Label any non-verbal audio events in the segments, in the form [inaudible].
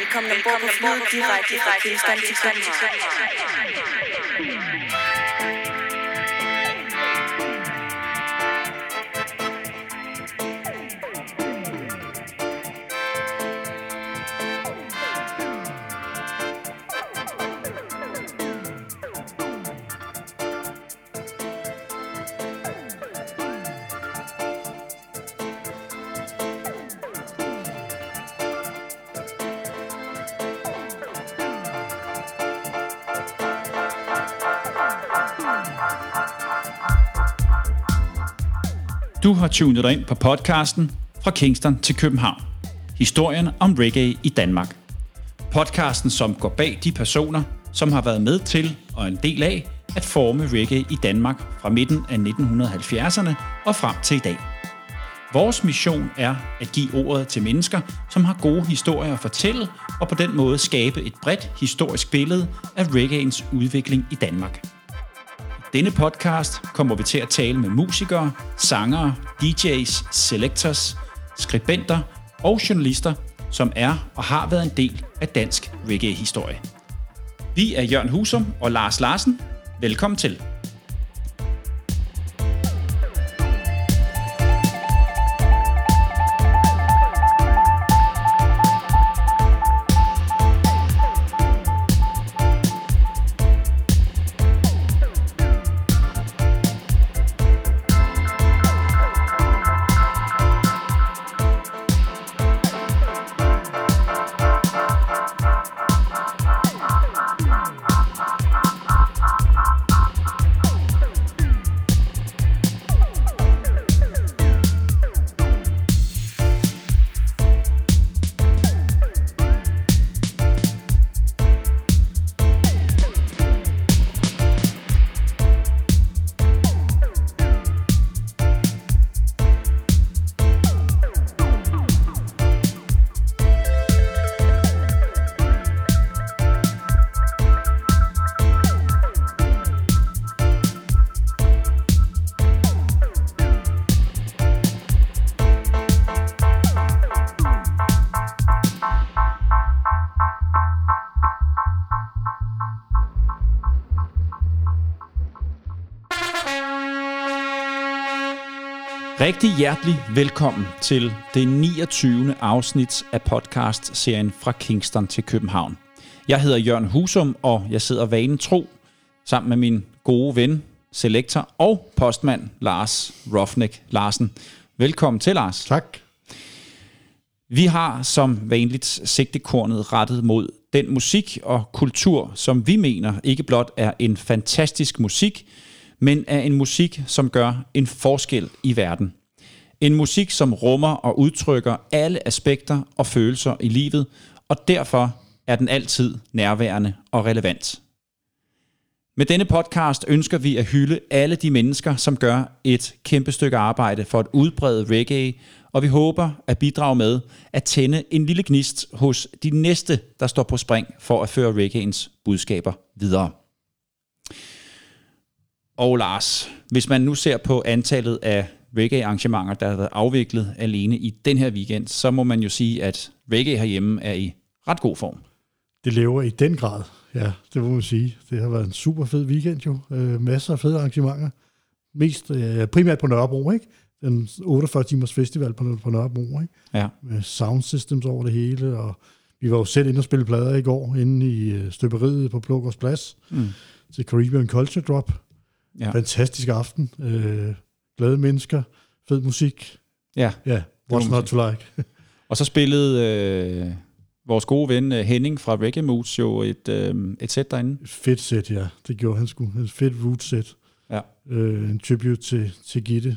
Velkommen ombord på flyet direkte fra Kingston til København. Du har tunet dig ind på podcasten Fra Kingston til København. Historien om reggae i Danmark. Podcasten, som går bag de personer, som har været med til og en del af at forme reggae i Danmark fra midten af 1970'erne og frem til i dag. Vores mission er at give ordet til mennesker, som har gode historier at fortælle, og på den måde skabe et bredt historisk billede af reggaeens udvikling i Danmark. Denne podcast kommer vi til at tale med musikere, sangere, DJ's, selectors, skribenter og journalister, som er og har været en del af dansk reggae-historie. Vi er Jørgen Husum og Lars Larsen. Velkommen til. Rigtig hjertelig velkommen til det 29. afsnit af podcast-serien Fra Kingston til København. Jeg hedder Jørgen Husum, og jeg sidder vanen tro sammen med min gode ven, selektor og postmand Lars Rofnik Larsen. Velkommen til, Lars. Tak. Vi har som vanligt sigtekornet rettet mod den musik og kultur, som vi mener ikke blot er en fantastisk musik, men er en musik, som gør en forskel i verden. En musik, som rummer og udtrykker alle aspekter og følelser i livet, og derfor er den altid nærværende og relevant. Med denne podcast ønsker vi at hylde alle de mennesker, som gør et kæmpe stykke arbejde for at udbrede reggae, og vi håber at bidrage med at tænde en lille gnist hos de næste, der står på spring for at føre reggaeens budskaber videre. Og Lars, hvis man nu ser på antallet af reggae-arrangementer, der har været afviklet alene i den her weekend, så må man jo sige, at reggae herhjemme er i ret god form. Det lever i den grad, ja, det må man sige. Det har været en super fed weekend jo. Øh, masser af fede arrangementer. Mest, øh, primært på Nørrebro, ikke? Den 48 timers festival på, på Nørrebro, ikke? Ja. Med sound systems over det hele, og vi var jo selv inde og spille plader i går, inde i øh, støberiet på Plukers Plads, Mm. til Caribbean Culture Drop. Ja. Fantastisk aften. Øh, glade mennesker, fed musik. ja. Ja, what's not to like? [laughs] Og så spillede øh, vores gode ven øh, Henning fra Reggae Moods jo et, øh, et sæt derinde. Et fedt sæt, ja. Det gjorde han sgu. Et fedt root sæt. Ja. Øh, en tribute til, til Gitte,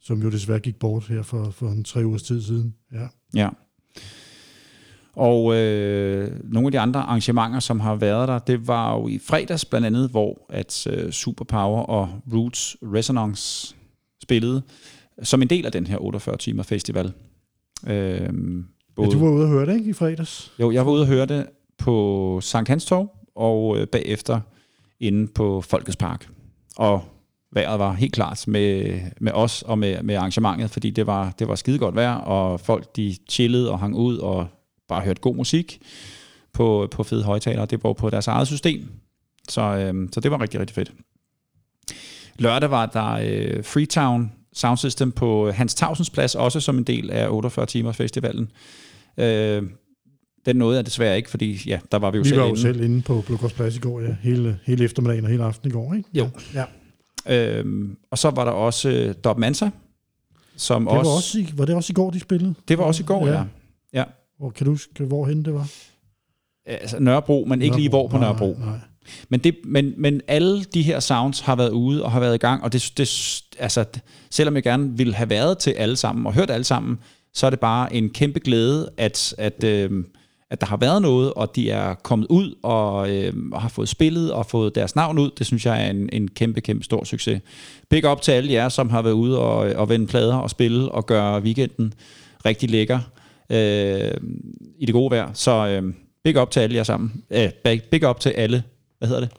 som jo desværre gik bort her for, for en tre ugers tid siden. Ja. Ja. Og øh, nogle af de andre arrangementer, som har været der, det var jo i fredags blandt andet, hvor at øh, Superpower og Roots Resonance spillede som en del af den her 48 timer festival. Øh, ja, både, du var ude og høre det, ikke, i fredags? Jo, jeg var ude og høre det på Sankt Hans Torv, og øh, bagefter inde på Folkets Park. Og vejret var helt klart med, med os og med, med arrangementet, fordi det var, det var skide godt vejr, og folk de chillede og hang ud og bare hørte god musik på, på fede højtalere. Det var på deres eget system. Så, øh, så det var rigtig, rigtig fedt. Lørdag var der øh, Freetown Sound System på Hans Tausens plads, også som en del af 48 timers festivalen. Øh, den nåede jeg desværre ikke, fordi ja, der var vi jo Vi selv var jo inde. selv inde på Blågårds Plads i går, ja. Hele, hele eftermiddagen og hele aftenen i går, ikke? Jo. Ja. Øhm, og så var der også øh, Dob Mansa, som Det var, også, også i, var det også i går, de spillede? det var også i går, ja. ja. ja. Og kan du huske, hvorhen det var? Altså Nørrebro, men ikke lige hvor på Nørrebro. Nej, nej. Men, det, men, men alle de her sounds har været ude og har været i gang, og det, det, altså, selvom jeg gerne ville have været til alle sammen og hørt alle sammen, så er det bare en kæmpe glæde, at, at, øh, at der har været noget, og de er kommet ud og, øh, og har fået spillet og fået deres navn ud. Det synes jeg er en, en kæmpe, kæmpe stor succes. Big up til alle jer, som har været ude og, og vende plader og spille og gøre weekenden rigtig lækker øh, i det gode vejr. Så øh, big up til alle jer sammen. Øh, big- big up til alle hvad hedder det?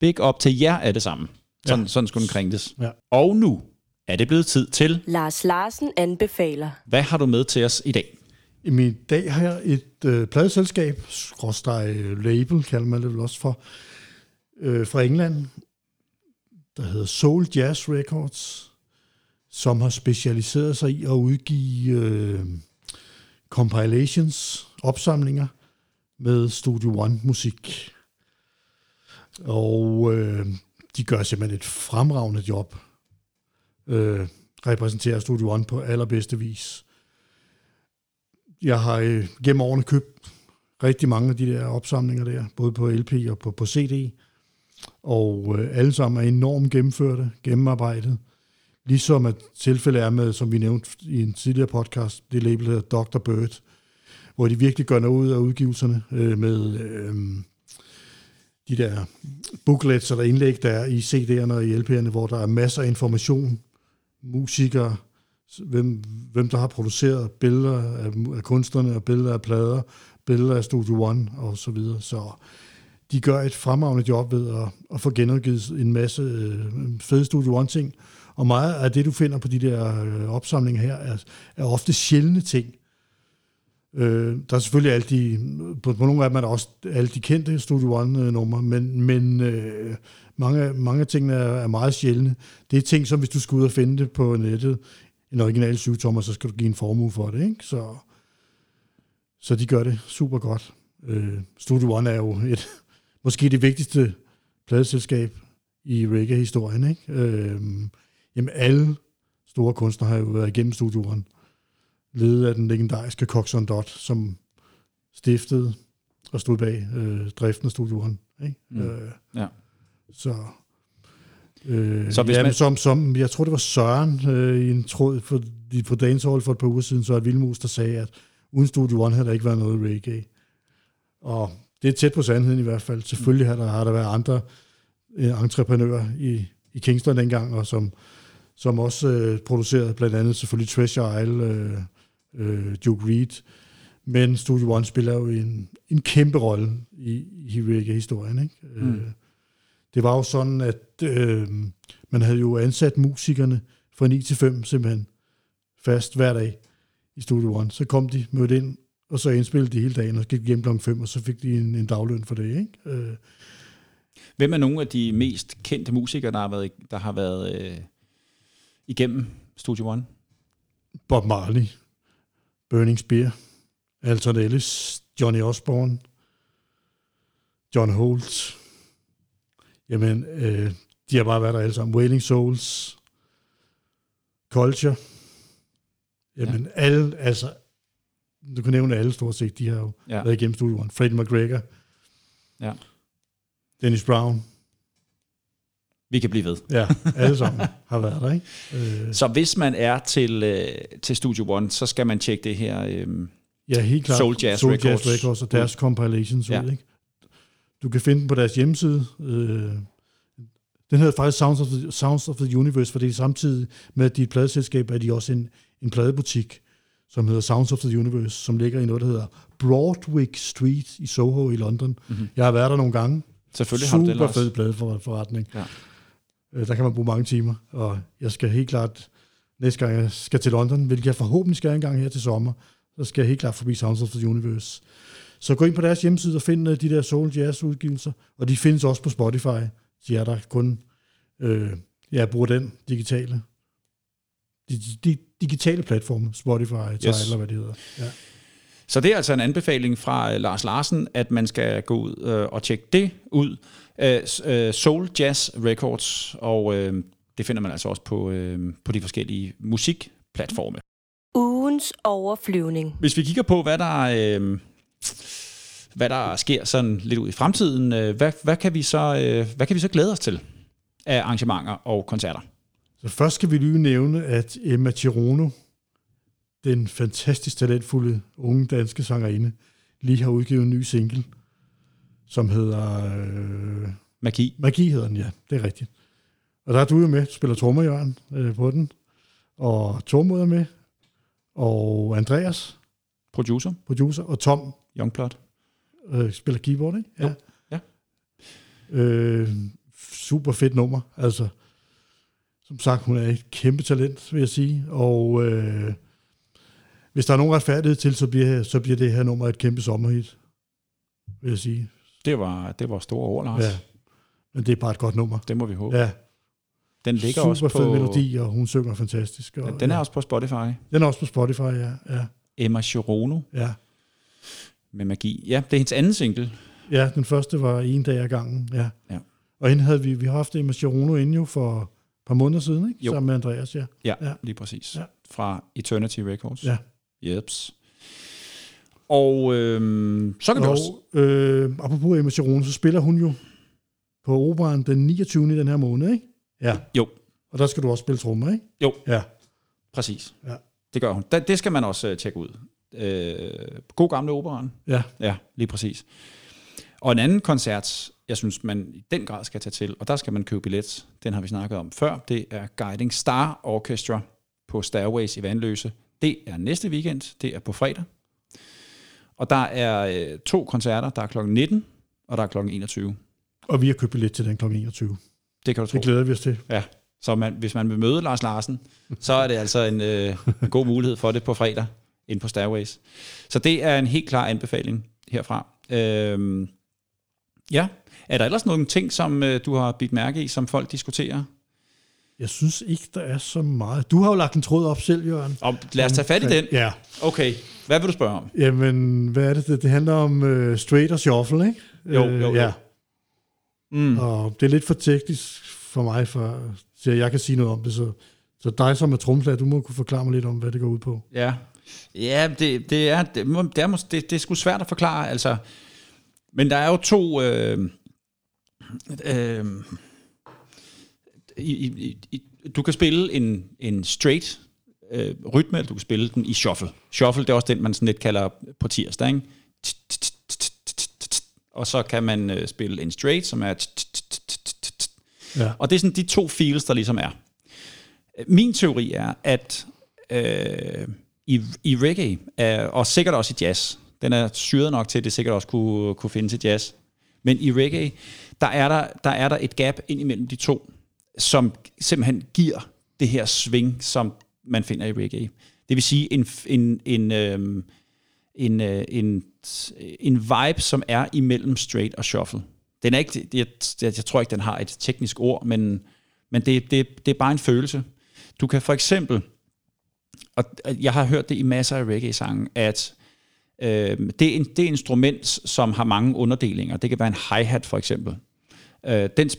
Big up til jer alle sammen. Sådan, ja. sådan skulle den kringtes. Ja. Og nu er det blevet tid til, Lars Larsen anbefaler. hvad har du med til os i dag? I i dag har jeg et øh, pladeselskab, skråstrej label, kalder man det vel også for, øh, fra England, der hedder Soul Jazz Records, som har specialiseret sig i at udgive øh, compilations, opsamlinger med Studio One musik. Og øh, de gør simpelthen et fremragende job. Øh, repræsenterer Studio One på allerbedste vis. Jeg har øh, gennem årene købt rigtig mange af de der opsamlinger der, både på LP og på, på CD. Og øh, alle sammen er enormt gennemførte, gennemarbejdet. Ligesom at tilfælde er med, som vi nævnte i en tidligere podcast, det label hedder Dr. Bird, hvor de virkelig gør noget ud af udgivelserne øh, med øh, de der booklets eller indlæg, der er i CD'erne og i LP'erne, hvor der er masser af information, musikere, hvem, hvem der har produceret billeder af, af kunstnerne og billeder af plader, billeder af Studio One og så videre. Så de gør et fremragende job ved at, at få genudgivet en masse øh, fede Studio One ting. Og meget af det, du finder på de der øh, opsamlinger her, er, er ofte sjældne ting. Øh, der er selvfølgelig alle de, på, på nogle af dem er der også alle de kendte Studio One-numre, men, men øh, mange, mange af tingene er, er meget sjældne. Det er ting, som hvis du skal ud og finde det på nettet, en original syvtommer, så skal du give en formue for det, ikke? Så, så de gør det super godt. Øh, Studio One er jo et, måske det vigtigste pladeselskab i reggae-historien, ikke? Øh, jamen alle store kunstnere har jo været igennem Studio One ledet af den legendariske Coxon Dot, som stiftede og stod bag øh, driften af Studio One. Ikke? Mm. Øh, Ja. så, øh, Så hvis ja, man- som, som, jeg tror det var Søren øh, i en tråd for, på Dancehall for et par uger siden, så er Vildmus, der sagde, at uden Studio One havde der ikke været noget reggae. Og det er tæt på sandheden i hvert fald. Selvfølgelig har der, har der været andre øh, entreprenører i, i Kingston dengang, og som, som også øh, producerede blandt andet selvfølgelig Treasure Isle, øh, øh, Duke Reed, men Studio One spiller jo en, en kæmpe rolle i, i reggae-historien. Ikke? Mm. Øh, det var jo sådan, at øh, man havde jo ansat musikerne fra 9 til 5 simpelthen fast hver dag i Studio One. Så kom de, mødte ind, og så indspillede de hele dagen, og så gik de hjem kl. 5, og så fik de en, en dagløn for det. Ikke? Øh, Hvem er nogle af de mest kendte musikere, der har været, der har været øh, igennem Studio One? Bob Marley, Burning Spear, Alton Ellis, Johnny Osborne, John Holt. Jamen, øh, de har bare været der alle sammen. Wailing Souls, Culture. Jamen, ja. alle, altså, du kan nævne alle stort set, de har jo Ja. været igennem Studio One. Freddie McGregor, Ja. Dennis Brown, Vi kan blive ved. ja, alle sammen har været der, ikke? Øh, Så hvis man er til, øh, til Studio One, så skal man tjekke det her. Øh, Ja, helt klart. Soul Jazz Soul Records. Jazz Records og deres compilations Ja. ud, ikke? Du kan finde den på deres hjemmeside. Øh, den hedder faktisk Sounds of, the, Sounds of the Universe, for det er samtidig med, at de er et pladeselskab, er de også en, en pladebutik, som hedder Sounds of the Universe, som ligger i noget, der hedder Broadwick Street i Soho i London. Mm-hmm. Jeg har været der nogle gange. selvfølgelig har du det, Super fed pladeforretning. Ja. Øh, der kan man bruge mange timer, og jeg skal helt klart, næste gang jeg skal til London, hvilket jeg forhåbentlig skal en gang her til sommer, så skal jeg helt klart forbi Sounds of the Universe. Så gå ind på deres hjemmeside og find øh, de der soul jazz udgivelser, og de findes også på Spotify. De er der kun, øh, jeg bruger den digitale, de, de, digitale platforme, Spotify, Tidal Yes. eller hvad det hedder. Ja. Så det er altså en anbefaling fra øh, Lars Larsen, at man skal gå ud øh, og tjekke det ud. Øh, Soul Jazz Records, og øh, det finder man altså også på, øh, på de forskellige musikplatforme. Ugens overflyvning. Hvis vi kigger på, hvad der, øh, hvad der sker sådan lidt ud i fremtiden, hvad, hvad, kan vi så, hvad kan vi så glæde os til af arrangementer og koncerter? Så først skal vi lige nævne, at Emma Chirono, den fantastisk talentfulde unge danske sangerinde, lige har udgivet en ny single, som hedder... Øh, Magi. Magi hedder den, ja. Det er rigtigt. Og der er du jo med, du spiller trommer, Jørgen, øh, på den. Og Tormod er med. Og Andreas, Producer, producer. Og Tom Youngplot. øh, spiller keyboard, ikke? Jo, ja. Øh, super fedt nummer. Altså, som sagt, hun er et kæmpe talent, vil jeg sige. Og øh, hvis der er nogen retfærdighed til, så bliver, så bliver det her nummer et kæmpe sommerhit, vil jeg sige. Det var, det var store ord, Lars. Ja. Men det er bare et godt nummer. Det må vi håbe. Ja, Den ligger super også på, fed melodi, og hun synger fantastisk. Og, Den er ja. også på Spotify. den er også på Spotify, ja. ja, Emma Chirono ja. med magi. Ja, det er hendes anden single. Ja, den første var en dag ad gangen, ja. Ja. Og hende havde vi, vi har haft Emma Chirono inde jo for et par måneder siden, ikke? Jo. Sammen med Andreas, ja. Ja, Ja. ja. lige præcis. Ja. Ja. Fra Eternity Records. Ja. Jeps. Og øhm, så kan vi også... Og øh, apropos Emma Chirono, så spiller hun jo på operan den 29. i den her måned, ikke? Ja. Jo. Og der skal du også spille trommer, ikke? Jo. Ja. Præcis. Ja. Det gør hun. Det, det skal man også uh, tjekke ud. Øh, god gamle operan. Ja. Ja, lige præcis. Og en anden koncert, jeg synes, man i den grad skal tage til, og der skal man købe billet, den har vi snakket om før, det er Guiding Star Orchestra på Stairways i Vandløse. Det er næste weekend, det er på fredag. Og der er øh, to koncerter, der er kl. 19, og der er kl. 21. Og vi har købt billet til den kl. 21. Det kan du tro. Det glæder vi os til. Ja, så man, hvis man vil møde Lars Larsen, så er det altså en, øh, en god mulighed for det på fredag ind på Stairways. Så det er en helt klar anbefaling herfra. Øhm, ja, er der ellers nogle ting, som øh, du har bidt mærke i, som folk diskuterer? Jeg synes ikke, der er så meget. Du har jo lagt en tråd op selv, Jørgen. Og lad os tage fat i den. Ja. Okay, hvad vil du spørge om? Jamen, hvad er det? Det, handler om uh, straight og shuffle, ikke? Jo, Øh, jo, jo. Ja. Mm. Og det er lidt for teknisk for mig, for, så jeg kan sige noget om det. Så, så dig som er tromslag, du må kunne forklare mig lidt om, hvad det går ud på. Ja, ja det, det, er, det, det, er, det, det er sgu svært at forklare, altså. Men der er jo to... Øh, øh, i, i, i, du kan spille en, en straight øh, rytme, eller du kan spille den i shuffle. Shuffle, det er også den, man sådan lidt kalder på tirsdag, ikke? Og så kan man øh, spille en straight, som er... Ja. Og det er sådan de to feels, der ligesom er. Min teori er, at øh, i, i reggae, øh, og sikkert også i jazz, den er syret nok til, at det sikkert også kunne, kunne findes i jazz, men i reggae, der er der, der er der et gap ind imellem de to, som simpelthen giver det her sving, som man finder i reggae. Det vil sige en, en, en, øh, en, øh, en, en vibe, som er imellem straight og shuffle. Den er ikke, jeg, jeg, tror ikke, den har et teknisk ord, men, men det, det, det er bare en følelse. Du kan for eksempel, og jeg har hørt det i masser af reggae-sange, at øh, det, er en, det er instrument, som har mange underdelinger. Det kan være en hi-hat for eksempel. Øh, den,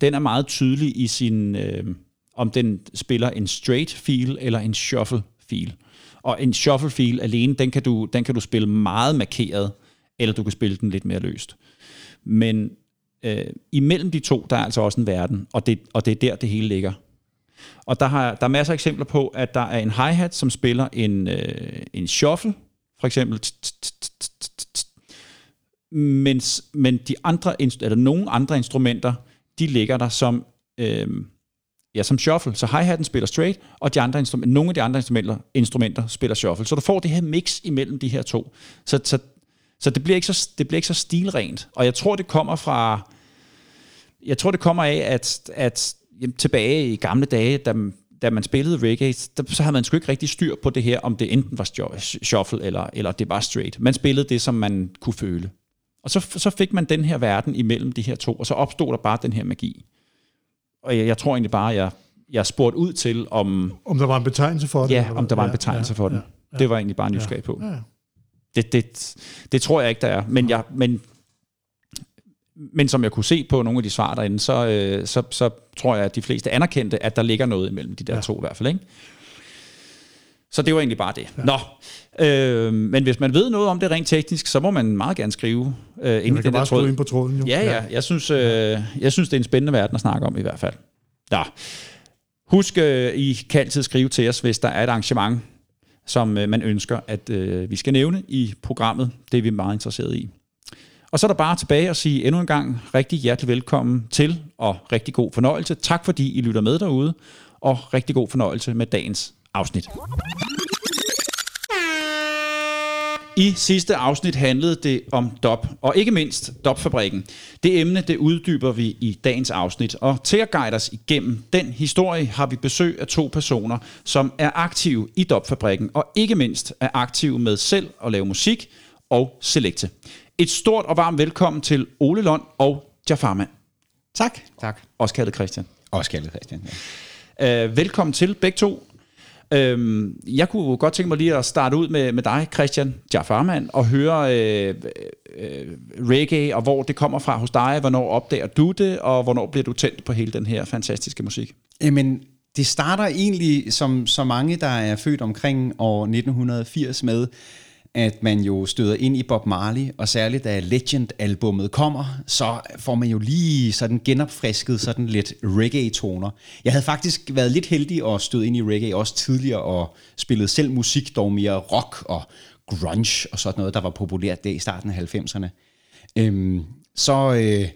den er meget tydelig i sin, øh, om den spiller en straight feel eller en shuffle feel. Og en shuffle feel alene, den kan, du, den kan du spille meget markeret, eller du kan spille den lidt mere løst. Men øh, imellem de to, der er altså også en verden, og det, og det er der, det hele ligger. Og der, har, der er masser af eksempler på, at der er en hi-hat, som spiller en, øh, en shuffle, for eksempel. Mens, men de andre, eller nogle andre instrumenter, de ligger der som, øh, ja, som shuffle. Så hi-hatten spiller straight, og de andre instrumenter, nogle af de andre instrumenter, instrumenter spiller shuffle. Så du får det her mix imellem de her to. Så, så, så det, bliver ikke så det bliver ikke så stilrent. Og jeg tror, det kommer fra... Jeg tror, det kommer af, at, at jamen, tilbage i gamle dage, da, da man spillede reggae, der, så havde man sgu ikke rigtig styr på det her, om det enten var shuffle, eller, eller det var straight. Man spillede det, som man kunne føle. Og så, så fik man den her verden imellem de her to, og så opstod der bare den her magi. Og jeg, jeg tror egentlig bare, jeg, jeg spurgte ud til, om... Om der var en betegnelse for det? Ja, om der var en betegnelse ja, for den. Ja, ja, det var egentlig bare nysgerrig ja, på. Ja. Det, det, det tror jeg ikke, der er. Men, jeg, men, men som jeg kunne se på nogle af de svar derinde, så, øh, så, så tror jeg, at de fleste anerkendte, at der ligger noget imellem de der ja. to i hvert fald. Ikke? Så det var egentlig bare det. Ja. Nå, øh, men hvis man ved noget om det rent teknisk, så må man meget gerne skrive øh, ind i den der tråd. ind på tråden, jo. Ja, ja. Jeg synes, øh, jeg synes, det er en spændende verden at snakke om i hvert fald. Nå. Husk, øh, I kan altid skrive til os, hvis der er et arrangement, som øh, man ønsker, at øh, vi skal nævne i programmet. Det er vi meget interesseret i. Og så er der bare tilbage at sige endnu en gang rigtig hjertelig velkommen til, og rigtig god fornøjelse. Tak fordi I lytter med derude, og rigtig god fornøjelse med dagens afsnit. I sidste afsnit handlede det om DOP, og ikke mindst DOP-fabrikken. Det emne, det uddyber vi i dagens afsnit, og til at guide os igennem den historie har vi besøg af to personer, som er aktive i DOP-fabrikken, og ikke mindst er aktive med selv at lave musik og selekte. Et stort og varmt velkommen til Ole Lund og Jafarman. Tak. Tak. Også kaldet Christian. Også kaldet Christian, ja. Uh, velkommen til begge to. Øhm, jeg kunne godt tænke mig lige at starte ud med, med dig, Christian Jafarman, og høre øh, øh, reggae, og hvor det kommer fra hos dig. Hvornår opdager du det, og hvornår bliver du tændt på hele den her fantastiske musik? Jamen, det starter egentlig, som så mange, der er født omkring år 1980 med, at man jo støder ind i Bob Marley, og særligt da Legend-albummet kommer, så får man jo lige sådan genopfrisket sådan lidt reggae-toner. Jeg havde faktisk været lidt heldig at støde ind i reggae også tidligere, og spillet selv musik, dog mere rock og grunge og sådan noget, der var populært der i starten af 90'erne. Øhm, så øh,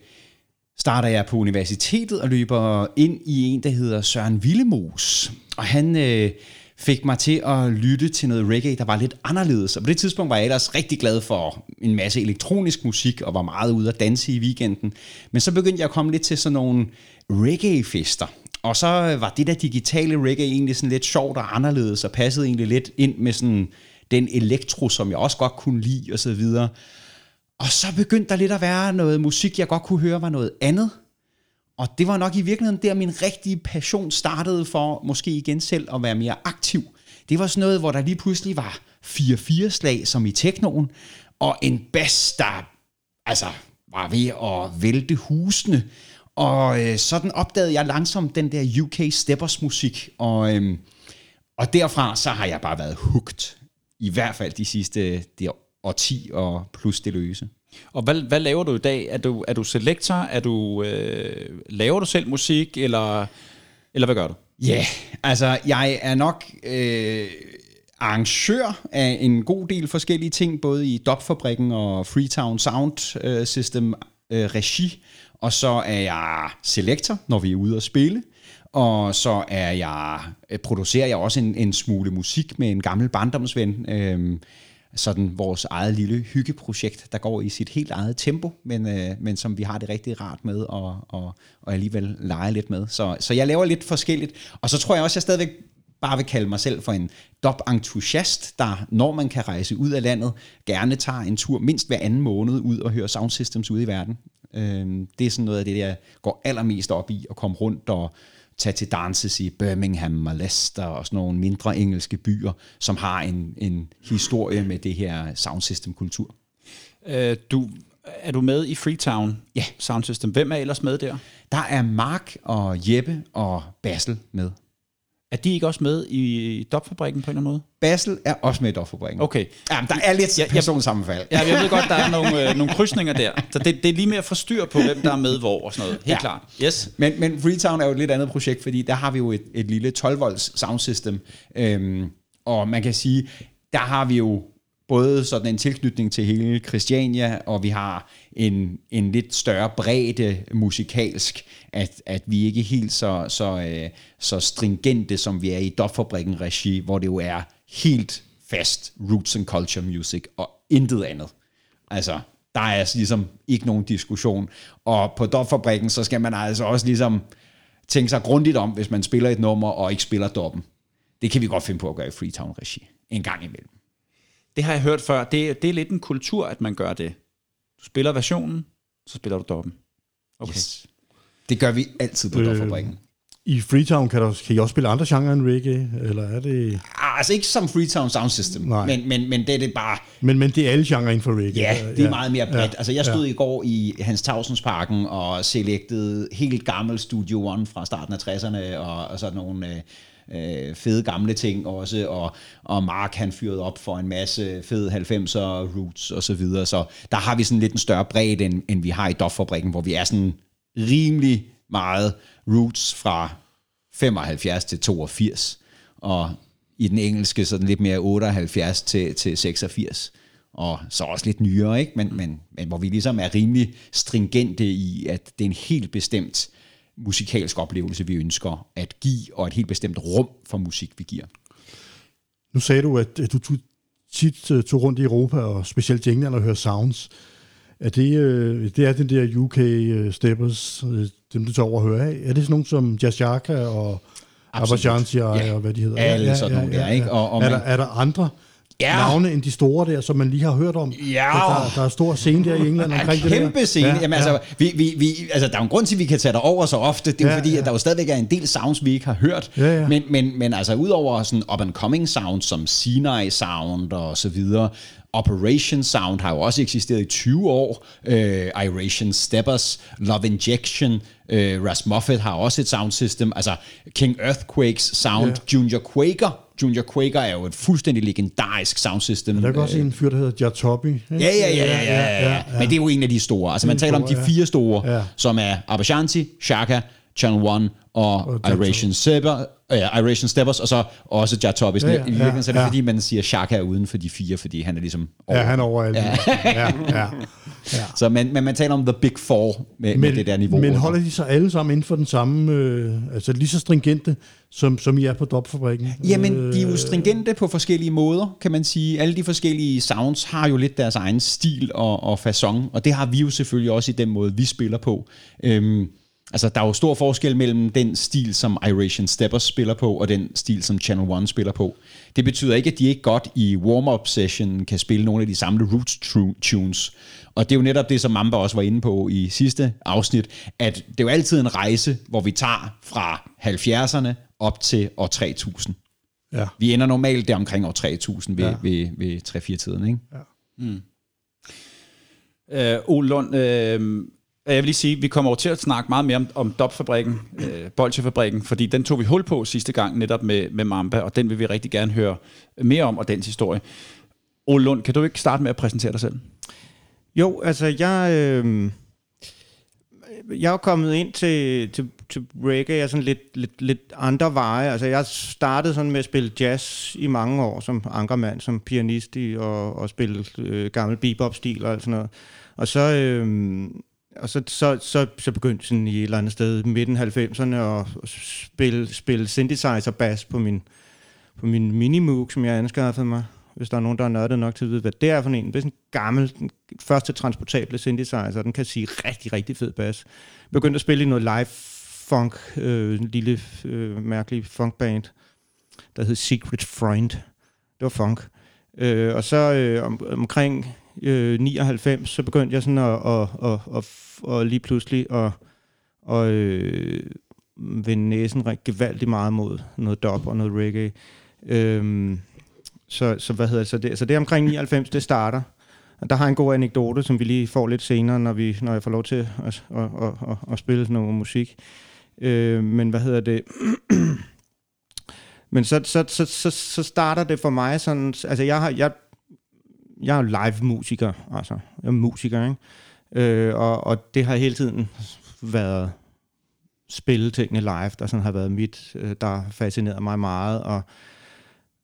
starter jeg på universitetet og løber ind i en, der hedder Søren Villemos. Og han... Øh, fik mig til at lytte til noget reggae, der var lidt anderledes. Og på det tidspunkt var jeg ellers rigtig glad for en masse elektronisk musik, og var meget ude at danse i weekenden. Men så begyndte jeg at komme lidt til sådan nogle reggae-fester. Og så var det der digitale reggae egentlig sådan lidt sjovt og anderledes, og passede egentlig lidt ind med sådan den elektro, som jeg også godt kunne lide, og så videre. Og så begyndte der lidt at være noget musik, jeg godt kunne høre var noget andet. Og det var nok i virkeligheden der, min rigtige passion startede for måske igen selv at være mere aktiv. Det var sådan noget, hvor der lige pludselig var 4-4 slag, som i teknoen, og en bas, der altså, var ved at vælte husene. Og øh, sådan opdagede jeg langsomt den der UK Steppers musik, og, øh, og derfra så har jeg bare været hugt, i hvert fald de sidste der årti og plus det løse. Og hvad, hvad laver du i dag? Er du, er du selektor? Er du, øh, laver du selv musik, eller, eller hvad gør du? Ja, yeah, altså jeg er nok øh, arrangør af en god del forskellige ting, både i Dopfabrikken og Freetown Sound øh, System øh, regi, og så er jeg selektor, når vi er ude at spille, og så er jeg, øh, producerer jeg også en, en smule musik med en gammel barndomsven, øh, sådan vores eget lille hyggeprojekt, der går i sit helt eget tempo, men, øh, men som vi har det rigtig rart med og, og, og alligevel lege lidt med. Så, så jeg laver lidt forskelligt, og så tror jeg også, at jeg stadigvæk bare vil kalde mig selv for en dop-entusiast, der når man kan rejse ud af landet, gerne tager en tur mindst hver anden måned ud og høre sound systems ude i verden. Øh, det er sådan noget af det, jeg går allermest op i, at komme rundt og tage til danses i Birmingham og Leicester og sådan nogle mindre engelske byer, som har en, en historie med det her soundsystem-kultur. Øh, du, er du med i Freetown ja. Soundsystem? Hvem er ellers med der? Der er Mark og Jeppe og Bassel med. Er de ikke også med i dopfabrikken på en eller anden måde? Basel er også med i dopfabrikken. Okay. Ja, der er lidt ja, personsammenfald. Ja, jeg ved godt, der er nogle, øh, nogle krydsninger der. Så det, det er lige med at få styr på, hvem der er med hvor og sådan noget. Helt ja. klart. Yes. Men, men Freetown er jo et lidt andet projekt, fordi der har vi jo et, et lille 12-volts soundsystem. Øhm, og man kan sige, der har vi jo både sådan en tilknytning til hele Christiania, og vi har en, en lidt større bredde musikalsk, at, at vi ikke er helt så, så, øh, så stringente, som vi er i Dopfabrikken regi, hvor det jo er helt fast roots and culture music, og intet andet. Altså, der er altså ligesom ikke nogen diskussion. Og på Dopfabrikken, så skal man altså også ligesom tænke sig grundigt om, hvis man spiller et nummer og ikke spiller doppen. Det kan vi godt finde på at gøre i Freetown-regi. En gang imellem. Det har jeg hørt før. Det, det er lidt en kultur, at man gør det. Du spiller versionen, så spiller du doppen. Okay. Yes. Det gør vi altid på øh, Dopfabrikken. I Freetown kan, der, kan I også spille andre genrer end reggae, eller er det... Ah, altså ikke som Freetown Sound System, Nej. Men, men, men det er det bare... Men, men det er alle genrer inden for reggae. Ja, det er ja. meget mere bredt. Ja. Altså jeg stod ja. i går i Hans Tavsens Parken og selectede helt gammel Studio One fra starten af 60'erne og, og sådan nogle... Øh, Øh, fede gamle ting også, og, og Mark han fyrede op for en masse fede 90'er roots og så videre, så der har vi sådan lidt en større bredde, end, end vi har i Doffabrikken, hvor vi er sådan rimelig meget roots fra 75 til 82, og i den engelske sådan lidt mere 78 til, til 86 og så også lidt nyere, ikke? Men, men, men hvor vi ligesom er rimelig stringente i, at det er en helt bestemt musikalsk oplevelse, vi ønsker at give, og et helt bestemt rum for musik, vi giver. Nu sagde du, at du tit øh, tog rundt i Europa, og specielt i England, og hørte sounds. Er det, øh, det er den der UK øh, steppers, dem du tager over at høre af. Er det sådan nogen som Jazzaka og Abajanti ja. og hvad de hedder? Alle ja, sådan ja, nogle ja, der, ikke? Og, og er, man, der, er der andre ja. navne end de store der, som man lige har hørt om. Ja. Der, der er stor scene der i England omkring det der. Kæmpe scene. Ja, Jamen, altså, ja. vi, vi, vi, altså, der er en grund til, at vi kan tage dig over så ofte. Det er ja, fordi, ja. at der jo stadigvæk er en del sounds, vi ikke har hørt. Ja, ja. Men, men, men altså, udover sådan up-and-coming sounds, som Sinai Sound og så videre, Operation Sound har jo også eksisteret i 20 år. Uh, Iration Steppers, Love Injection, uh, Ras Moffat har også et sound system. Altså King Earthquakes Sound, yeah. Junior Quaker. Junior Quaker er jo et fuldstændig legendarisk sound system. der er også en fyr, der hedder Jatobi. Ja, ja, ja, ja, ja, ja, ja. Men det er jo en af de store. Altså man taler om de fire store, ja. som er Abashanti, Shaka, Channel One og, og Iration Steppers, ja, Iration Steppers, og så også Jartobis. Ja, ja, I virkeligheden så er det ja. fordi, man siger Shaka er uden for de fire, fordi han er ligesom over. Ja, han er over alle. Ja. ja, ja, ja. [laughs] Så man, men man taler om the big four med, men, med det der niveau. Men holder de så alle sammen inden for den samme, øh, altså lige så stringente, som, som I er på Dopfabrikken? Jamen, de er jo øh, stringente på forskellige måder, kan man sige. Alle de forskellige sounds har jo lidt deres egen stil og, og façon, og det har vi jo selvfølgelig også i den måde, vi spiller på. Øhm, Altså, der er jo stor forskel mellem den stil, som Iration Steppers spiller på, og den stil, som Channel One spiller på. Det betyder ikke, at de ikke godt i warm-up session kan spille nogle af de samme roots tunes. Og det er jo netop det, som Mamba også var inde på i sidste afsnit, at det er jo altid en rejse, hvor vi tager fra 70'erne op til år 3000. Ja. Vi ender normalt der omkring år 3000 ved, ja. ved, ved 3-4-tiden, ikke? Ja. Mm. Øh, Ole Lund, øh, Øh, jeg vil lige sige, at vi kommer over til at snakke meget mere om, om Dopfabrikken, øh, Bolchefabrikken, fordi den tog vi hul på sidste gang netop med, med Mamba, og den vil vi rigtig gerne høre mere om, og dens historie. Ole Lund, kan du ikke starte med at præsentere dig selv? Jo, altså jeg... Øh, jeg er kommet ind til, til, til reggae af sådan lidt, lidt, lidt andre veje. Altså jeg startede sådan med at spille jazz i mange år som ankermand, som pianist i, og, og spille øh, gammel bebop-stil og alt sådan noget. Og så, øh, og så, så, så, så begyndte sådan i et eller andet sted midten 90'erne at spille, spille synthesizer bass på min, på min Minimoog, som jeg anskaffede mig. Hvis der er nogen, der er nørdet nok til at vide, hvad det er for en. Det er sådan en gammel, den første transportable synthesizer. Den kan sige rigtig, rigtig fed bass. Jeg begyndte at spille i noget live funk, øh, en lille øh, mærkelig funkband, der hed Secret Friend. Det var funk. Øh, og så øh, om, omkring øh, 99, så begyndte jeg sådan at, at, at, at, at lige pludselig at, at øh, vende næsen rigtig gevaldigt meget mod noget dub og noget reggae. Øhm, så, så, hvad hedder det, så, det, så det er omkring 99, det starter. Og der har en god anekdote, som vi lige får lidt senere, når, vi, når jeg får lov til at, at, at, at, at spille noget musik. Øh, men hvad hedder det? [clears throat] men så, så, så, så, så starter det for mig sådan... Altså, jeg, har, jeg jeg er live-musiker, altså. Jeg er musiker, ikke? Øh, og, og det har hele tiden været spille tingene live, der sådan har været mit, øh, der fascineret mig meget, og,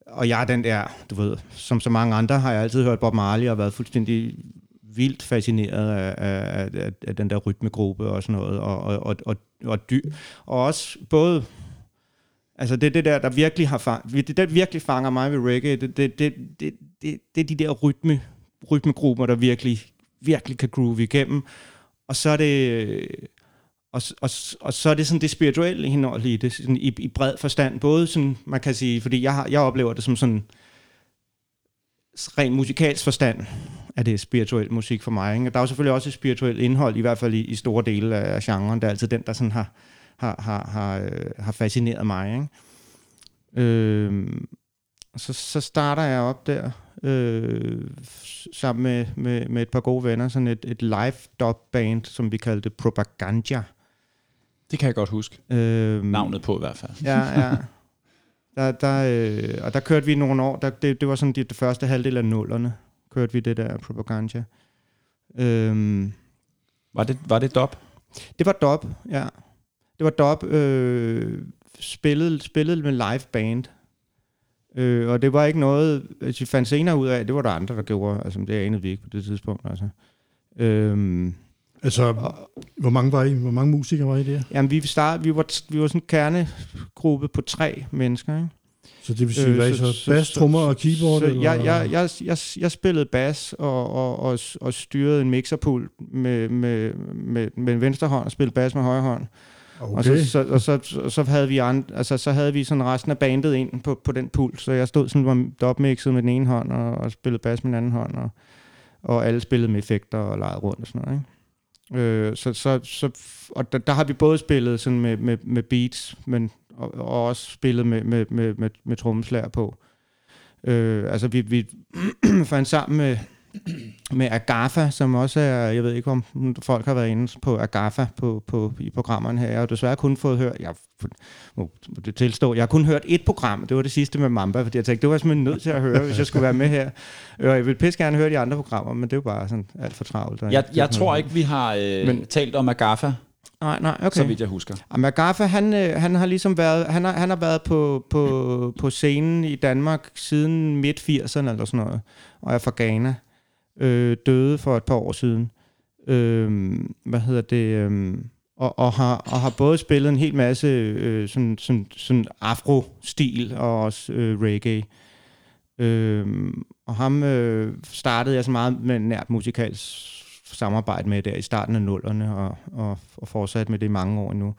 og jeg er den der, du ved, som så mange andre har jeg altid hørt Bob Marley og været fuldstændig vildt fascineret af, af, af, af den der rytmegruppe og sådan noget, og, og, og, og, og, dy, og også både Altså det er det der, der virkelig har fang, det der virkelig fanger mig ved reggae, det, det, det, det, det, det er de der rytme, rytmegrupper, der virkelig, virkelig kan groove igennem. Og så er det, og, og, og så er det sådan det spirituelle indhold i det, sådan i, i bred forstand. Både sådan, man kan sige, fordi jeg, har, jeg oplever det som sådan rent musikalsk forstand, er det spirituel musik for mig. Ikke? Og der er jo selvfølgelig også et spirituelt indhold, i hvert fald i, i store dele af genren. Det er altid den, der sådan har, har, har, har, øh, har fascineret mig. Ikke? Øh, så, så starter jeg op der, øh, sammen med, med, med et par gode venner, sådan et, et live dub band, som vi kaldte Propaganda. Det kan jeg godt huske. Øh, Navnet på i hvert fald. Ja, ja. [laughs] Der, der, øh, og der kørte vi nogle år, der, det, det var sådan det, det første halvdel af nullerne, kørte vi det der Propaganda. Øhm, Var det, var det dop? det var dub, ja. Det var dub, øh, spillet, spillet med live band. Øh, og det var ikke noget, vi fandt senere ud af, det var der andre, der gjorde, altså det anede vi ikke på det tidspunkt, altså. Øhm, Altså, hvor mange var I? Hvor mange musikere var I der? jamen, vi, start, vi, var, vi var sådan en kernegruppe på tre mennesker, ikke? Så det vil sige, Øh, hvad så- så? så- trommer og keyboard? Så eller? jeg, jeg, jeg, jeg, jeg spillede bas og, og, og, og styrede en mixerpult med, med, med, med venstre hånd og spillede bas med højre hånd. Okay. Og, så, så, og så, så, så, havde vi and, altså, så havde vi sådan resten af bandet ind på, på den pult, så jeg stod sådan var dopmixet med den ene hånd og, og spillede bas med den anden hånd, og, og alle spillede med effekter og legede rundt og sådan noget. Ikke? Øh, så, så, så, og der, der har vi både spillet sådan med, med, med beats, men og, og også spillet med, med, med, med, med trommeslager på. Øh, altså vi, vi [clears throat] fandt sammen med, [clears throat] med Agafa, som også er, jeg ved ikke om folk har været inde på Agafa på, på, i programmerne her. Jeg har desværre kun fået hørt, jeg må det tilstå, jeg har kun hørt et program, det var det sidste med Mamba, fordi jeg tænkte, det var jeg simpelthen nødt til at høre, hvis jeg skulle være med her. [laughs] Og jeg vil pisse gerne høre de andre programmer, men det er jo bare sådan alt for travlt. og Jeg, jeg tror ikke, vi har øh, Men- talt om Agafa, Nej, nej, okay. så vidt jeg husker. Jamen, Agafa, han, øh, han har ligesom været, han har, han har været på, på, på scenen i Danmark siden midt 80'erne eller sådan noget, og er fra Ghana. Øh, døde for et par år siden. Øh, hvad hedder det? Øh, og, og, har, og har både spillet en hel masse øh, sådan, sådan, sådan afro-stil og også øh, reggae. Øh, og ham øh, startede jeg så meget med nært musikalsk samarbejde med der i starten af nullerne, og, og, og fortsat med det i mange år nu.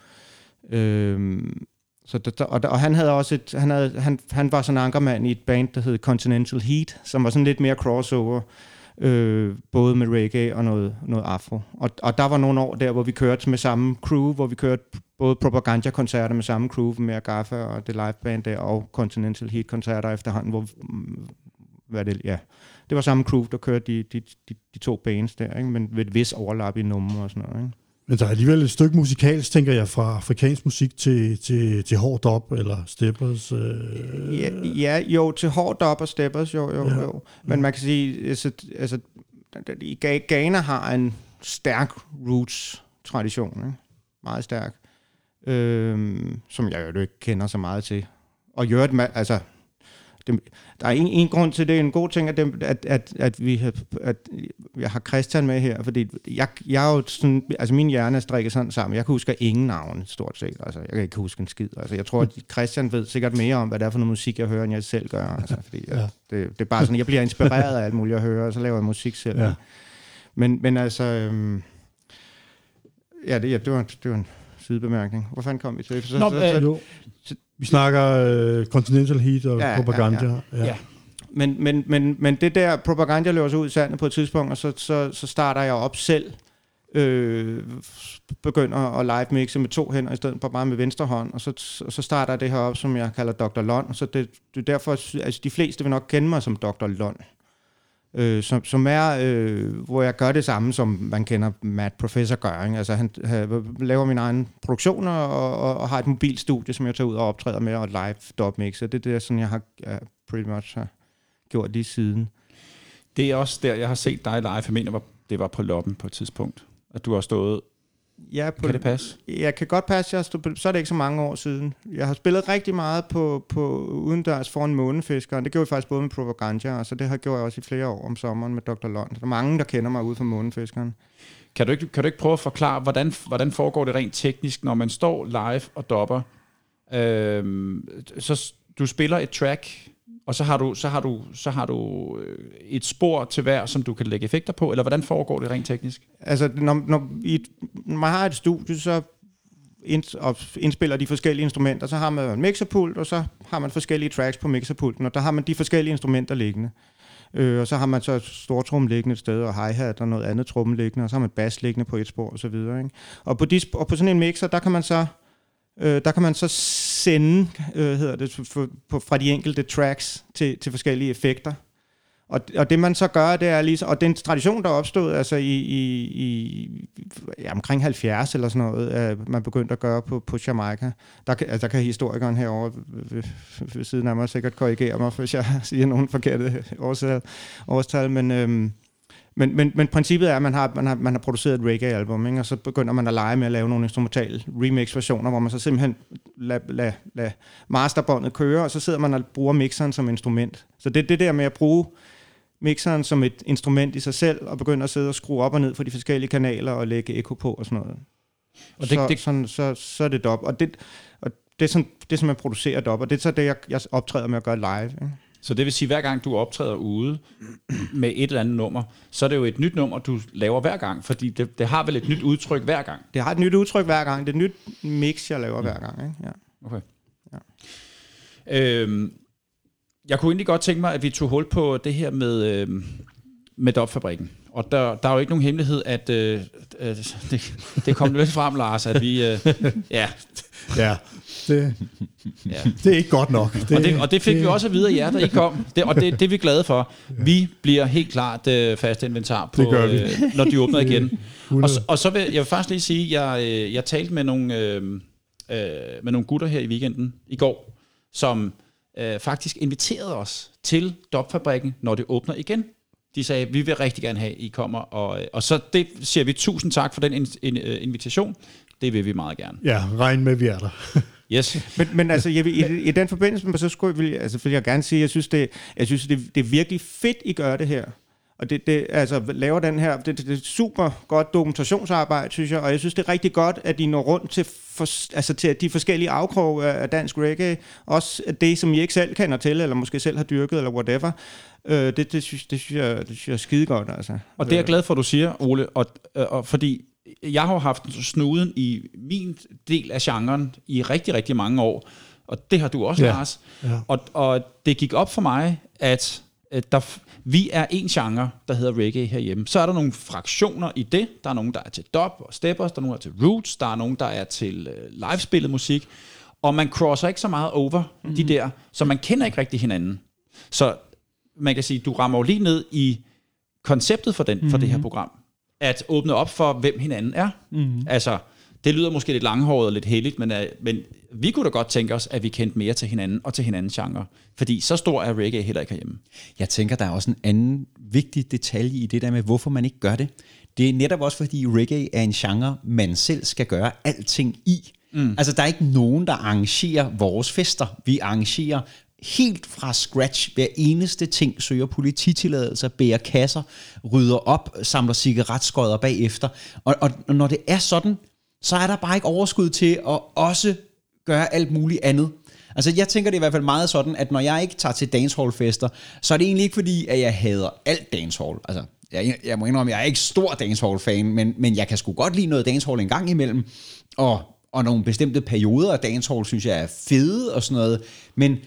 Øhm, så der, der, og, der, og han havde også et, han, havde, han, han var sådan en ankermand i et band, der hed Continental Heat, som var sådan lidt mere crossover, øh, øh, både med reggae og noget, noget afro. Og, og der var nogle år der, hvor vi kørte med samme crew, hvor vi kørte både propaganda-koncerter med samme crew med Agafa og det live band der, og Continental Heat-koncerter efterhånden, hvor, hvad det, ja, det var samme crew, der kørte de, de, de, de to bands der, ikke? men ved et vis overlap i numre og sådan noget. Ikke? Men der er alligevel et stykke musikalsk, tænker jeg, fra afrikansk musik til, til, til hård dop eller steppers. Øh, Ja, ja, jo, til hårdt op og steppers, jo, jo, Ja. jo. Men man kan sige, altså, altså i Ghana har en stærk roots-tradition, ikke? meget stærk, øhm, som jeg jo ikke kender så meget til. Og gjort, altså, det, der er en, en grund til det, en god ting, at, at, at, at, vi har, at jeg har Christian med her, fordi jeg, jeg er jo sådan, altså min hjerne er strikket sådan sammen, jeg kan huske ingen navne, stort set, altså jeg kan ikke huske en skid, altså jeg tror, at Christian ved sikkert mere om, hvad det er for noget musik, jeg hører, end jeg selv gør, altså, fordi Ja. ja. det, det er bare sådan, jeg bliver inspireret af alt muligt, jeg hører, og så laver jeg musik selv. Ja. Men, men altså, øhm, ja, det, ja, det, var, det var en sidebemærkning. Hvor fanden kom vi til? Så, Nå, så, øh, så. Vi snakker øh, Continental Heat og Ja, ja, ja, propaganda. Ja, ja. Ja. Men, men, men, men det der propaganda løber så ud i sandet på et tidspunkt, og så, så, så starter jeg op selv, øh, begynder at live mixe med to hænder, i stedet for bare med venstre hånd, og så, så starter jeg det her op, som jeg kalder Dr. Lund, og så det, det er derfor, altså de fleste vil nok kende mig som Dr. Lund, øh, som, som er, øh, hvor jeg gør det samme, som man kender Matt Professor gør, ikke? altså han, han laver min egen produktioner, og, og, og har et mobilstudie, som jeg tager ud og optræder med, og live dubmixer, det det er sådan jeg har ja, pretty much har gjort lige siden. Det er også der, jeg har set dig live. Jeg mener, det var på loppen på et tidspunkt. At du har stået... Ja, på Kan det passe? Jeg kan godt passe, jeg stod så er det ikke så mange år siden. Jeg har spillet rigtig meget på, på udendørs foran månefiskeren. Det gjorde jeg faktisk både med Propaganda, og så det har gjort jeg også i flere år om sommeren med Dr. Lund. Der er mange, der kender mig ude fra månefiskeren. Kan du ikke, kan du ikke prøve at forklare, hvordan, hvordan foregår det rent teknisk, når man står live og dopper? Øhm, så du spiller et track, og så har du, så har du, så har du øh, et spor til hver, som du kan lægge effekter på, eller hvordan foregår det rent teknisk? Altså, når, når, i, et- når man har et studie, så ind, og indspiller de forskellige instrumenter. Så har man en mixerpult, og så har man forskellige tracks på mixerpulten, og der har man de forskellige instrumenter liggende. Øh, og så har man så stortrum liggende et sted, og hi-hat og noget andet tromme liggende, og så har man bass liggende på et spor og så videre. Ikke? Og, på de, og på sådan en mixer, der kan man så øh, der kan man så sende øh, hedder det, for, på, fra de enkelte tracks til, til forskellige effekter. Og, og det man så gør, det er lige og den tradition, der opstod altså i, i, i ja, omkring 70 eller sådan noget, øh, man begyndte at gøre på, på Jamaica. Der, altså, der kan historikeren herovre ved, ved siden af mig sikkert korrigere mig, hvis jeg [laughs] siger nogle forkerte årstal, årstal men, Øh, men, men, men princippet er, at man har, man har, man har produceret et reggae-album, ikke? og så begynder man at lege med at lave nogle instrumentale remix-versioner, hvor man så simpelthen lader lad, lad masterbåndet køre, og så sidder man og bruger mixeren som instrument. Så det det der med at bruge mixeren som et instrument i sig selv, og begynde at sidde og skrue op og ned for de forskellige kanaler og lægge ekko på og sådan noget. Og det, så, det, sådan, så, så er det dop. Og det, og det er sådan, det er sådan man producerer dop, og det er så det, jeg, jeg optræder med at gøre live. Ikke? Så det vil sige, hver gang du optræder ude med et eller andet nummer, så er det jo et nyt nummer, du laver hver gang, fordi det, det har vel et nyt udtryk hver gang. Det har et nyt udtryk hver gang. Det er et nyt mix, jeg laver mm. hver gang. Ikke? Ja. Okay. Ja. Øhm, jeg kunne egentlig godt tænke mig, at vi tog hul på det her med, øh, med dopfabrikken. Og der, der er jo ikke nogen hemmelighed, at øh, øh, det, det kom lidt frem, Lars, at vi... Øh, [laughs] ja, ja, det, ja, det er ikke godt nok. Det, og, det, og det fik det, vi også at vide af jer, der I kom. Det, og det, det er vi glade for. Vi bliver helt klart øh, fast inventar, på, øh, når de åbner igen. og, og så vil jeg vil faktisk lige sige, at jeg, øh, jeg talte med nogle, øh, øh, med nogle gutter her i weekenden i går, som øh, faktisk inviterede os til Dopfabrikken, når det åbner igen. De sagde, vi vil rigtig gerne have, at I kommer. Og, øh, og så det siger vi tusind tak for den in, in, uh, invitation. Det vil vi meget gerne. Ja, regn med, vi er der. [laughs] Yes. men, men altså, jeg vil, i, i den forbindelse, så skulle, vil, altså, vil jeg gerne sige, jeg synes, det, jeg synes det, det er virkelig fedt, I gør det her. Og det, det altså, laver den her, det, det, det er super godt dokumentationsarbejde, synes jeg, og jeg synes, det er rigtig godt, at de når rundt til, for, altså til de forskellige afkrog af dansk reggae, også det, som I ikke selv kender til, eller måske selv har dyrket, eller whatever. Øh, det, det, synes, det, synes jeg, det synes jeg er skide godt, altså. Og det er jeg glad for, at du siger, Ole, og, og fordi jeg har haft snuden i min del af genren i rigtig, rigtig mange år, og det har du også, ja. Lars. Ja. Og, og det gik op for mig, at, at der, vi er en genre, der hedder reggae herhjemme. Så er der nogle fraktioner i det. Der er nogen, der er til dub og steppers, der er nogen, der er til roots, der er nogen, der er til uh, livespillet musik. Og man crosser ikke så meget over mm-hmm. de der, så man kender ikke rigtig hinanden. Så man kan sige, du rammer jo lige ned i konceptet for, den, mm-hmm. for det her mhm. program. At åbne op for, hvem hinanden er. Mm-hmm. Altså, det lyder måske lidt langhåret og lidt heldigt, men, uh, men vi kunne da godt tænke os, at vi kendte mere til hinanden og til hinandens genre. Fordi så stor er reggae heller ikke herhjemme. Jeg tænker, der er også en anden vigtig detalje i det der med, hvorfor man ikke gør det. Det er netop også, fordi reggae er en genre, man selv skal gøre alting i. Mm. Altså, der er ikke nogen, der arrangerer vores fester. Vi arrangerer helt fra scratch hver eneste ting, søger polititilladelser, bærer kasser, rydder op, samler cigaretskodder bagefter. Og, og når det er sådan, så er der bare ikke overskud til at også gøre alt muligt andet. Altså jeg tænker det er i hvert fald meget sådan, at når jeg ikke tager til dancehall-fester, så er det egentlig ikke fordi, at jeg hader alt dancehall. Altså jeg, jeg må indrømme, at jeg er ikke stor dancehall-fan, men, men jeg kan sgu godt lide noget dancehall en gang imellem. Og, og nogle bestemte perioder af dancehall, synes jeg er fede og sådan noget. Men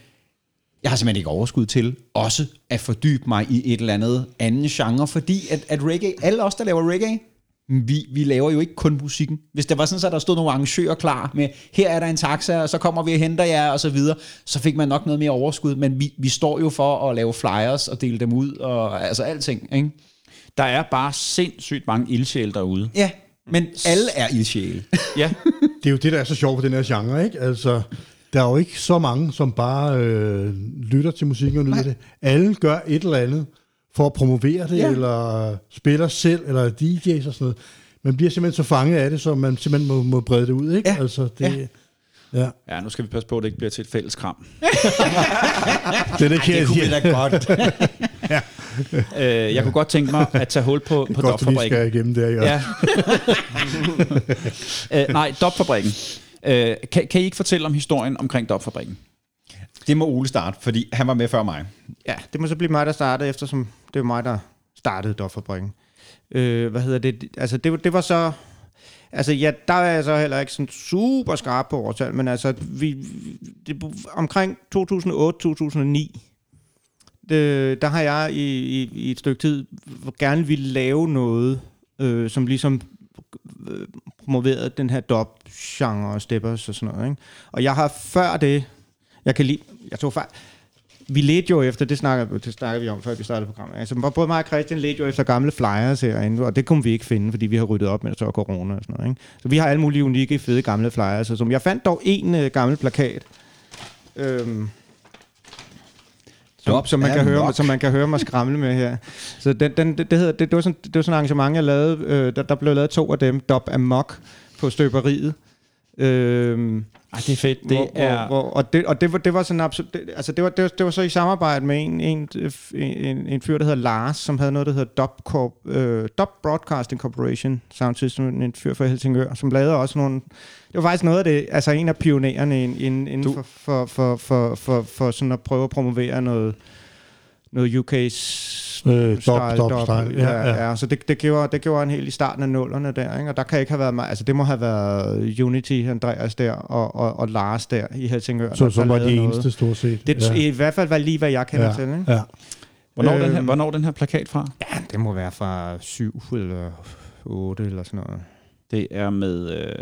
jeg har simpelthen ikke overskud til også at fordybe mig i et eller andet anden genre, fordi at, at reggae, alle os, der laver reggae, vi, vi laver jo ikke kun musikken. Hvis det var sådan, at der stod nogle arrangører klar med, her er der en taxa, og så kommer vi og henter jer, og så videre, så fik man nok noget mere overskud, men vi, vi står jo for at lave flyers og dele dem ud, og altså alting, ikke? Der er bare sindssygt mange ildsjæle derude. Ja, men alle er ildsjæle. ja. Det er jo det, der er så sjovt på den her genre, ikke? Altså, der er jo ikke så mange, som bare øh, lytter til musikken og nyder det. Alle gør et eller andet for at promovere det, ja. eller spiller selv, eller DJ's og sådan noget. Man bliver simpelthen så fanget af det, så man simpelthen må, må brede det ud, ikke? Ja. Altså, det, ja. Ja. ja, nu skal vi passe på, at det ikke bliver til et fælles kram. [laughs] det er det, Ej, det kunne vi da godt. [laughs] ja. øh, jeg kunne godt tænke mig at tage hul på, på godt, dopfabrikken. Godt, igennem det, ja. ja. [laughs] øh, nej, dopfabrikken. Øh, kan, kan I ikke fortælle om historien omkring dopfabrikken? Det må Ole starte, fordi han var med før mig. Ja, det må så blive mig, der startede, eftersom det var mig, der startede Doffabrikken. Øh, hvad hedder det? Altså, det, det var så... Altså, ja, der er jeg så heller ikke sådan super skarp på årstal, men altså, vi, det, omkring 2008-2009, det, der har jeg i, i, i et stykke tid gerne ville lave noget, øh, som ligesom øh, den her dub-genre og steppers og sådan noget. Ikke? Og jeg har før det, jeg kan lide, jeg tror fejl, vi ledte jo efter, det snakker, det snakker vi om, før vi startede programmet. Altså, både mig og Christian ledte jo efter gamle flyers herinde, og det kunne vi ikke finde, fordi vi har ryddet op, med så var corona og sådan noget. Ikke? Så vi har alle mulige unikke, fede gamle flyers. og Som jeg fandt dog en øh, gammel plakat, øhm, som, Dop som, man kan høre, som man kan høre mig skramle med her. Så den, den, det, det, hedder, det, det, var sådan, det var sådan et arrangement, jeg lavede. Øh, der, der blev lavet to af dem, Dop Amok på støberiet. Øhm, Ej, det er fedt. Det hvor, er... hvor, hvor, og det, og det, var, det var sådan absolut, det, altså det var, det, var, det var så i samarbejde med en, en, en, en fyr, der hedder Lars, som havde noget, der hedder Dub, Corp, øh, Dub Broadcasting Corporation Sound System, en fyr fra Helsingør, som lavede også nogle, var faktisk noget af det, altså en af pionererne inden, inden for, for, for, for, for, for sådan at prøve at promovere noget, noget UK's Øh, style, dub dub, style, ja, ja, ja, ja. ja. Så det, det, gjorde, det gjorde han helt i starten af nullerne der, ikke? og der kan ikke have været meget, altså det må have været Unity, Andreas der, og, og, og Lars der i Helsingør. Så, som var de noget. eneste stort set. Det er i hvert fald var lige, hvad jeg kender ja. til. Ikke? Ja. Hvornår, den her, Øhm. hvornår den her plakat fra? Ja, det må være fra 7 eller 8 eller sådan noget. Det er med øh,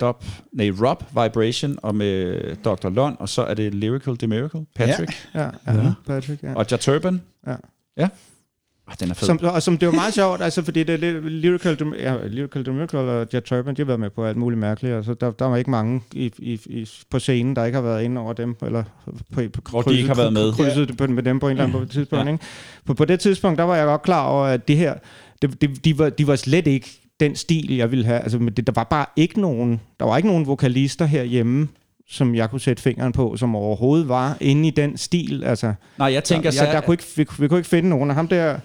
Dub, nej, Rob Vibration og med Dr. Lund, og så er det Lyrical The Miracle, Patrick, Ja, ja, Ja. ja. Patrick, ja. og Jaturban. Ja. Ja. Ah, den er fed. Som, og som det var meget sjovt, altså fordi det er Lyrical, ja, Lyrical The Miracle og Jet Turban, de har været med på alt muligt mærkeligt. Altså, der, der var ikke mange i, i, i, på scenen, der ikke har været inde over dem, eller på, på, Hvor de ikke har været med. Krydset ja. med dem på en eller anden [laughs] tidspunkt. Ja. Ja. Ikke? På, på det tidspunkt, der var jeg godt klar over, at det her, det, det, de, var, de var slet ikke den stil, jeg ville have. Altså, men det, der var bare ikke nogen, der var ikke nogen vokalister herhjemme, som jeg kunne sætte fingeren på, som overhovedet var inde i den stil. Altså, Nej, jeg tænker ja, der kunne ikke, vi, vi kunne ikke finde nogen af ham der,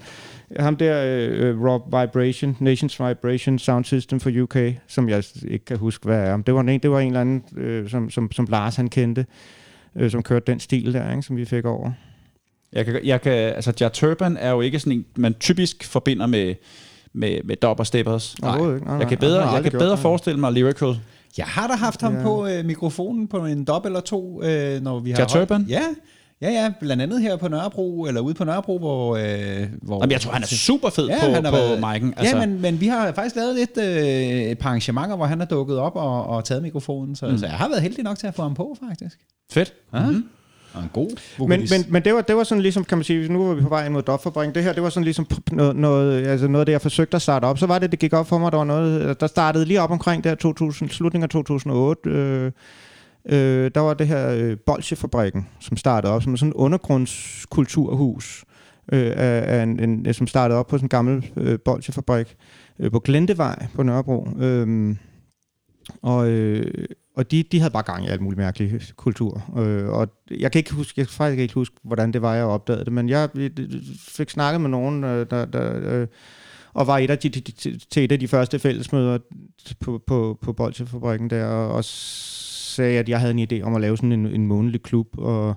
ham der øh, Rob Vibration, Nations Vibration Sound System for UK, som jeg ikke kan huske, hvad er. Det var en, det var en eller anden, øh, som, som, som Lars han kendte, øh, som kørte den stil der, ikke, som vi fik over. Jeg kan, jeg kan, altså, Jaturban er jo ikke sådan en, man typisk forbinder med, med, med dub og steppers. Overhovedet ikke. Nej, Jeg kan nej, bedre, jeg kan bedre forestille mig Lyrical. Jeg har da haft ham Ja. på øh, mikrofonen på en dop eller to, øh, når vi har... Jack Turban? Ja, ja, ja, blandt andet her på Nørrebro, eller ude på Nørrebro, hvor... Øh, hvor Jamen, jeg tror, han er super fed Ja, på, han har på været- mic'en. Altså. Ja, men, men vi har faktisk lavet lidt øh, et par arrangementer, hvor han er dukket op og, og taget mikrofonen, så, mm. så jeg har været heldig nok til at få ham på, faktisk. Fedt. Ja. Mm-hmm. Og en god Men, vokalist. men, men det, var, det var sådan ligesom, kan man sige, nu var vi på vej ind mod dopfabrik. Det her, det var sådan ligesom noget, noget, altså noget af det, jeg forsøgte at starte op. Så var det, det gik op for mig, der var noget, der startede lige op omkring der 2000, slutningen af 2008. Øh, øh, der var det her øh, Bolsjefabrikken, som startede op som sådan en undergrundskulturhus, øh, af, af en, en, som startede op på sådan en gammel øh, Bolsjefabrik øh, på Glentevej på Nørrebro. Øh, og, øh, og de, de havde bare gang i alt muligt mærkelig kultur. Øh, og jeg kan ikke huske, jeg kan faktisk ikke huske, hvordan det var, jeg opdagede det, men jeg fik snakket med nogen, øh, der, der øh, og var et af de, de, de, til et af de første fællesmøder på, på, på Bolsjefabrikken der, og, og sagde, at jeg havde en idé om at lave sådan en, en månedlig klub, og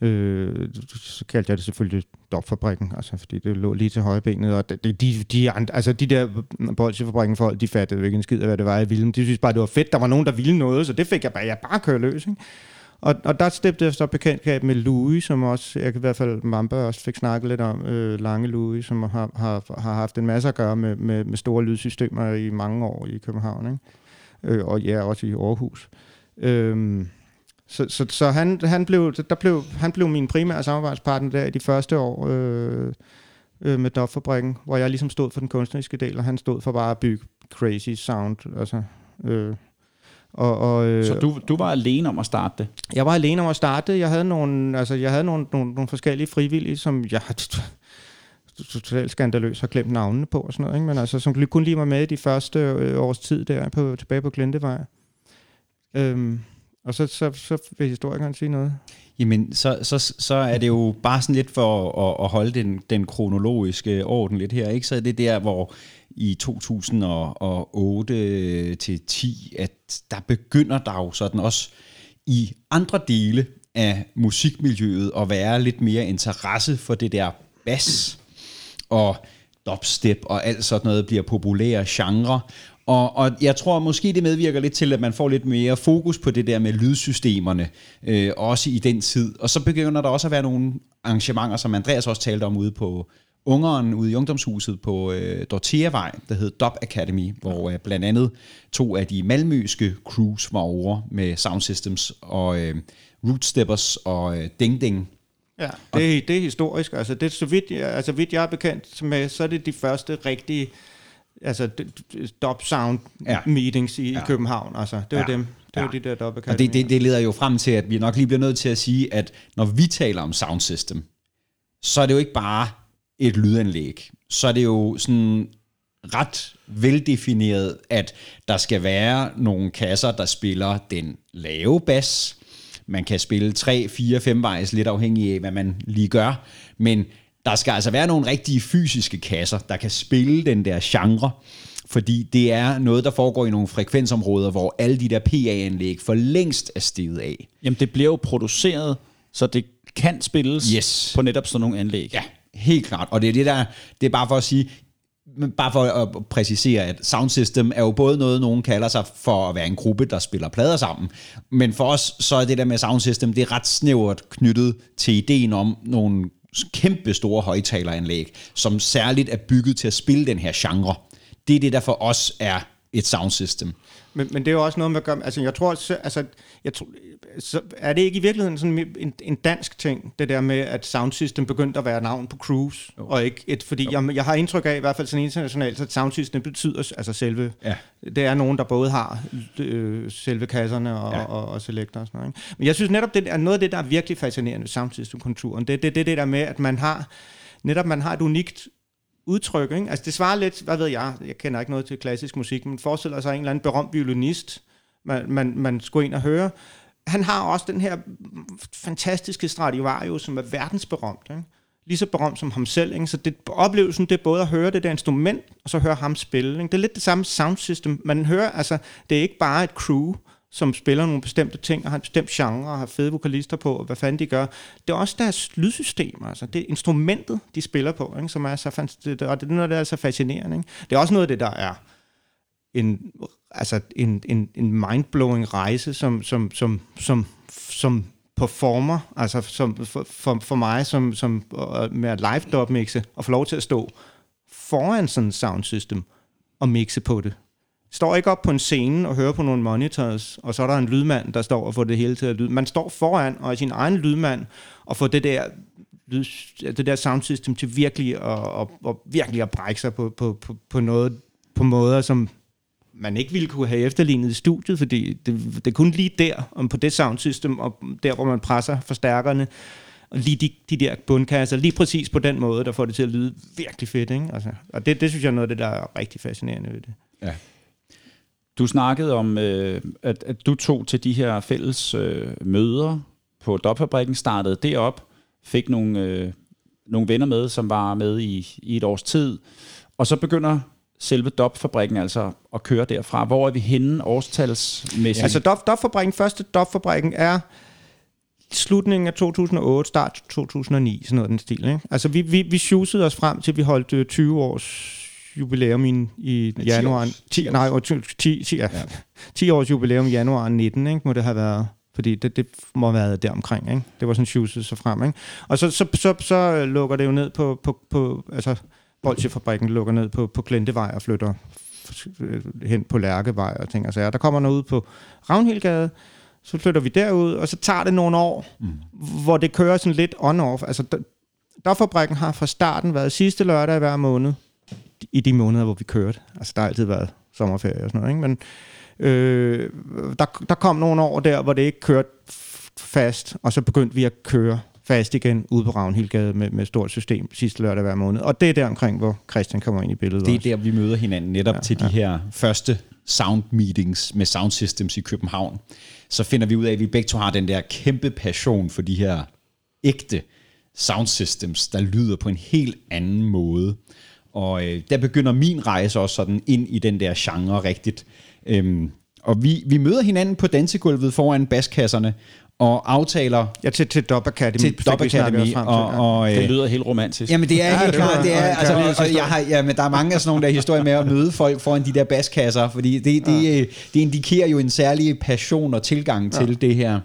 øh, så kaldte jeg det selvfølgelig Dopfabrikken, altså fordi det lå lige til højbenet, og de, de, de, andre, altså de der Bolsjefabrikken folk, de fattede jo ikke en skid af, hvad det var, jeg ville, de synes bare, det var fedt, der var nogen, der ville noget, så det fik jeg bare, jeg bare køre løs, ikke? Og, og der stemte jeg så bekendtskab med Louis, som også, jeg kan i hvert fald Mamba også fik snakket lidt om, øh, Lange Louis, som har, har, har haft en masse at gøre med, med, med store lydsystemer i mange år i København, ikke? Øh, og ja, også i Aarhus. Øhm, så, så, så han, han, blev, der blev, han blev min primære samarbejdspartner der i de første år øh, øh, med Dopfabrikken, hvor jeg ligesom stod for den kunstneriske del, og han stod for bare at bygge crazy sound. Altså, øh, og, og, øh, Så du, du var alene om at starte det? jeg var alene om at starte. Jeg havde nogle, altså, jeg havde nogle, nogle, nogle forskellige frivillige, som jeg totalt skandaløst har glemt navnene på og sådan noget, ikke? men altså, som kun lige var med i de første øh, års tid der på, tilbage på Glentevej. Øhm, og så, så, så vil historikeren sige noget. Jamen, så, så, så er det jo bare sådan lidt for at, at holde den, den kronologiske orden lidt her, ikke? Så er det der, hvor i 2008 til 10, at der begynder der jo sådan også i andre dele af musikmiljøet at være lidt mere interesse for det der bas. Og dubstep og alt sådan noget bliver populære genre. Og, og jeg tror måske, det medvirker lidt til, at man får lidt mere fokus på det der med lydsystemerne, øh, også i den tid. Og så begynder der også at være nogle arrangementer, som Andreas også talte om ude på Ungeren, ude i ungdomshuset på øh, Dortiavej, der hed Dub Academy, hvor øh, blandt andet to af de malmøske crews var over med Sound Systems og øh, Rootsteppers og øh, Ding Ding Ja, det, det er historisk. Altså, det, så, vidt, jeg, altså, vidt jeg er bekendt med, så er det de første rigtige altså, dub sound Ja. meetings i, ja. I København. Altså, det var Ja. dem. Det var Ja. de der dub Og det, det, det leder jo frem til, at vi nok lige bliver nødt til at sige, at når vi taler om sound system, så er det jo ikke bare et lydanlæg. Så er det jo sådan ret veldefineret, at der skal være nogle kasser, der spiller den lave bas. Man kan spille 3, 4, 5 vejs, lidt afhængig af, hvad man lige gør. Men der skal altså være nogle rigtige fysiske kasser, der kan spille den der genre. Fordi det er noget, der foregår i nogle frekvensområder, hvor alle de der PA-anlæg for længst er steget af. Jamen, det bliver jo produceret, så det kan spilles Yes. på netop sådan nogle anlæg. Ja, helt klart. Og det er det der, det er bare for at sige, men bare for at præcisere, at Sound System er jo både noget, nogen kalder sig for at være en gruppe, der spiller plader sammen, men for os, så er det der med Sound System, det er ret snævert knyttet til ideen om nogle kæmpe store højtaleranlæg, som særligt er bygget til at spille den her genre. Det er det, der for os er et sound system. Men, men det er jo også noget med gør... altså jeg tror, altså, jeg tror, så er det ikke i virkeligheden sådan en, en dansk ting, det der med, at Sound System begyndte at være navn på Cruise, jo. og ikke et, fordi jeg, jeg har indtryk af, i hvert fald sådan internationalt, at Sound System betyder altså selve, Ja. det er nogen, der både har øh, selve kasserne og, Ja. ja. og, og selektor og sådan noget. Ikke? Men jeg synes netop, det er noget af det, der er virkelig fascinerende ved Sound System-konturen, det er det, det, det der med, at man har, netop man har et unikt udtryk. Ikke? Altså det svarer lidt, hvad ved jeg, jeg kender ikke noget til klassisk musik, men forestiller sig en eller anden berømt violinist, man, man, man skulle ind og høre. Han har også den her fantastiske Stradivarius, som er verdensberømt. Ikke? Lige så berømt som ham selv. Ikke? Så det, oplevelsen, det er både at høre det der instrument, og så høre ham spille. Ikke? Det er lidt det samme sound system. Man hører, altså, det er ikke bare et crew, som spiller nogle bestemte ting, og har en bestemt genre, og har fede vokalister på, og hvad fanden de gør. Det er også deres lydsystem, altså. Det er instrumentet, de spiller på, ikke? som er så fantastisk, og det er noget, der er så fascinerende. Ikke? Det er også noget af det, der er en, altså en, en, en mindblowing rejse, som, som, som, som, som performer, altså som, for, for, for mig som, som med at live dub mixe, og få lov til at stå foran sådan en sound system og mixe på det. Står ikke op på en scene og hører på nogle monitors, og så er der en lydmand, der står og får det hele til at lyde. Man står foran og er sin egen lydmand, og får det der, lyd, det der sound system til virkelig at, og, og virkelig at brække sig på, på, på, på noget, på måder, som man ikke ville kunne have efterlignet i studiet, fordi det, det er kun lige der, om på det sound system, og der, hvor man presser forstærkerne, og lige de, de der bundkasser, lige præcis på den måde, der får det til at lyde virkelig fedt. Ikke? Altså, og det, det synes jeg er noget af det, der er rigtig fascinerende ved det. Ja. Du snakkede om, øh, at, at du tog til de her fælles øh, møder på Dopfabrikken, startede derop, fik nogle, øh, nogle venner med, som var med i, i et års tid, og så begynder selve Dopfabrikken altså at køre derfra. Hvor er vi henne årstalsmæssigt? Ja. Altså Dof, Dof-fabrikken, første Dof-fabrikken er slutningen af 2008, start 2009, sådan noget den stil. Ikke? Altså vi, vi, vi shoesede os frem til, vi holdt øh, 20 års jubilæum i, i Ja, 10 januar. års. 10, nej, og 10, 10, 10, ja. Ja. [laughs] 10 års jubilæum i januar 19, ikke, må det have været. Fordi det, det må have været deromkring. Ikke? Det var sådan shoesede sig frem. Ikke? Og så, så, så, så lukker det jo ned på, på, på altså Bolsjefabrikken lukker ned på, på Klintevej og flytter hen på Lærkevej og ting. Altså, ja, der kommer noget ud på Ravnhildgade, så flytter vi derud, og så tager det nogle år, mm. hvor det kører sådan lidt on-off. Altså, Doffabrikken har fra starten været sidste lørdag i hver måned, i de måneder, hvor vi kørte. Altså, der har altid været sommerferie og sådan noget, ikke? Men øh, der, der kom nogle år der, hvor det ikke kørte fast, og så begyndte vi at køre fast igen ude på Ravnhildgade med, med stort system sidste lørdag hver måned. Og det er der omkring, hvor Christian kommer ind i billedet Det er også. der, vi møder hinanden netop ja, til de her første sound meetings med sound systems i København. Så finder vi ud af, at vi begge to har den der kæmpe passion for de her ægte sound systems, der lyder på en helt anden måde. Og øh, der begynder min rejse også sådan ind i den der genre rigtigt. Øhm, og vi, vi møder hinanden på dansegulvet foran baskasserne, og aftaler Ja, til, til Dub Academy. til snakket Academy. til, Og, og, Det øh, lyder helt romantisk. Jamen det er helt klart, det er, altså, og, og jeg har, ja, men der er mange af sådan nogle der historier med at møde folk foran de der baskasser, fordi det, det, ja. det indikerer jo en særlig passion og tilgang til ja. det her.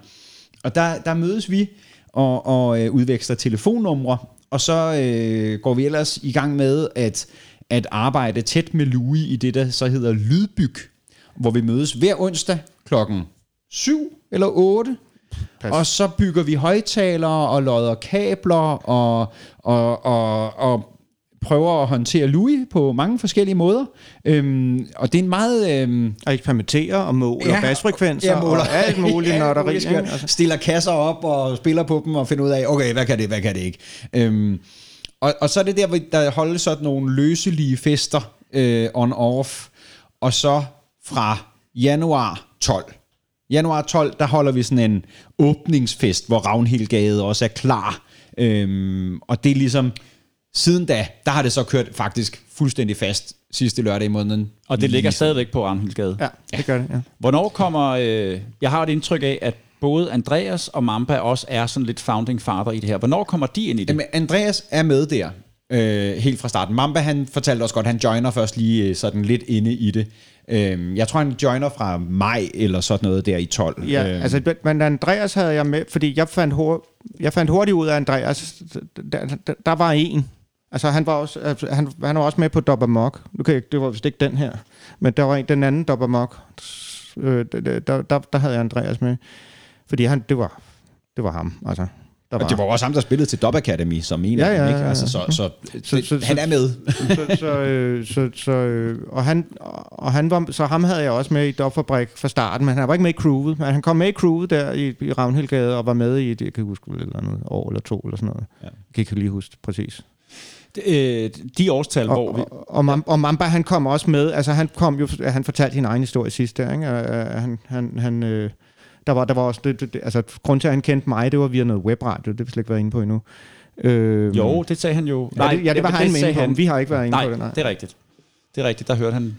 Og der, der mødes vi og, og øh, udveksler telefonnumre, og så øh, går vi ellers i gang med at, at arbejde tæt med Louis i det, der så hedder Lydbyg, hvor vi mødes hver onsdag klokken 7 eller 8, Pas. og så bygger vi højtalere og lodder kabler og, og, og, og prøver at håndtere Louis på mange forskellige måder. Øhm, og det er en meget... Øhm, Og eksperimentere og måle ja, og basfrekvenser ja, måler. og alt muligt [laughs] Ja, nørderi. muligt ikke? skørt. Altså, Stiller kasser op og spiller på dem og finder ud af, okay, hvad kan det, hvad kan det ikke. Øhm, og, og så er det der, hvor der holdes sådan nogle løselige fester øh, on-off, og så fra januar 12. Januar 12, der holder vi sådan en åbningsfest, hvor Ravnhildgade også er klar. Øhm, og det er ligesom, siden da, der har det så kørt faktisk fuldstændig fast sidste lørdag i måneden. Og det ligger stadigvæk på Arnhildsgade. ja, det gør det, ja. Hvornår kommer... Øh, jeg har et indtryk af, at både Andreas og Mamba også er sådan lidt founding father i det her. Hvornår kommer de ind i det? Jamen, Andreas er med der, øh, helt fra starten. Mamba, han fortalte også godt, han joiner først lige øh, sådan lidt inde i det. Øh, jeg tror, han joiner fra maj eller sådan noget der i 12. Ja, øh, altså, men Andreas havde jeg med, fordi jeg fandt, hurtigt, jeg fandt hurtigt ud af Andreas, der, der, der var en. Altså, han var også, altså, han, han var også med på Dobber Mok. Nu kan jeg, det var vist ikke den her, men der var en, den anden Dobber Mok. Øh, der, der, der, der havde jeg Andreas med. Fordi han, det var, det var ham, altså. Der og det var også ham, der spillede til Dub Academy som en Ja, af dem, ikke? Altså, så, så, Så- det, så- han er med. så, så, øh, så, så, øh, og han, og han var, så ham havde jeg også med i Dopfabrik fra starten, men han var ikke med i crewet. Men han kom med i crewet der i, i Ravnhildgade og var med i, det, jeg kan huske, et eller andet år eller to eller sådan noget. Ja. Jeg kan ikke lige huske præcis. Øh, de årstal, Og, hvor vi... og, og, Mam- og Mamba, han kom også med, altså han kom jo, han fortalte sin egen historie sidst der, ikke? Og, øh, han, han, han, øh, der var, der var også, det, det, det, altså grund til, at han kendte mig, det var via noget webradio, det har vi slet ikke været inde på endnu. Øh, Jo, det sagde han jo. ja, det, ja, det var men han med inde på, men vi har ikke været inde Nej, på det. det er rigtigt. Det er rigtigt, der hørte han,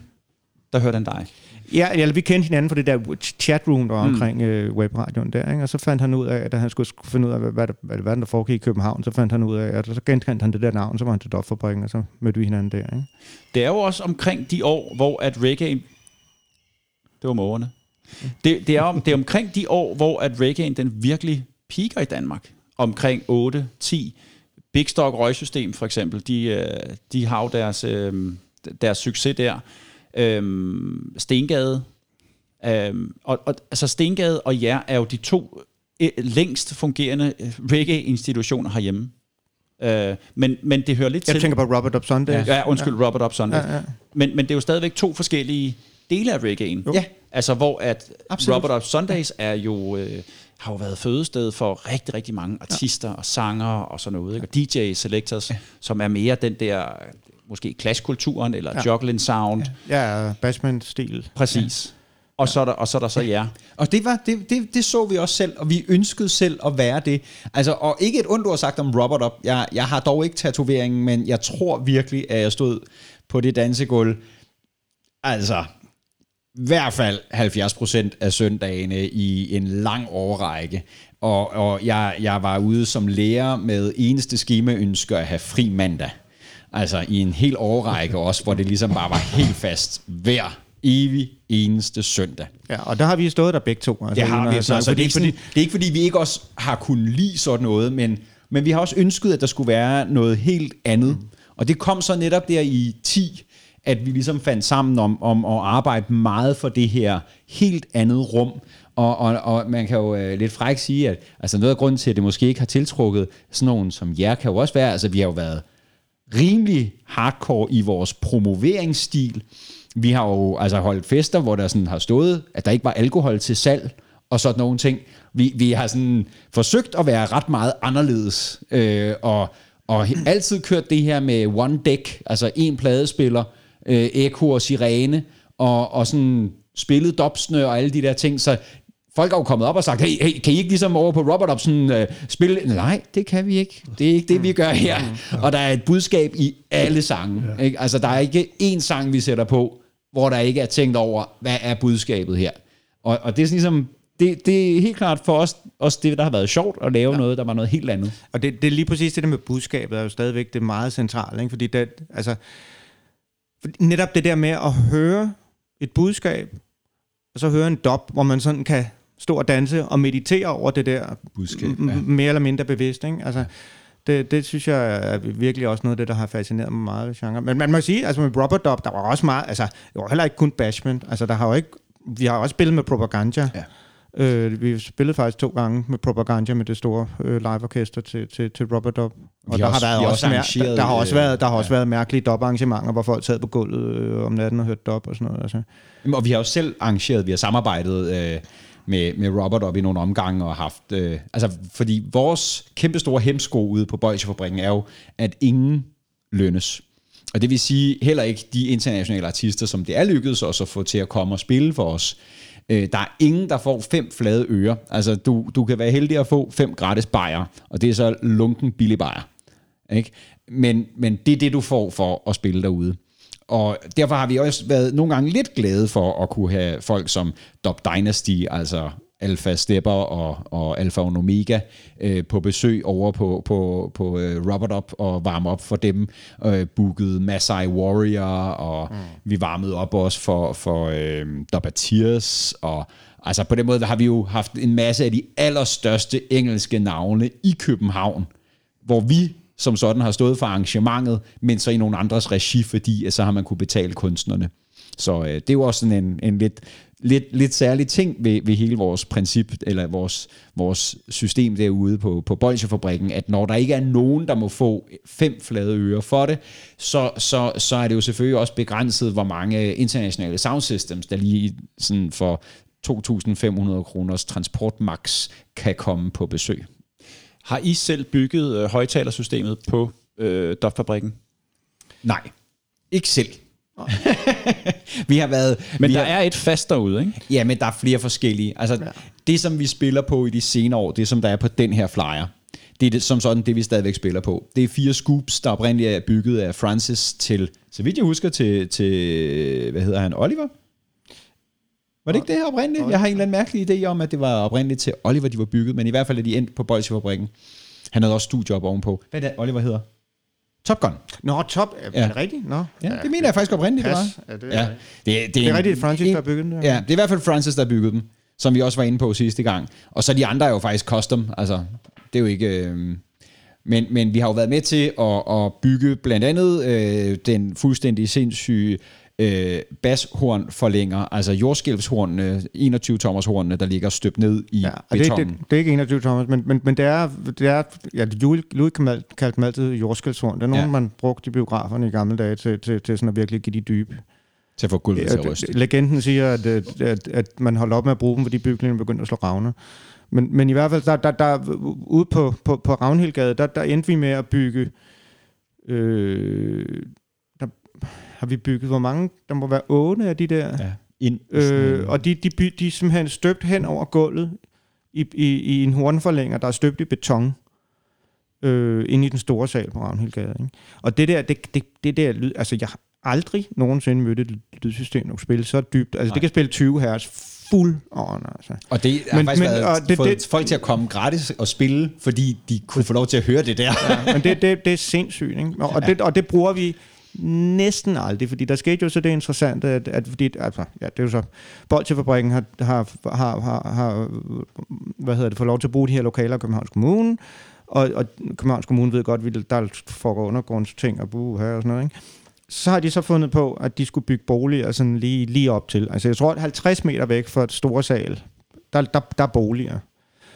der hørte han dig. Ja, eller vi kendte hinanden for det der chatroom, der var omkring øh, webradioen der, ikke? og så fandt han ud af, at da han skulle sk- finde ud af, hvad, hvad, der- hvad, hvad der foregik i København, så fandt han ud af, at så genkendte han det der navn, så var han til Dopfabrikken, og så mødte vi hinanden der. Ikke? Det er jo også omkring de år, hvor at reggae... Det var mågerne. Det, det, er, om, det er omkring de år, hvor at reggae den virkelig piker i Danmark. Omkring 8, 10. Big Stock Røgsystem for eksempel, de, øh, de har jo deres, øh, deres succes der. Øhm, Stengade. Øhm, og, og, altså Stengade og jer er jo de to øh, længst fungerende reggae-institutioner herhjemme. Øh, men, men det hører lidt Jeg til... tænker på Robert Up Sunday. Ja, undskyld, ja. Robert Up Sunday. Ja, ja. Men, men det er jo stadigvæk to forskellige dele af reggae'en. Ja. Altså, hvor at Absolut. Robert Up Sundays er jo, øh, har jo været fødested for rigtig, rigtig mange artister og sangere og sådan noget. Ikke? Og DJ selectors, ja. som er mere den der, måske clash-kulturen eller ja. Ja. juggling sound. Ja. Ja, Bashman-stil. Præcis. Ja. Og, så er der, og så er der så jer. Og det, var, det, det, det så vi også selv, og vi ønskede selv at være det. Altså, og ikke et ondt ord sagt om Robert Up. Jeg, jeg har dog ikke tatoveringen, men jeg tror virkelig, at jeg stod på det dansegulv. Altså, hvert fald 70% af søndagene i en lang årrække. Og, og jeg, jeg var ude som lærer med eneste skemaønsker at have fri mandag. Altså i en hel årrække også, hvor det ligesom bare var helt fast hver evig eneste søndag. Ja, og der har vi stået der begge to. Altså, Det har vi. Altså, altså, det, er ikke sådan, det er ikke fordi, vi ikke også har kunnet lide sådan noget, men, men vi har også ønsket, at der skulle være noget helt andet. Mm. Og det kom så netop der i 10, at vi ligesom fandt sammen om, om at arbejde meget for det her helt andet rum. Og, og, og man kan jo øh, lidt frækt sige, at altså noget af grunden til, at det måske ikke har tiltrukket sådan nogen som jer, kan jo også være, altså vi har jo været rimelig hardcore i vores promoveringsstil. Vi har jo altså holdt fester, hvor der sådan har stået, at der ikke var alkohol til salg, og sådan nogle ting. Vi, vi har sådan forsøgt at være ret meget anderledes, øh, og, og altid kørt det her med one deck, altså en pladespiller, øh, Eko og Sirene, og, og sådan spillet dopsnør og alle de der ting, så folk er jo kommet op og sagt, hey, hey kan I ikke ligesom over på Robert Up sådan, øh, spille? Nej, det kan vi ikke. Det er ikke det, vi gør her. [laughs] Og der er et budskab i alle sange. Ikke? Altså, der er ikke én sang, vi sætter på, hvor der ikke er tænkt over, hvad er budskabet her. Og, og det er sådan ligesom det, det er helt klart for os også det, der har været sjovt at lave ja. noget, der var noget helt andet. Og det, det er lige præcis det der med budskabet, er jo stadigvæk det meget centrale, ikke? fordi det, altså, netop det der med at høre et budskab, og så høre en dop, hvor man sådan kan stå og danse og meditere over det der Budskab, m- ja. mere eller mindre bevidst. Ikke? Altså, det, det synes jeg er virkelig også noget af det, der har fascineret mig meget ved genre. Men man må sige, altså med Rubber Dub, der var også meget, altså det var heller ikke kun Bashment, altså der har jo ikke, vi har også spillet med Propaganda. Ja. Øh, vi spillede faktisk to gange med Propaganda med det store øh, liveorkester til, til, til Rubber Dub. Og der har har, også- været også, også mær- der, der har også øh, været, der har også ja. været mærkelige dop-arrangementer, hvor folk sad på gulvet øh, om natten og hørte dop og sådan noget. Altså. Og vi har jo selv arrangeret, vi har samarbejdet øh, med, med Robert op i nogle omgange og haft... Øh, altså, fordi vores kæmpe store hemsko ude på Bolsjefabrikken er jo, at ingen lønnes. Og det vil sige heller ikke de internationale artister, som det er lykkedes os at få til at komme og spille for os. Øh, der er ingen, der får fem flade øre. Altså, du, du kan være heldig at få fem gratis bajer, og det er så lunken billig bajer. Ikke? Men, men det er det, du får for at spille derude. Og derfor har vi også været nogle gange lidt glade for at kunne have folk som Dob Dynasty, altså Alpha Stepper og, og Alpha og Omega øh, på besøg over på, på, på øh, Robert Up og varme op for dem. Øh, bookede Masai Warrior, og mm. vi varmede op også for, for øh, Dub Tears, og altså på den måde har vi jo haft en masse af de allerstørste engelske navne i København, hvor vi som sådan har stået for arrangementet, men så i nogle andres regi, fordi at så har man kunne betale kunstnerne. Så øh, det er jo også sådan en, en lidt, lidt, lidt særlig ting ved, ved hele vores princip, eller vores, vores system derude på, på Bolsjefabrikken, at når der ikke er nogen, der må få fem flade ører for det, så, så, så er det jo selvfølgelig også begrænset, hvor mange internationale sound systems, der lige sådan for 2.500 kroners transportmax kan komme på besøg. Har I selv bygget øh, højtalersystemet på øh, Dot-fabrikken? Nej, ikke selv. [laughs] vi har været... Men der har, er et fast derude, ikke? Ja, men der er flere forskellige. Altså, ja. det som vi spiller på i de senere år, det som der er på den her flyer, det er det, som sådan det, vi stadigvæk spiller på. Det er fire scoops, der oprindeligt er bygget af Francis til, så vidt jeg husker, til, til hvad hedder han, Oliver? Var det ikke det oprindeligt? Jeg har en eller anden mærkelig idé om, at det var oprindeligt til Oliver, de var bygget, men i hvert fald er de endt på Bolsjefabrikken. Han havde også studie op ovenpå. Hvad er det, Oliver hedder? Top Gun. Nå, top. Er Ja. ja. det rigtigt? Nå. Ja, det mener jeg faktisk oprindeligt, det var. Ja, det Ja, er- det, det, Det er rigtigt, Francis, der har bygget der. Ja, det er i hvert fald Francis, der har bygget dem, som vi også var inde på sidste gang. Og så de andre er jo faktisk custom, altså det er jo ikke... Øh, men, men vi har jo været med til at, at bygge blandt andet øh, den fuldstændig sindssyge øh, bashornforlænger, altså jordskælvshornene, 21-tommers hornene, der ligger støbt ned i Ja, og det, betonen. det, det er ikke 21 Thomas, men, men, men det er, det er ja, Louis, kaldte dem altid jordskælshorn. Det er nogen, Ja. man brugte i biograferne i gamle dage til, til, til sådan at virkelig give de dybe. til at få gulvet til at ryste. legenden siger, at, at, at, at man holdt op med at bruge dem, fordi bygningerne begyndte at slå ravne. Men, men i hvert fald, der, der, der, ude på, på, på Ravnhildgade, der, der endte vi med at bygge... Øh, der har vi bygget, hvor mange? Der må være otte af de der. Ja, ind Øh, og de, de, by, de er simpelthen støbt hen over gulvet i, i, i en hornforlænger, der er støbt i beton øh, inde i den store sal på Ravnhildgade. Ikke? Og det der, det, det, det der lyd, altså jeg har aldrig nogensinde mødt et lydsystem, der spille så dybt. Altså Nej. det kan spille 20 hertz fuld on, altså. Og det har Men- faktisk men- været og det, fået det- folk til at komme gratis og spille, fordi de kunne få lov til at høre det der. Ja, men det, det, det er sindssygt, ikke? Og, og, det, og det bruger vi næsten aldrig, fordi der skete jo så det interessante, at, at fordi, altså, ja, det er jo så, Bolsjefabrikken har, har, har, har, har, hvad hedder det, fået lov til at bruge de her lokaler i Københavns Kommune, og, og Københavns Kommune ved godt, at der foregår undergrundsting og buh her og sådan noget, ikke? Så har de så fundet på, at de skulle bygge boliger sådan lige, lige op til. Altså jeg tror, at 50 meter væk fra et store sal, der, der, der er boliger.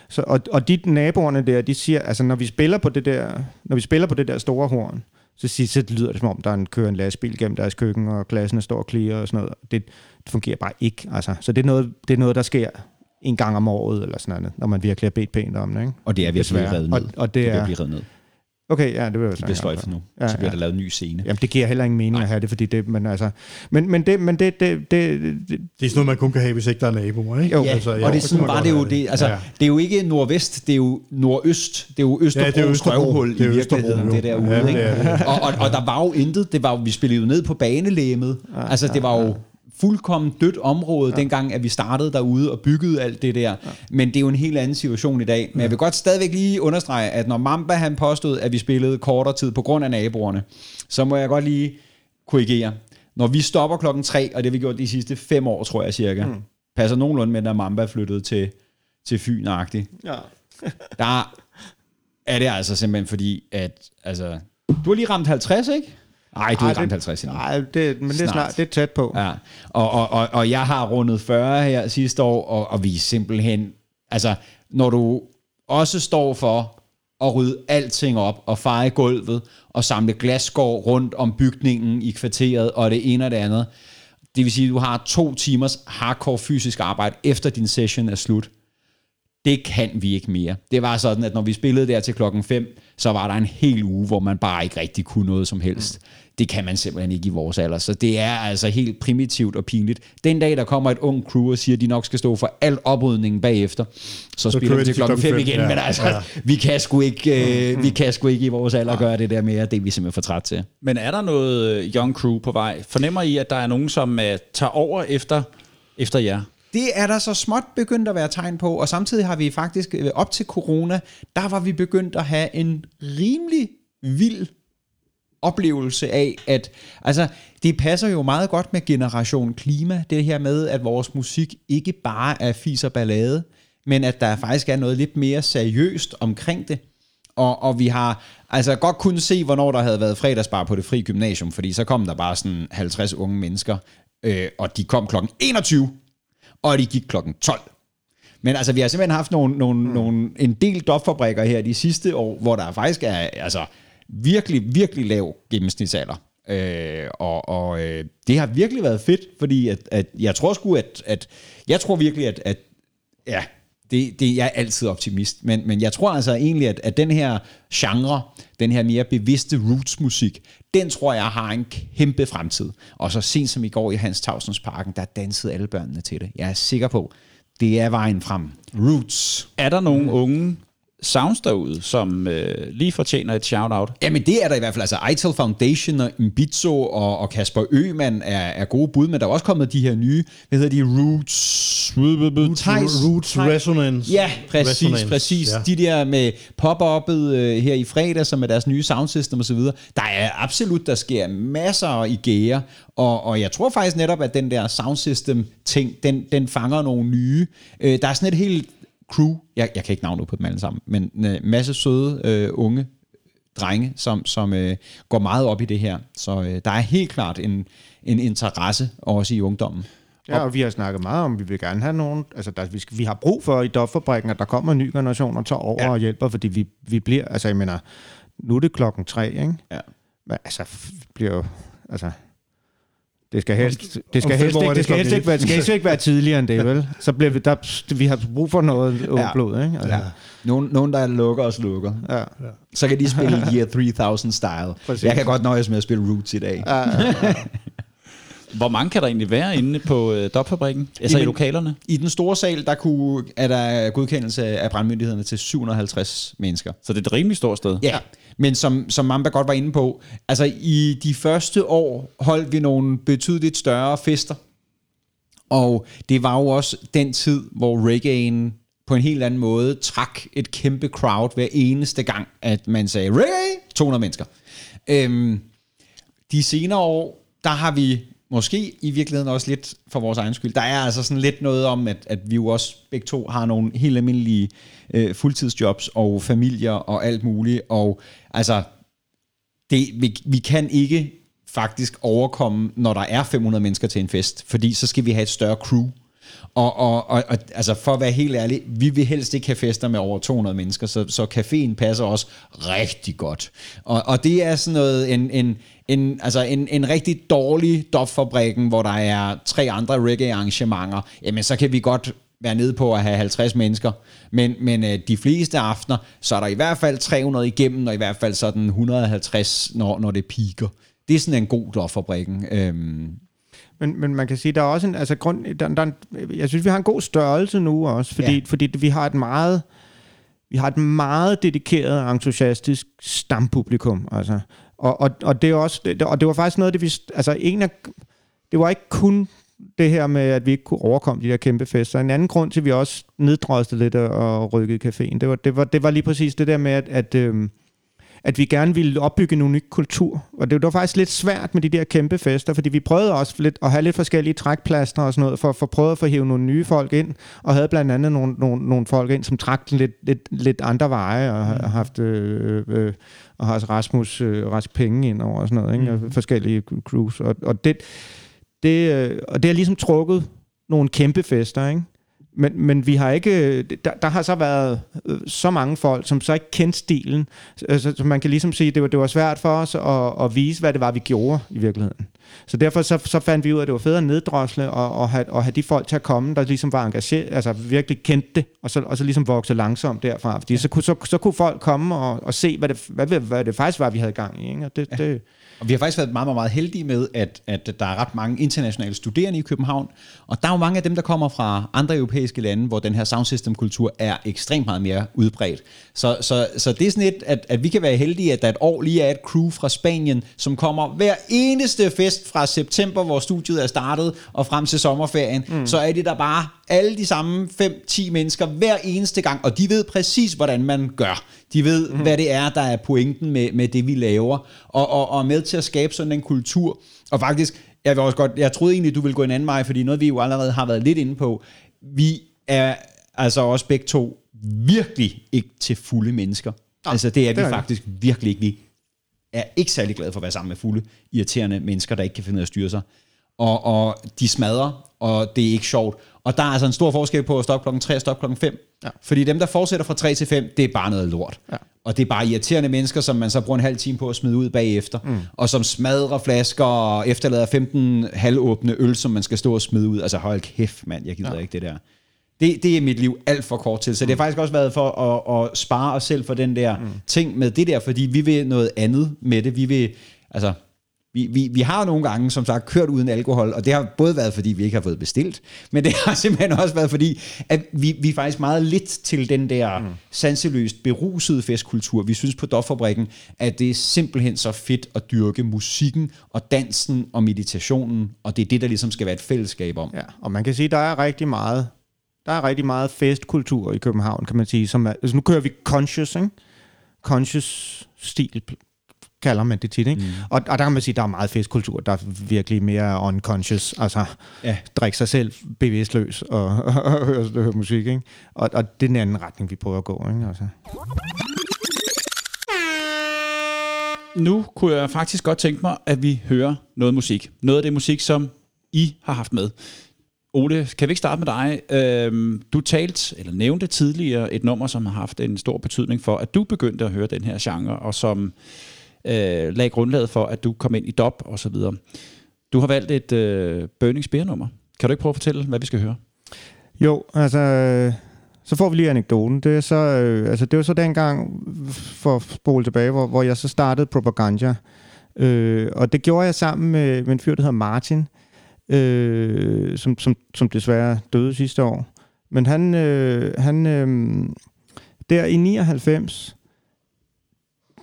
Så, og, og de naboerne der, de siger, altså når vi spiller på det der, når vi spiller på det der store horn, så, siger, så lyder det som om, der er en, kører en lastbil gennem deres køkken, og glassene står og og sådan noget. Det, det fungerer bare ikke. Altså. Så det er, noget, det er noget, der sker en gang om året, eller sådan noget, når man virkelig har bedt pænt om det. Ikke? Og det er virkelig revet ned. Og, og det, det er... revet ned. Okay, ja, det vil jeg Det bliver sløjfet nu. Ja, så bliver ja. der lavet en ny scene. Jamen, det giver heller ingen mening at have det, fordi det, men altså, men, men det, men det, det, det, det, Det er sådan noget, man kun kan have, hvis ikke der er naboer, ikke? Jo. Ja, Altså, og jo, det er så sådan godt det jo det. Altså, Ja. det er jo ikke nordvest, det er jo nordøst. Det er jo Østerbro, Ja, det er Østerbro. strøvhul Det er i virkeligheden, det derude. Ja, ikke? er det. Og, og, og, der var jo intet. Det var jo, vi spillede jo ned på banelæmet. altså, det var jo fuldkommen dødt område, ja. dengang at vi startede derude og byggede alt det der. Ja. Men det er jo en helt anden situation i dag. Men ja. jeg vil godt stadigvæk lige understrege, at når Mamba han påstod, at vi spillede kortere tid på grund af naboerne, så må jeg godt lige korrigere. Når vi stopper klokken 3, og det har vi gjort de sidste fem år, tror jeg cirka, mm. passer nogenlunde med, når Mamba flyttede til, til fyn -agtigt. Ja. der er det altså simpelthen fordi, at altså, du har lige ramt 50, ikke? Nej, du har ramt 50 endnu. Nej, det, men det er, snart, det er tæt på. Ja. Og, og, og, og jeg har rundet 40 her sidste år, og, og vi er simpelthen... Altså, når du også står for at rydde alting op og feje gulvet og samle glasskår rundt om bygningen i kvarteret og det ene og det andet. Det vil sige, at du har to timers hardcore fysisk arbejde efter din session er slut det kan vi ikke mere. Det var sådan, at når vi spillede der til klokken 5, så var der en hel uge, hvor man bare ikke rigtig kunne noget som helst. Mm. Det kan man simpelthen ikke i vores alder. Så det er altså helt primitivt og pinligt. Den dag, der kommer et ung crew og siger, at de nok skal stå for al oprydningen bagefter, så, så spiller vi til klokken 5 igen. Ja, men altså, ja. vi, kan sgu ikke, øh, vi kan sgu ikke i vores alder ja. gøre det der mere. Det er vi simpelthen for træt til. Men er der noget øh, young crew på vej? Fornemmer I, at der er nogen, som uh, tager over efter, efter jer? Det er der så småt begyndt at være tegn på, og samtidig har vi faktisk øh, op til corona, der var vi begyndt at have en rimelig vild oplevelse af, at altså, det passer jo meget godt med generation klima, det her med, at vores musik ikke bare er fis og ballade, men at der faktisk er noget lidt mere seriøst omkring det. Og, og vi har altså godt kunnet se, hvornår der havde været fredagsbar på det fri gymnasium, fordi så kom der bare sådan 50 unge mennesker, øh, og de kom klokken 21 og de gik klokken 12. Men altså, vi har simpelthen haft nogle, nogle, mm. nogle, en del dopfabrikker her de sidste år, hvor der faktisk er altså, virkelig, virkelig lav gennemsnitsalder. Øh, og og øh, det har virkelig været fedt, fordi at, at jeg tror sgu, at, at jeg tror virkelig, at, at ja, det, det, jeg er altid optimist, men, men jeg tror altså egentlig, at, at den her genre, den her mere bevidste roots-musik, den tror jeg har en kæmpe fremtid. Og så sent som i går i Hans Tavsens Parken, der dansede alle børnene til det. Jeg er sikker på, det er vejen frem. Roots. Er der nogle unge sounds derude, som øh, lige fortjener et shout-out? Jamen det er der i hvert fald. Altså ITIL Foundation og Mbitso og, og Kasper Øman er, er gode bud, men der er også kommet de her nye, hvad hedder de, Roots... Roots, Roots Resonance. Ja, præcis, Resonance. præcis. Ja. De der med pop-up'et øh, her i fredag, som er deres nye soundsystem osv. Der er absolut, der sker masser i gære, og, og jeg tror faktisk netop, at den der soundsystem ting, den, den fanger nogle nye. Øh, der er sådan et helt crew, jeg, jeg kan ikke navne på dem alle sammen, men en øh, masse søde øh, unge drenge, som, som øh, går meget op i det her. Så øh, der er helt klart en, en interesse også i ungdommen. Ja, og vi har snakket meget om, at vi vil gerne have nogen, altså der, vi, skal, vi har brug for i dopfabrikken, at der kommer en ny generation og tager over ja. og hjælper, fordi vi, vi bliver, altså jeg mener, nu er det klokken tre, ikke? Ja. Men altså, bliver jo, altså, det skal helst, det skal helst, ikke, det skal helst ikke, være, skal ikke være tidligere end det, vel? Så bliver vi, der, vi har brug for noget ja. blod, ikke? Altså. Ja. Nogen, nogen, der lukker og slukker. Ja. Så kan de spille Year 3000 style. [laughs] Præcis. Jeg kan godt nøjes med at spille Roots i dag. Ja, ja, ja. [laughs] Hvor mange kan der egentlig være inde på øh, dopfabrikken? Altså Jamen, i lokalerne? I den store sal, der kunne, er der godkendelse af brandmyndighederne til 750 mennesker. Så det er et rimelig stort sted? Ja, men som, som Mamba godt var inde på, altså i de første år holdt vi nogle betydeligt større fester. Og det var jo også den tid, hvor reggae'en på en helt anden måde trak et kæmpe crowd hver eneste gang, at man sagde, reggae, 200 mennesker. Øhm, de senere år, der har vi måske i virkeligheden også lidt for vores egen skyld. Der er altså sådan lidt noget om, at, at vi jo også begge to har nogle helt almindelige øh, fuldtidsjobs og familier og alt muligt. Og altså, det, vi, vi kan ikke faktisk overkomme, når der er 500 mennesker til en fest, fordi så skal vi have et større crew. Og, og, og, og altså for at være helt ærlig, vi vil helst ikke have fester med over 200 mennesker, så, så caféen passer også rigtig godt. Og, og det er sådan noget, en, en, en, altså en, en rigtig dårlig dopfabrikken, hvor der er tre andre reggae-arrangementer, jamen så kan vi godt være nede på at have 50 mennesker. Men, men øh, de fleste aftener, så er der i hvert fald 300 igennem, og i hvert fald sådan 150, når, når det piker. Det er sådan en god dopfabrikken. Øhm, men, men man kan sige, der er også en, altså grund, der, der, jeg synes, vi har en god størrelse nu også, fordi, ja. fordi vi har et meget, vi har et meget dedikeret, entusiastisk stampublikum, altså. Og, og, og det er også, og det var faktisk noget, det vi, altså en af, det var ikke kun det her med, at vi ikke kunne overkomme de der kæmpe fester. En anden grund til, at vi også neddrøste lidt og rykkede caféen, det var, det var, det var lige præcis det der med, at, at øh, at vi gerne ville opbygge en unik kultur. Og det var faktisk lidt svært med de der kæmpe fester, fordi vi prøvede også lidt at have lidt forskellige trækplaster og sådan noget, for, for at prøve at få hæve nogle nye folk ind, og havde blandt andet nogle, nogle, nogle folk ind, som trak lidt, lidt, lidt andre veje, og har haft... Øh, øh, og har Rasmus øh, Rask Penge ind over og sådan noget, ikke? Mm. Og forskellige crews. Og, og, det, det, øh, og det har ligesom trukket nogle kæmpe fester, ikke? Men, men vi har ikke, der, der har så været øh, så mange folk, som så ikke kendte stilen, så, så man kan ligesom sige, det var, det var svært for os at, at vise, hvad det var, vi gjorde i virkeligheden. Så derfor så, så fandt vi ud af, at det var fedt at neddrosle og, og, have, og have de folk til at komme, der ligesom var engageret, altså virkelig kendte det, og så, og så ligesom vokse langsomt derfra. Fordi så, kunne, så, så kunne folk komme og, og se, hvad det, hvad, hvad det faktisk var, vi havde gang i. Ikke? Og det, ja. det, og vi har faktisk været meget, meget, meget heldige med, at, at der er ret mange internationale studerende i København, og der er jo mange af dem, der kommer fra andre europæiske lande, hvor den her sound system kultur er ekstremt meget mere udbredt. Så, så, så det er sådan et, at, at vi kan være heldige, at der et år lige er et crew fra Spanien, som kommer hver eneste fest fra september, hvor studiet er startet, og frem til sommerferien, mm. så er det der bare alle de samme 5-10 mennesker hver eneste gang, og de ved præcis, hvordan man gør. De ved, mm. hvad det er, der er pointen med, med det, vi laver, og, og, og med til at skabe sådan en kultur. Og faktisk, jeg, vil også godt, jeg troede egentlig, du ville gå en anden vej, fordi noget, vi jo allerede har været lidt inde på, vi er altså også begge to virkelig ikke til fulde mennesker. Ja, altså det er det vi er faktisk det. virkelig ikke. Vi er ikke særlig glade for at være sammen med fulde, irriterende mennesker, der ikke kan finde ud af at styre sig. Og, og de smadrer, og det er ikke sjovt. Og der er altså en stor forskel på at stoppe klokken 3 og stoppe klokken 5. Ja. Fordi dem, der fortsætter fra 3 til 5, det er bare noget lort. Ja. Og det er bare irriterende mennesker, som man så bruger en halv time på at smide ud bagefter. Mm. Og som smadrer flasker og efterlader 15 halvåbne øl, som man skal stå og smide ud. Altså hold kæft, mand, jeg gider ja. ikke det der. Det, det er mit liv alt for kort til. Så det har mm. faktisk også været for at, at spare os selv for den der mm. ting med det der, fordi vi vil noget andet med det. Vi vil, altså, vi, vi, vi har nogle gange, som sagt, kørt uden alkohol, og det har både været, fordi vi ikke har fået bestilt, men det har [laughs] simpelthen også været, fordi at vi, vi er faktisk meget lidt til den der mm. sanseløst berusede festkultur. Vi synes på Doffabrikken, at det er simpelthen så fedt at dyrke musikken og dansen og meditationen, og det er det, der ligesom skal være et fællesskab om. Ja, og man kan sige, at der er rigtig meget der er rigtig meget festkultur i København, kan man sige. Som er, altså nu kører vi conscious, ikke? Conscious stil kalder man det tit. Ikke? Mm. Og, og der kan man sige, at der er meget festkultur, der er virkelig mere unconscious, altså ja. drikke sig selv bevidstløs og, og, og høre, høre musik. Ikke? Og, og det er den anden retning, vi prøver at gå. Ikke? Altså. Nu kunne jeg faktisk godt tænke mig, at vi hører noget musik. Noget af det musik, som I har haft med. Ole, kan vi ikke starte med dig? Øhm, du talte, eller nævnte tidligere, et nummer, som har haft en stor betydning for, at du begyndte at høre den her genre, og som øh, lagde grundlaget for, at du kom ind i DOP og så videre. Du har valgt et øh, Burning Spear-nummer. Kan du ikke prøve at fortælle, hvad vi skal høre? Jo, altså, så får vi lige anekdoten. Det er så, øh, altså, det var så dengang, for at spole tilbage, hvor, hvor jeg så startede Propaganda. Øh, og det gjorde jeg sammen med, med en fyr, der hedder Martin, øh, som, som, som desværre døde sidste år. Men han, øh, han øh, der i 99,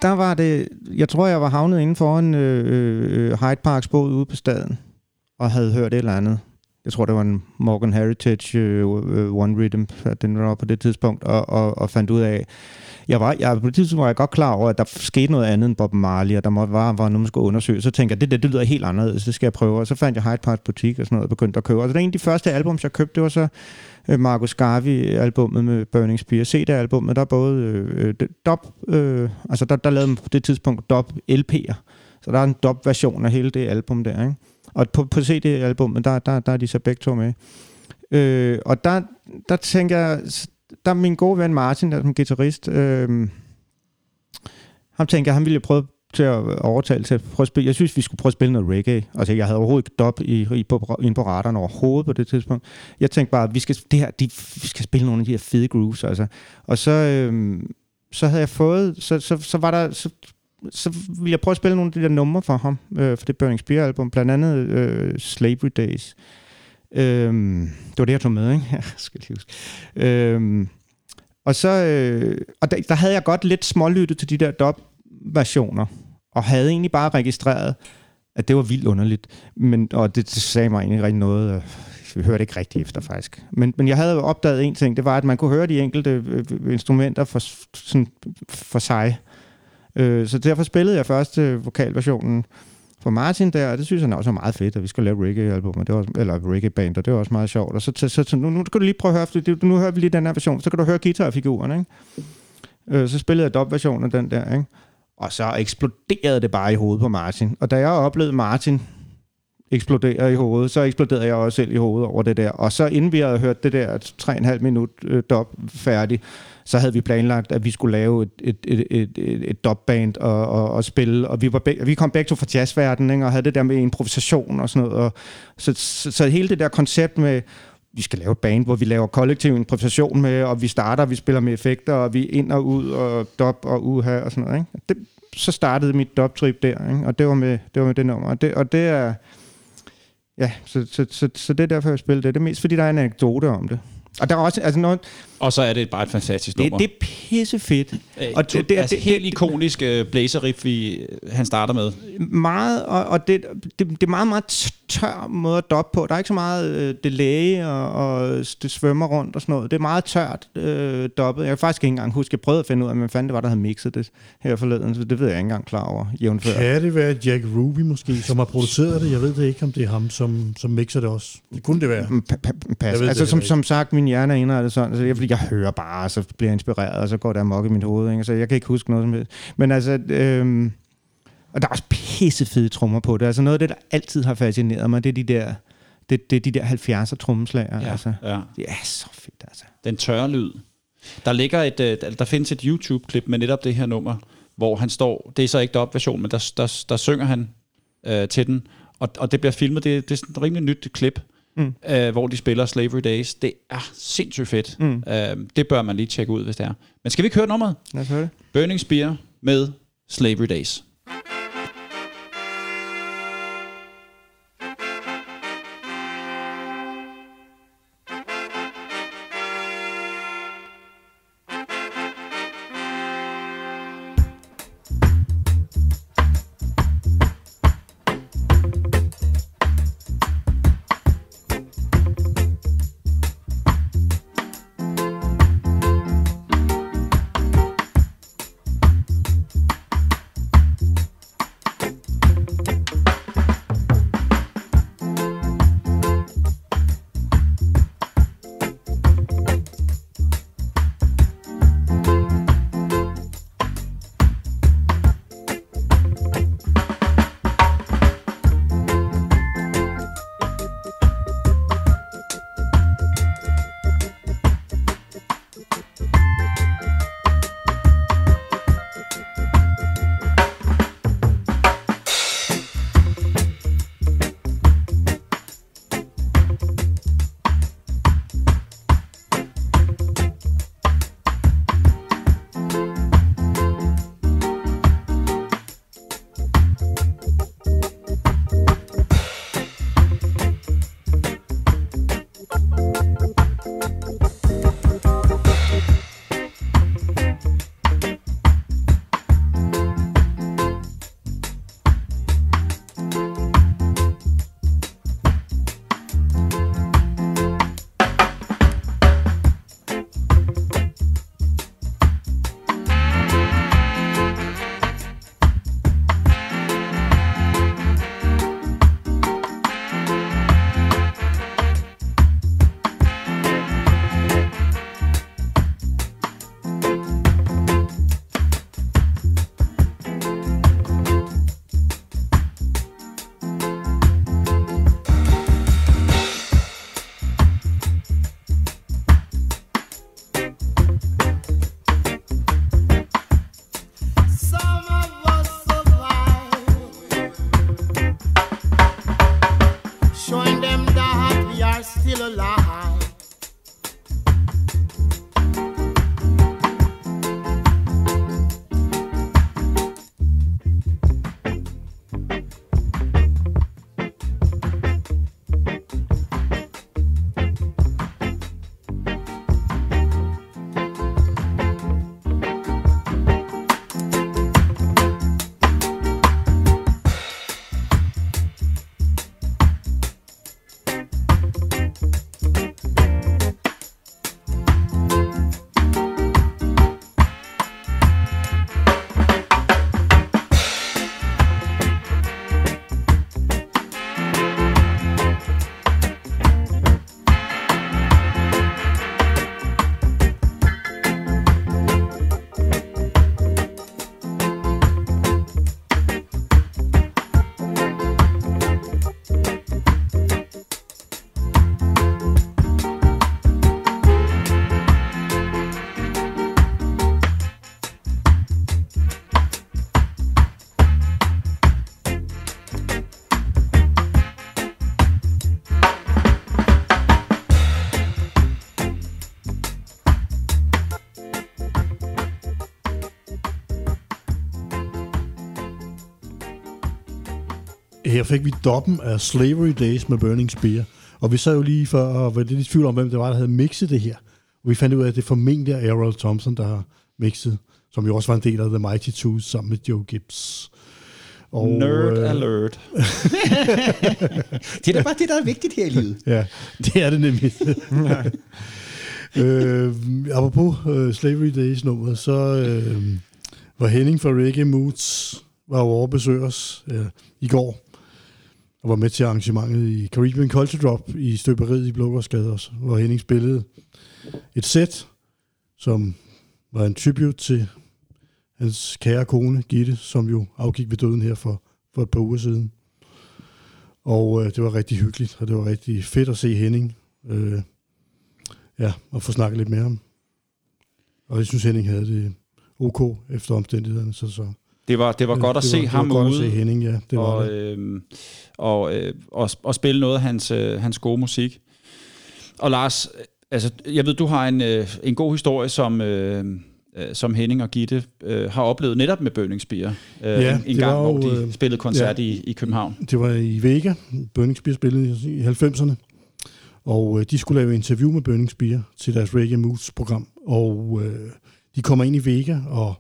der var det, jeg tror, jeg var havnet inden for en øh, øh, øh, Hyde Parks båd ude på staden, og havde hørt et eller andet. Jeg tror, det var en Morgan Heritage øh, øh One Rhythm, den var på det tidspunkt, og, og, og fandt ud af, jeg var, jeg, på det tidspunkt var jeg godt klar over, at der skete noget andet end Bob Marley, og der må, var, var noget, man skulle undersøge. Så tænkte jeg, det, det, det lyder helt anderledes, det skal jeg prøve. Og så fandt jeg Hyde Park butik og sådan noget, og begyndte at købe. Og så det er en af de første album, jeg købte, det var så øh, Marcus Garvey-albummet med Burning Spear. CD-albummet, der er både øh, øh dub, øh, altså der, der lavede man på det tidspunkt dub LP'er. Så der er en dub-version af hele det album der, ikke? Og på, på CD-albummet, der, der, der er de så begge to med. Øh, og der, der tænker jeg, der er min gode ven Martin, der er som guitarist, øh, ham tænker jeg, han ville prøve til at overtale til at prøve at spille. Jeg synes, vi skulle prøve at spille noget reggae. Altså, jeg havde overhovedet ikke dop i, i, på, ind på radaren overhovedet på det tidspunkt. Jeg tænkte bare, vi skal, det her, de, vi skal spille nogle af de her fede grooves. Altså. Og så, øh, så havde jeg fået, så, så, så var der, så, så ville jeg prøve at spille nogle af de der numre for ham, øh, for det Burning Spear album, blandt andet øh, Slavery Days. Øhm, det var det, jeg tog med, ikke? [laughs] Jeg skal lige huske. Øhm, og så, øh, og der, der havde jeg godt lidt smålyttet til de der dub-versioner, og havde egentlig bare registreret, at det var vildt underligt. Men, og det, det sagde mig egentlig rigtig noget. Øh, vi hørte ikke rigtig efter, faktisk. Men, men jeg havde opdaget en ting, det var, at man kunne høre de enkelte øh, øh instrumenter for, sådan, for sig. Øh, Øh, så derfor spillede jeg først øh, vokalversionen for Martin der, og det synes han også var meget fedt, at vi skulle lave reggae-album, det var, eller reggae-band, og det var også meget sjovt. Og så, så, så nu, nu skal du lige prøve at høre, nu hører vi lige den her version, så kan du høre guitarfiguren, ikke? Øh, så spillede jeg dub-versionen af den der, ikke? Og så eksploderede det bare i hovedet på Martin. Og da jeg oplevede Martin eksplodere i hovedet, så eksploderede jeg også selv i hovedet over det der. Og så inden vi havde hørt det der 3,5 minut øh, dub færdigt, så havde vi planlagt, at vi skulle lave et, et, et, et, et, et dubband og, og, og spille, og vi, var beg- vi kom begge to fra jazzverdenen, ikke, og havde det der med improvisation og sådan noget. Og så, så, så hele det der koncept med, vi skal lave et band, hvor vi laver kollektiv improvisation med, og vi starter, vi spiller med effekter, og vi ind og ud, og dub og uha og sådan noget. Ikke? Det, så startede mit dubtrip der, ikke? og det var, med, det var med det nummer. Og det, og det er... Ja, så, så, så, så det er derfor, jeg spiller det. Det er mest, fordi der er en anekdote om det. Og der er også, altså noget, Og så er det bare et fantastisk nummer. det, det er pisse fedt. Øh, og det, det, altså det, helt det, ikonisk uh, blæserriff, vi, han starter med. meget, og, og det, det, det er meget, meget tør måde at doppe på. Der er ikke så meget øh, delay, og, og det svømmer rundt og sådan noget. Det er meget tørt øh, doppet. Jeg kan faktisk ikke engang huske, jeg prøvede at finde ud af, hvad fanden det var, der havde mixet det her forleden, så det ved jeg ikke engang klar over, jævnfør. Kan det være Jack Ruby måske, som har produceret det? Jeg ved det ikke, om det er ham, som, som mixer det også. Det kunne det være. Mm, pa- pa- Pas. Jeg ved Altså, det som, som sagt, min hjerne er indrettet sådan, så jeg, fordi jeg hører bare, og så bliver jeg inspireret, og så går der amok i mit hoved, ikke? så jeg kan ikke huske noget som helst. Men altså, øhm, og der er også pisse fede trommer på det. Altså noget af det, der altid har fascineret mig, det er de der, det, det er de der 70'er trommeslager. Ja. Altså. ja. Det er så fedt, altså. Den tørre lyd. Der ligger et, øh, der findes et YouTube-klip med netop det her nummer, hvor han står, det er så ikke der version men der, der, der synger han øh, til den, og, og det bliver filmet, det, det er sådan et rimelig nyt klip, mm. øh, hvor de spiller Slavery Days. Det er sindssygt fedt. Mm. Øh, det bør man lige tjekke ud, hvis det er. Men skal vi ikke høre nummeret? Lad os høre det. Burning Spear med Slavery Days. Her fik vi doppen af Slavery Days med Burning Spear. Og vi sad jo lige før og var lidt i tvivl om, hvem det var, der havde mixet det her. Og vi fandt ud af, at det formentlig er Errol Thompson, der har mixet, som jo også var en del af The Mighty Two sammen med Joe Gibbs. Og, Nerd øh, alert. [laughs] Det er da bare det, der er vigtigt her i livet. [laughs] Ja, det er det nemlig. [laughs] øh, apropos øh, Slavery Days nummeret, så øh, var Henning fra Reggae Moods var jo over at besøge os øh, i går, og var med til arrangementet i Caribbean Culture Drop i støberiet i Blågårdsgade også, hvor Henning spillede et sæt, som var en tribute til hans kære kone, Gitte, som jo afgik ved døden her for, for et par uger siden. Og øh, det var rigtig hyggeligt, og det var rigtig fedt at se Henning. Øh, ja, og få snakket lidt med ham. Og jeg synes, Henning havde det ok efter omstændighederne. Så, så det var, det var godt at det se var, ham det var godt ude. at se Henning, ja. Det var og, det. øh, og, øh, og, og spille noget af hans, øh, hans gode musik. Og Lars, øh, altså, jeg ved, du har en, øh, en god historie, som, øh, øh, som Henning og Gitte øh, har oplevet netop med Burning Spear. Øh, Ja, en, en gang, var hvor jo, de øh, spillede koncert ja. i, i København. Det var i Vega, Burning Spear spillede i 90'erne. Og øh, de skulle lave interview med Burning Spear til deres Reggae Moods program. Og øh, de kommer ind i Vega, og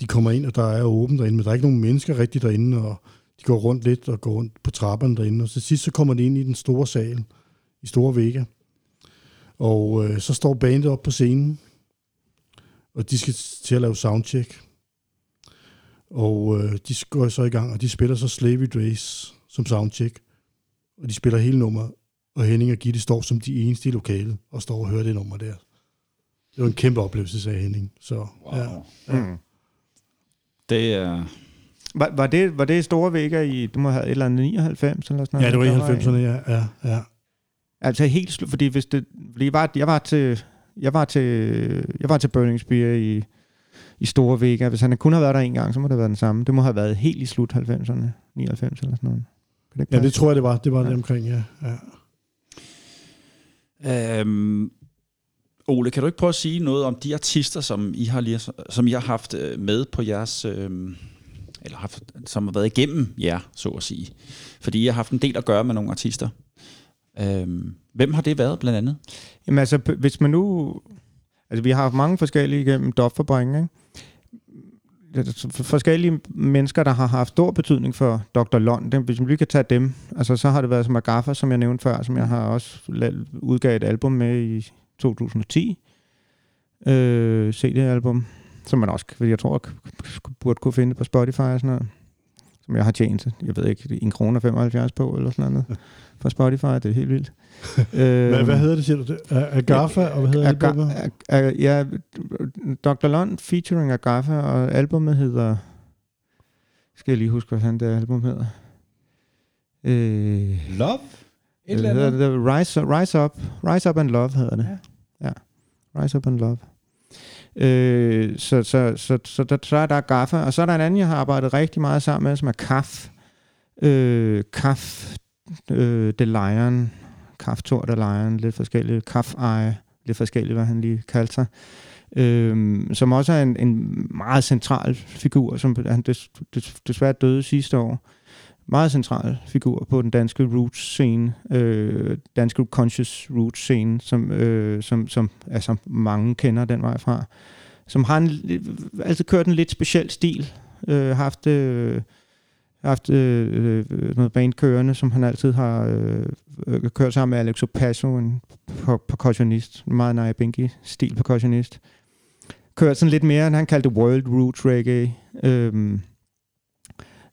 de kommer ind, og der er åbent derinde, men der er ikke nogen mennesker rigtigt derinde, og de går rundt lidt og går rundt på trapperne derinde. Og til sidst så kommer de ind i den store sal, i Store Vega. Og øh, så står bandet op på scenen, og de skal til at lave soundcheck. Og øh, de går så i gang, og de spiller så Slavery Days som soundcheck. Og de spiller hele nummeret, og Henning og Gitte står som de eneste i lokalet, og står og hører det nummer der. Det var en kæmpe oplevelse, sagde Henning. Så, wow. ja. Mm. Det er... Var, var, det, var det store vægger i, du må have et eller andet 99 eller sådan noget? ja, det var i Der 90'erne, ja. ja, ja. Altså helt slut, fordi hvis det, fordi jeg var, jeg var til, jeg var til, jeg var til Burning Spear i, i Store Vega. Hvis han kun har været der en gang, så må det have været den samme. Det må have været helt i slut 90'erne, 99 eller sådan noget. Kan det Ja, det tror jeg, det var. Det var Ja. det omkring, ja. ja. Øhm, Ole, kan du ikke prøve at sige noget om de artister, som I har, lige, som I har haft øh, med på jeres... Øh, eller haft, som har været igennem jer, så at sige. Fordi I har haft en del at gøre med nogle artister. Øhm, hvem har det været, blandt andet? Jamen altså, hvis man nu... Altså, vi har haft mange forskellige igennem Dopfabrikken, ikke? Forskellige mennesker, der har haft stor betydning for Dr. Lund. Dem, hvis vi lige kan tage dem, altså så har det været som Agafa, som jeg nævnte før, som jeg har også udgav et album med i 2010. Øh, CD-album, som man også, jeg tror, burde kunne finde på Spotify og sådan noget. Som jeg har tjent, jeg ved ikke, 1 kroner 75 på, eller sådan noget. [laughs] For Spotify, det er helt vildt. øh, [laughs] Hvad, hvad hedder det, siger du? det? A- Agafa, og hvad hedder Aga- albumet? Ag- Ag- ja, Dr. Lund featuring Agafa, og albumet hedder... Skal jeg lige huske, hvad han det album hedder? Øh, Love? Et det eller hedder andet? det Rise, Rise Up. Rise Up and Love hedder det. Ja ja. Rise Up and Love. Øh, så, så, så, så, der, så er der Gaffa, og så er der en anden, jeg har arbejdet rigtig meget sammen med, som er Kaf. Øh, Kaf, øh, The Lion, Kaf Thor The Lion, lidt forskelligt. Kaf Eye, lidt forskelligt, hvad han lige kaldte sig. Øh, som også er en, en meget central figur, som han des, des, desværre døde sidste år meget central figur på den danske roots-scene, øh, danske conscious roots-scene, som, øh, som, som altså, mange kender den vej fra, som har en, altså kørt en lidt speciel stil, øh, haft, øh, haft øh, øh, noget band kørende, som han altid har øh, kørt sammen med Alex Opasso, en percussionist, en meget nej stil percussionist. Kørt sådan lidt mere, han kaldte World Roots Reggae. øh,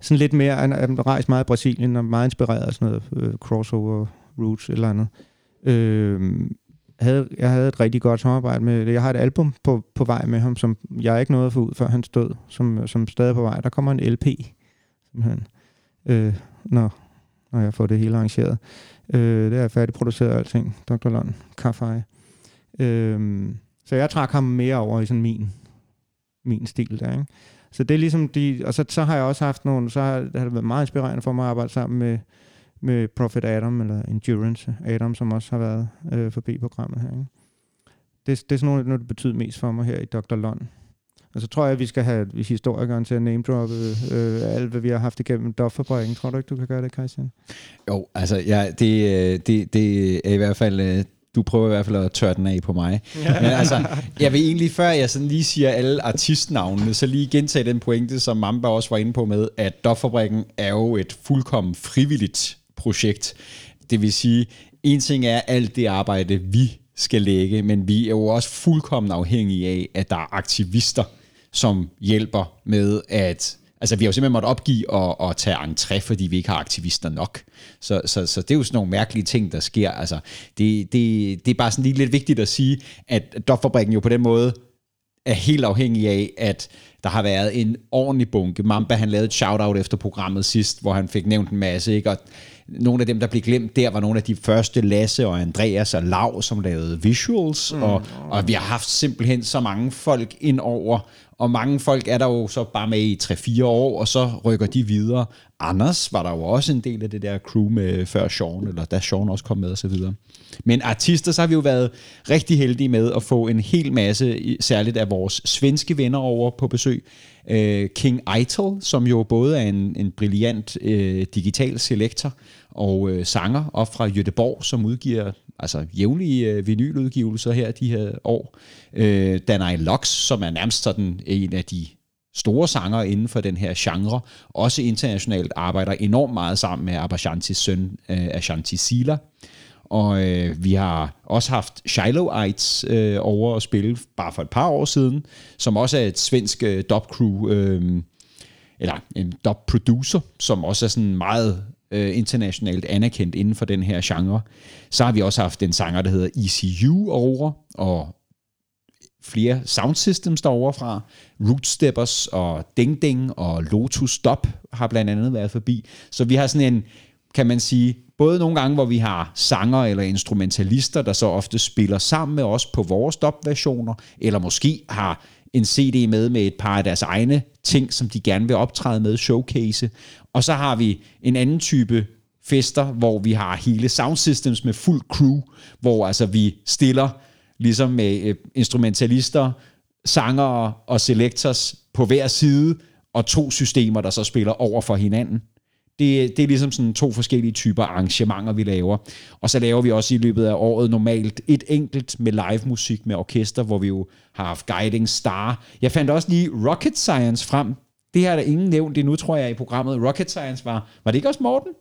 sådan lidt mere, han har rejst meget i Brasilien og meget inspireret af sådan noget øh, crossover roots eller andet. Øh, havde, jeg havde et rigtig godt samarbejde med Jeg har et album på, på vej med ham, som jeg ikke nåede at få ud, før han stod, som, som stadig er på vej. Der kommer en LP, simpelthen, øh, når, når jeg får det hele arrangeret. Øh, det er færdigproduceret alting, Dr. Lund, Kaffe. Øh, så jeg trak ham mere over i sådan min, min stil der, ikke? Så det er ligesom de, og så, så har jeg også haft nogle, så har det har været meget inspirerende for mig at arbejde sammen med, med Prophet Adam, eller Endurance Adam, som også har været øh, forbi programmet her. Ikke? Det, det er sådan noget, der betyder mest for mig her i Dr. Lund. Og så tror jeg, at vi skal have historikeren til at name droppe øh, alt, hvad vi har haft igennem Doffabrikken. Tror du ikke, du kan gøre det, Christian? Jo, altså ja, det, øh, det, det er i hvert fald øh, du prøver i hvert fald at tørre den af på mig. Men altså, jeg vil egentlig, før jeg sådan lige siger alle artistnavnene, så lige gentage den pointe, som Mamba også var inde på med, at Doffabrikken er jo et fuldkommen frivilligt projekt. Det vil sige, en ting er alt det arbejde, vi skal lægge, men vi er jo også fuldkommen afhængige af, at der er aktivister, som hjælper med at Altså, vi har jo simpelthen måttet opgive at, at tage entré, fordi vi ikke har aktivister nok. Så, så, så det er jo sådan nogle mærkelige ting, der sker. Altså, det, det, det er bare sådan lige lidt vigtigt at sige, at Doffabrikken jo på den måde er helt afhængig af, at der har været en ordentlig bunke. Mamba, han lavede et shout-out efter programmet sidst, hvor han fik nævnt en masse, ikke? Og nogle af dem, der blev glemt der, var nogle af de første, Lasse og Andreas og Lav, som lavede visuals, mm. og, og vi har haft simpelthen så mange folk ind over og mange folk er der jo så bare med i 3-4 år, og så rykker de videre. Anders var der jo også en del af det der crew med før Sean, eller da Sean også kom med og så videre. Men artister, så har vi jo været rigtig heldige med at få en hel masse, særligt af vores svenske venner over på besøg. Øh, King Eitel, som jo både er en, en brilliant øh, digital selektor og øh, sanger op fra Göteborg, som udgiver altså jævnlige øh, vinyludgivelser her de her år. Øh, Danai Lux, som er nærmest sådan en af de store sanger inden for den her genre, også internationalt arbejder enormt meget sammen med Abashantis søn øh, Ashanti Sila. Og øh, vi har også haft Shilohites øh, over at spille bare for et par år siden, som også er et svensk øh, dub-crew, øh, eller en dub-producer, som også er sådan meget øh, internationalt anerkendt inden for den her genre. Så har vi også haft en sanger, der hedder ECU over, og flere sound systems derovre fra. Rootsteppers og Ding Ding og Lotus Stop har blandt andet været forbi. Så vi har sådan en, kan man sige, både nogle gange, hvor vi har sanger eller instrumentalister, der så ofte spiller sammen med os på vores stop-versioner, eller måske har en CD med med et par af deres egne ting, som de gerne vil optræde med, showcase. Og så har vi en anden type fester, hvor vi har hele sound systems med fuld crew, hvor altså vi stiller ligesom med øh, instrumentalister, sangere og selectors på hver side, og to systemer, der så spiller over for hinanden. Det, det er ligesom sådan to forskellige typer arrangementer, vi laver. Og så laver vi også i løbet af året normalt et enkelt med live musik med orkester, hvor vi jo har haft Guiding Star. Jeg fandt også lige Rocket Science frem. Det har der ingen nævnt endnu, tror jeg, i programmet. Rocket Science var... Var det ikke også Morten?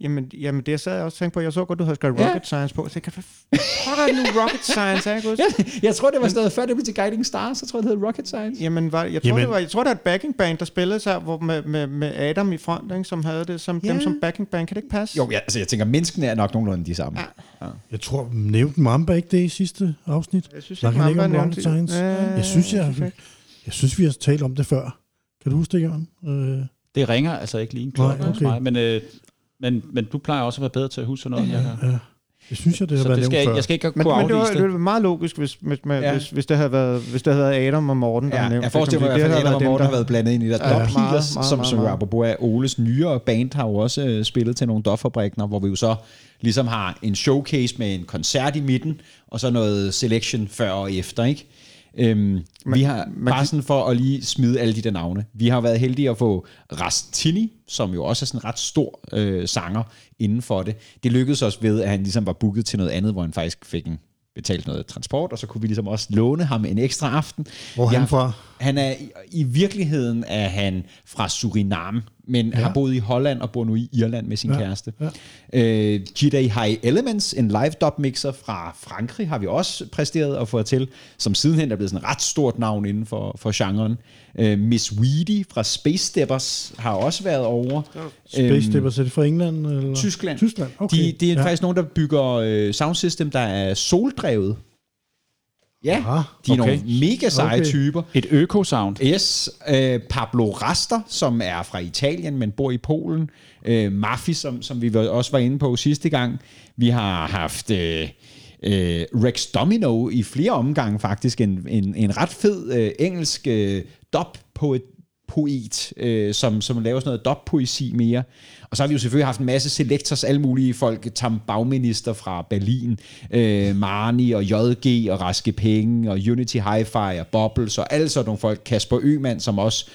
Jamen, jamen det jeg sad jeg også tænkte på, jeg så godt, du havde skrevet ja. Rocket Science på, så jeg kan hvad er nu Rocket Science, er jeg [laughs] ja, jeg tror, det var stadig før det blev til Guiding Stars, så tror jeg, det hed Rocket Science. Jamen, var, jeg, tror, jamen. Det var, jeg tror, det var et backing band, der spillede sig hvor med, med, med Adam i front, ikke, som havde det som, ja. dem som backing band. Kan det ikke passe? Jo, ja, altså, jeg tænker, menneskene er nok nogenlunde de samme. Ja. Ja. Jeg tror, nævnte Mamba ikke det i sidste afsnit? Jeg synes ikke, Mamba nævnte Rocket Science. Ja, jeg, synes, jeg, jeg, jeg synes, vi har talt om det før. Kan du huske det, Jørgen? Øh. Det ringer altså ikke lige en klokke okay. mig, men øh, men, men du plejer også at være bedre til at huske noget. Ja, ja. ja. Det synes jeg, det har været det skal, før. Jeg skal ikke kunne men, men det. Var, det var meget logisk, hvis, hvis, ja. hvis, hvis, det havde været, hvis det havde været Adam og Morten, der ja, nævnt. Jeg forestiller mig, at Adam og Morten har været blandet ind i det. Ja, ja. Healers, som, som apropos er Oles nyere band, har jo også øh, spillet til nogle doffabrikker, hvor vi jo så ligesom har en showcase med en koncert i midten, og så noget selection før og efter, ikke? Øhm, man, vi har, man bare sådan for at lige smide alle de der navne, vi har været heldige at få Rastini, som jo også er sådan en ret stor øh, sanger inden for det. Det lykkedes os ved, at han ligesom var booket til noget andet, hvor han faktisk fik en betalt noget transport, og så kunne vi ligesom også låne ham en ekstra aften. Hvor er han fra? Han er, i, i virkeligheden er han fra Suriname, men ja. har boet i Holland og bor nu i Irland med sin Ja, kæreste. ja. Øh, Jide High Elements, en live dub mixer fra Frankrig, har vi også præsteret at få til, som sidenhen er blevet sådan et ret stort navn inden for, for genren. Øh, Miss Weedy fra Space Steppers har også været over. Space Steppers, er det fra England? Eller? Tyskland. Tyskland, okay. De, det er ja. ja. faktisk nogen, der bygger øh, soundsystem, der er soldrevet. Ja, Aha, de er okay. nogle mega seje Okay. typer. Et øko-sound. Yes, øh, Pablo Raster, som er fra Italien, men bor i Polen. Øh, Mafi, som, som vi også var inde på sidste gang. Vi har haft øh, øh, Rex Domino i flere omgange faktisk. En, en, en ret fed øh, engelsk øh, dub-poet, poet, øh, som, som laver sådan noget dop-poesi mere. Og så har vi jo selvfølgelig haft en masse selectors, alle mulige folk, Tam Bagminister fra Berlin, øh, Marni og JG og Raske Penge og Unity Hi-Fi og Bubbles og alle sådan nogle folk. Kasper Øman, som også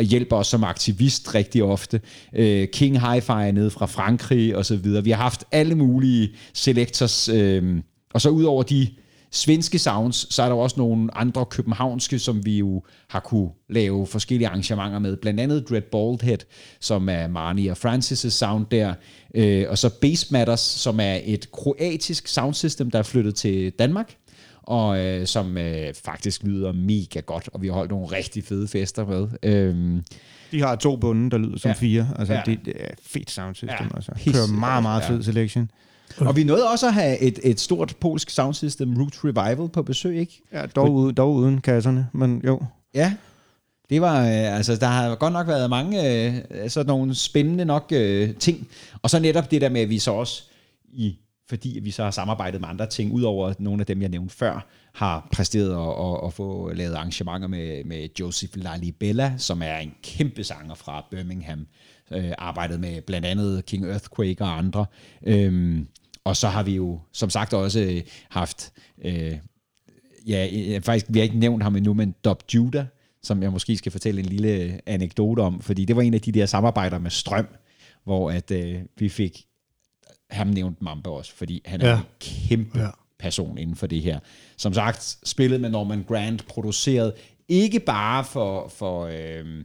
hjælper os som aktivist rigtig ofte. Øh, King Hi-Fi nede fra Frankrig og så videre. Vi har haft alle mulige selectors, øh, og så ud over de svenske sounds, så er der også nogle andre københavnske, som vi jo har kunne lave forskellige arrangementer med. Blandt andet Dread Baldhead, som er Marnie og Francis' sound der. Øh, og så Bass Matters, som er et kroatisk soundsystem, der er flyttet til Danmark og øh, som øh, faktisk lyder mega godt, og vi har holdt nogle rigtig fede fester med. Øhm, De har to bunde, der lyder som Ja. fire. Altså, Ja. det, det er et fedt soundsystem. Ja. Altså. Kører meget, meget fed ja. selection. Og vi nåede også at have et, et stort polsk soundsystem, Roots Revival, på besøg, ikke? Ja, dog, ude, dog uden kasserne, men jo. Ja, det var, øh, altså der har godt nok været mange øh, sådan nogle spændende nok øh, ting. Og så netop det der med, at vi så også, i, fordi vi så har samarbejdet med andre ting, udover nogle af dem, jeg nævnte før, har præsteret at, at, at få lavet arrangementer med, med Joseph Lalibella, som er en kæmpe sanger fra Birmingham, øh, arbejdet med blandt andet King Earthquake og andre. Øhm, og så har vi jo som sagt også øh, haft øh, ja, øh, faktisk, vi har ikke nævnt ham endnu, men Dob Judah, som jeg måske skal fortælle en lille anekdote om, fordi det var en af de der samarbejder med Strøm, hvor at øh, vi fik ham nævnt Mamba også, fordi han er Ja. ja. en kæmpe Ja. ja. person inden for det her. Som sagt, spillet med Norman Grant, produceret ikke bare for, for øh,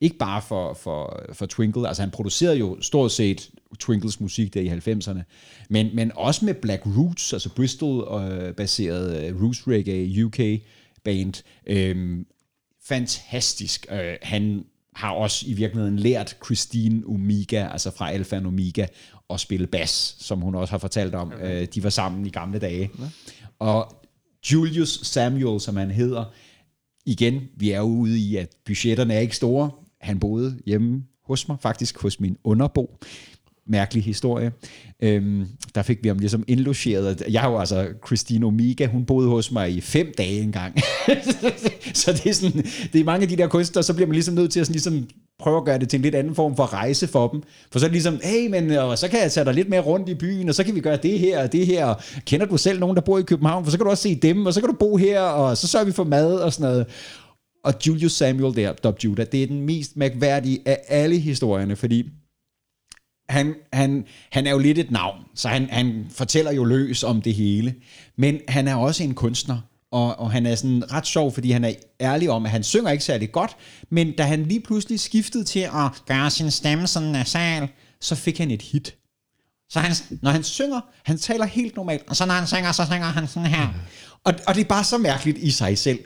ikke bare for, for, for Twinkle, altså han producerede jo stort set Twinkles musik der i 90'erne, men, men også med Black Roots, altså Bristol-baseret øh, Roots Reggae UK band. Øhm, fantastisk. Øh, han har også i virkeligheden lært Christine Omega, altså fra and Omega, at spille bas, som hun også har fortalt om. Okay. Øh, de var sammen i gamle dage. Ja. Og Julius Samuel, som han hedder, igen, vi er jo ude i, at budgetterne er ikke store. Han boede hjemme hos mig, faktisk hos min underbo. Mærkelig historie. Øhm, der fik vi ham ligesom indlogeret. Jeg har jo altså Christine Omega, hun boede hos mig i fem dage engang. [laughs] så det er, sådan, det er mange af de der kunstnere, så bliver man ligesom nødt til at sådan, ligesom prøve at gøre det til en lidt anden form for rejse for dem. For så er det ligesom, hey, men og så kan jeg tage dig lidt mere rundt i byen, og så kan vi gøre det her og det her. Og kender du selv nogen, der bor i København? For så kan du også se dem, og så kan du bo her, og så sørger vi for mad og sådan noget. Og Julius Samuel der, Dob Judah, det er den mest mærkværdige af alle historierne, fordi han, han, han er jo lidt et navn, så han, han fortæller jo løs om det hele. Men han er også en kunstner, og, og han er sådan ret sjov, fordi han er ærlig om, at han synger ikke særlig godt, men da han lige pludselig skiftede til at gøre sin stemme sådan nasal, så fik han et hit. Så han, når han synger, han taler helt normalt, og så når han synger, så synger han sådan her. Og, og det er bare så mærkeligt i sig selv.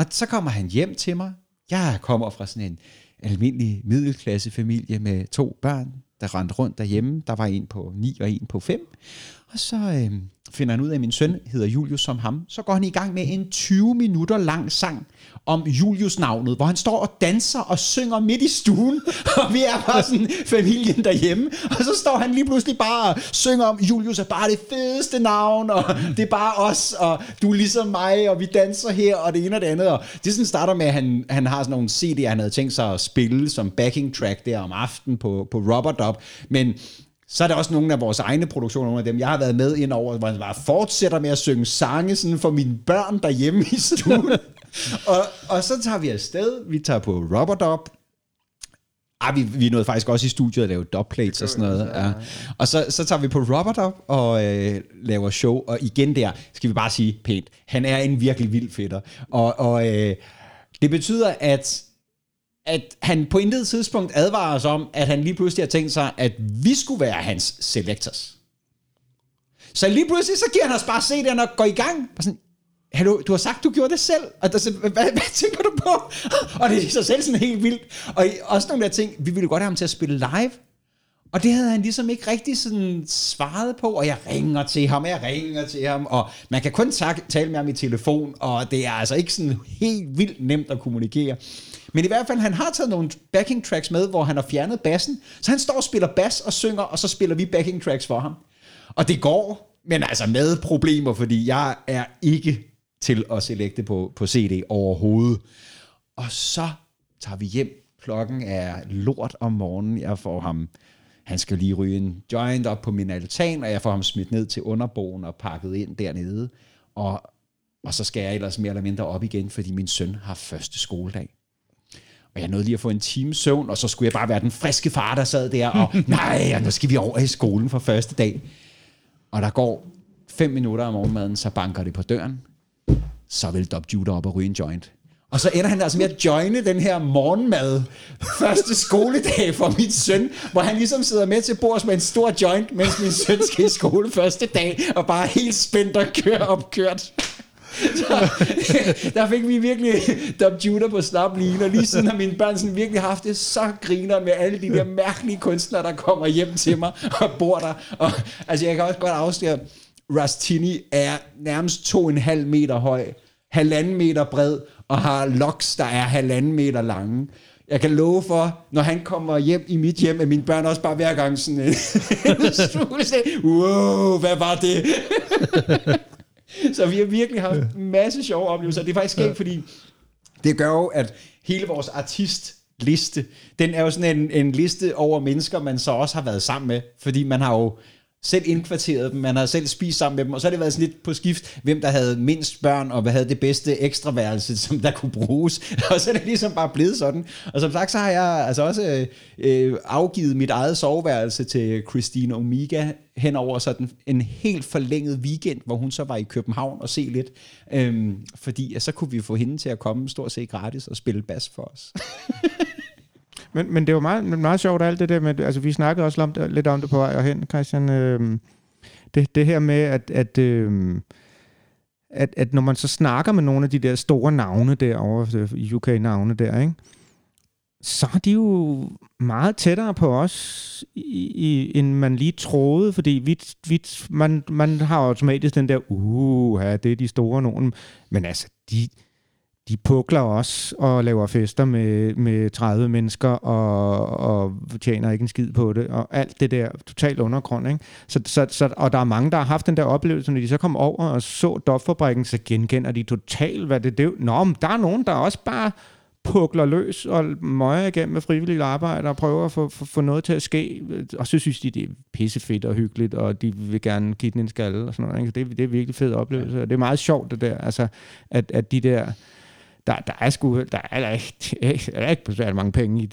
Og så kommer han hjem til mig. Jeg kommer fra sådan en almindelig middelklassefamilie med to børn, der rendte rundt derhjemme. Der var en på 9 og en på 5. Og så øh, finder han ud af, at min søn hedder Julius som ham. Så går han i gang med en 20 minutter lang sang om Julius-navnet, hvor han står og danser og synger midt i stuen, [laughs] og vi er bare sådan familien derhjemme, og så står han lige pludselig bare og synger om, Julius er bare det fedeste navn, og det er bare os, og du er ligesom mig, og vi danser her, og det ene og det andet, og det sådan starter med, at han, han har sådan nogle CD'er, han havde tænkt sig at spille som backing track der om aftenen på, på Robert Up, men så er der også nogle af vores egne produktioner, nogle af dem, jeg har været med ind over, hvor han bare fortsætter med at synge sange sådan for mine børn derhjemme i stuen. [laughs] og, og så tager vi afsted, vi tager på Rubber Dub, Ah, vi, vi nåede faktisk også i studiet at lave dubplates og sådan noget. Ja. Og så, så tager vi på Robert op og øh, laver show, og igen der skal vi bare sige pænt, han er en virkelig vild fætter. Og, og øh, det betyder, at at han på intet tidspunkt advarer os om, at han lige pludselig har tænkt sig, at vi skulle være hans selectors. Så lige pludselig, så giver han os bare CD'erne og går i gang. Og sådan, Hallo, du har sagt, du gjorde det selv. Og altså, der, så, hvad, hvad, tænker du på? Og det er i sig selv sådan helt vildt. Og også nogle der ting, vi ville godt have ham til at spille live. Og det havde han ligesom ikke rigtig sådan svaret på, og jeg ringer til ham, jeg ringer til ham, og man kan kun tak, tale med ham i telefon, og det er altså ikke sådan helt vildt nemt at kommunikere. Men i hvert fald, han har taget nogle backing tracks med, hvor han har fjernet bassen, så han står og spiller bas og synger, og så spiller vi backing tracks for ham. Og det går, men altså med problemer, fordi jeg er ikke til at selekte på, på CD overhovedet. Og så tager vi hjem. Klokken er lort om morgenen. Jeg får ham, han skal lige ryge en joint op på min altan, og jeg får ham smidt ned til underboen og pakket ind dernede. Og, og så skal jeg ellers mere eller mindre op igen, fordi min søn har første skoledag. Og jeg nåede lige at få en time søvn, og så skulle jeg bare være den friske far, der sad der, og [laughs] nej, og nu skal vi over i skolen for første dag. Og der går fem minutter om morgenmaden, så banker det på døren. Så vil Dob Judah op og ryge en joint. Og så ender han altså med at joine den her morgenmad første skoledag for min søn, hvor han ligesom sidder med til bords med en stor joint, mens min søn skal i skole første dag, og bare er helt spændt og kører opkørt. Så, der fik vi virkelig Dom Judah på slap line, og lige siden har mine børn sådan virkelig haft det så griner med alle de der mærkelige kunstnere, der kommer hjem til mig og bor der. Og, altså jeg kan også godt afsløre, Rastini er nærmest to og en halv meter høj, halvanden meter bred, og har locks, der er halvanden meter lange. Jeg kan love for, når han kommer hjem i mit hjem, at mine børn også bare hver gang sådan [laughs] en wow, hvad var det? [laughs] Så vi har virkelig haft en masse sjove oplevelser. Det er faktisk skægt, fordi det gør jo, at hele vores artistliste, den er jo sådan en, en liste over mennesker, man så også har været sammen med, fordi man har jo selv indkvarteret dem, man har selv spist sammen med dem, og så har det været sådan lidt på skift, hvem der havde mindst børn, og hvad havde det bedste ekstraværelse, som der kunne bruges, [laughs] og så er det ligesom bare blevet sådan. Og som sagt, så har jeg altså også øh, afgivet mit eget soveværelse til Christine Omega hen over sådan en helt forlænget weekend, hvor hun så var i København og se lidt, øhm, fordi så kunne vi få hende til at komme stort set gratis og spille bas for os. [laughs] Men, men det var meget, meget sjovt alt det der med, altså vi snakkede også om det, lidt om det på vej og hen, Christian, øh, det, det her med, at, at, øh, at, at når man så snakker med nogle af de der store navne derovre, øh, UK-navne der, ikke? så er de jo meget tættere på os, i, i, end man lige troede, fordi vi, vi, man, man har automatisk den der, uh, det er de store nogen, men altså, de, de pukler også og laver fester med, med 30 mennesker og, og tjener ikke en skid på det, og alt det der totalt undergrund. Ikke? Så, så, så, og der er mange, der har haft den der oplevelse, når de så kom over og så Dopfabrikken, så genkender de totalt, hvad det er. Nå, men der er nogen, der også bare pukler løs og møger igennem med frivilligt arbejde og prøver at få, få, få noget til at ske. Og så synes de, det er pissefedt og hyggeligt, og de vil gerne give den en skalle og sådan noget. Ikke? Det, det er virkelig fed oplevelse, og det er meget sjovt det der, altså, at, at de der der, der er sgu, der er, der er, ikke, der er ikke besværligt mange penge i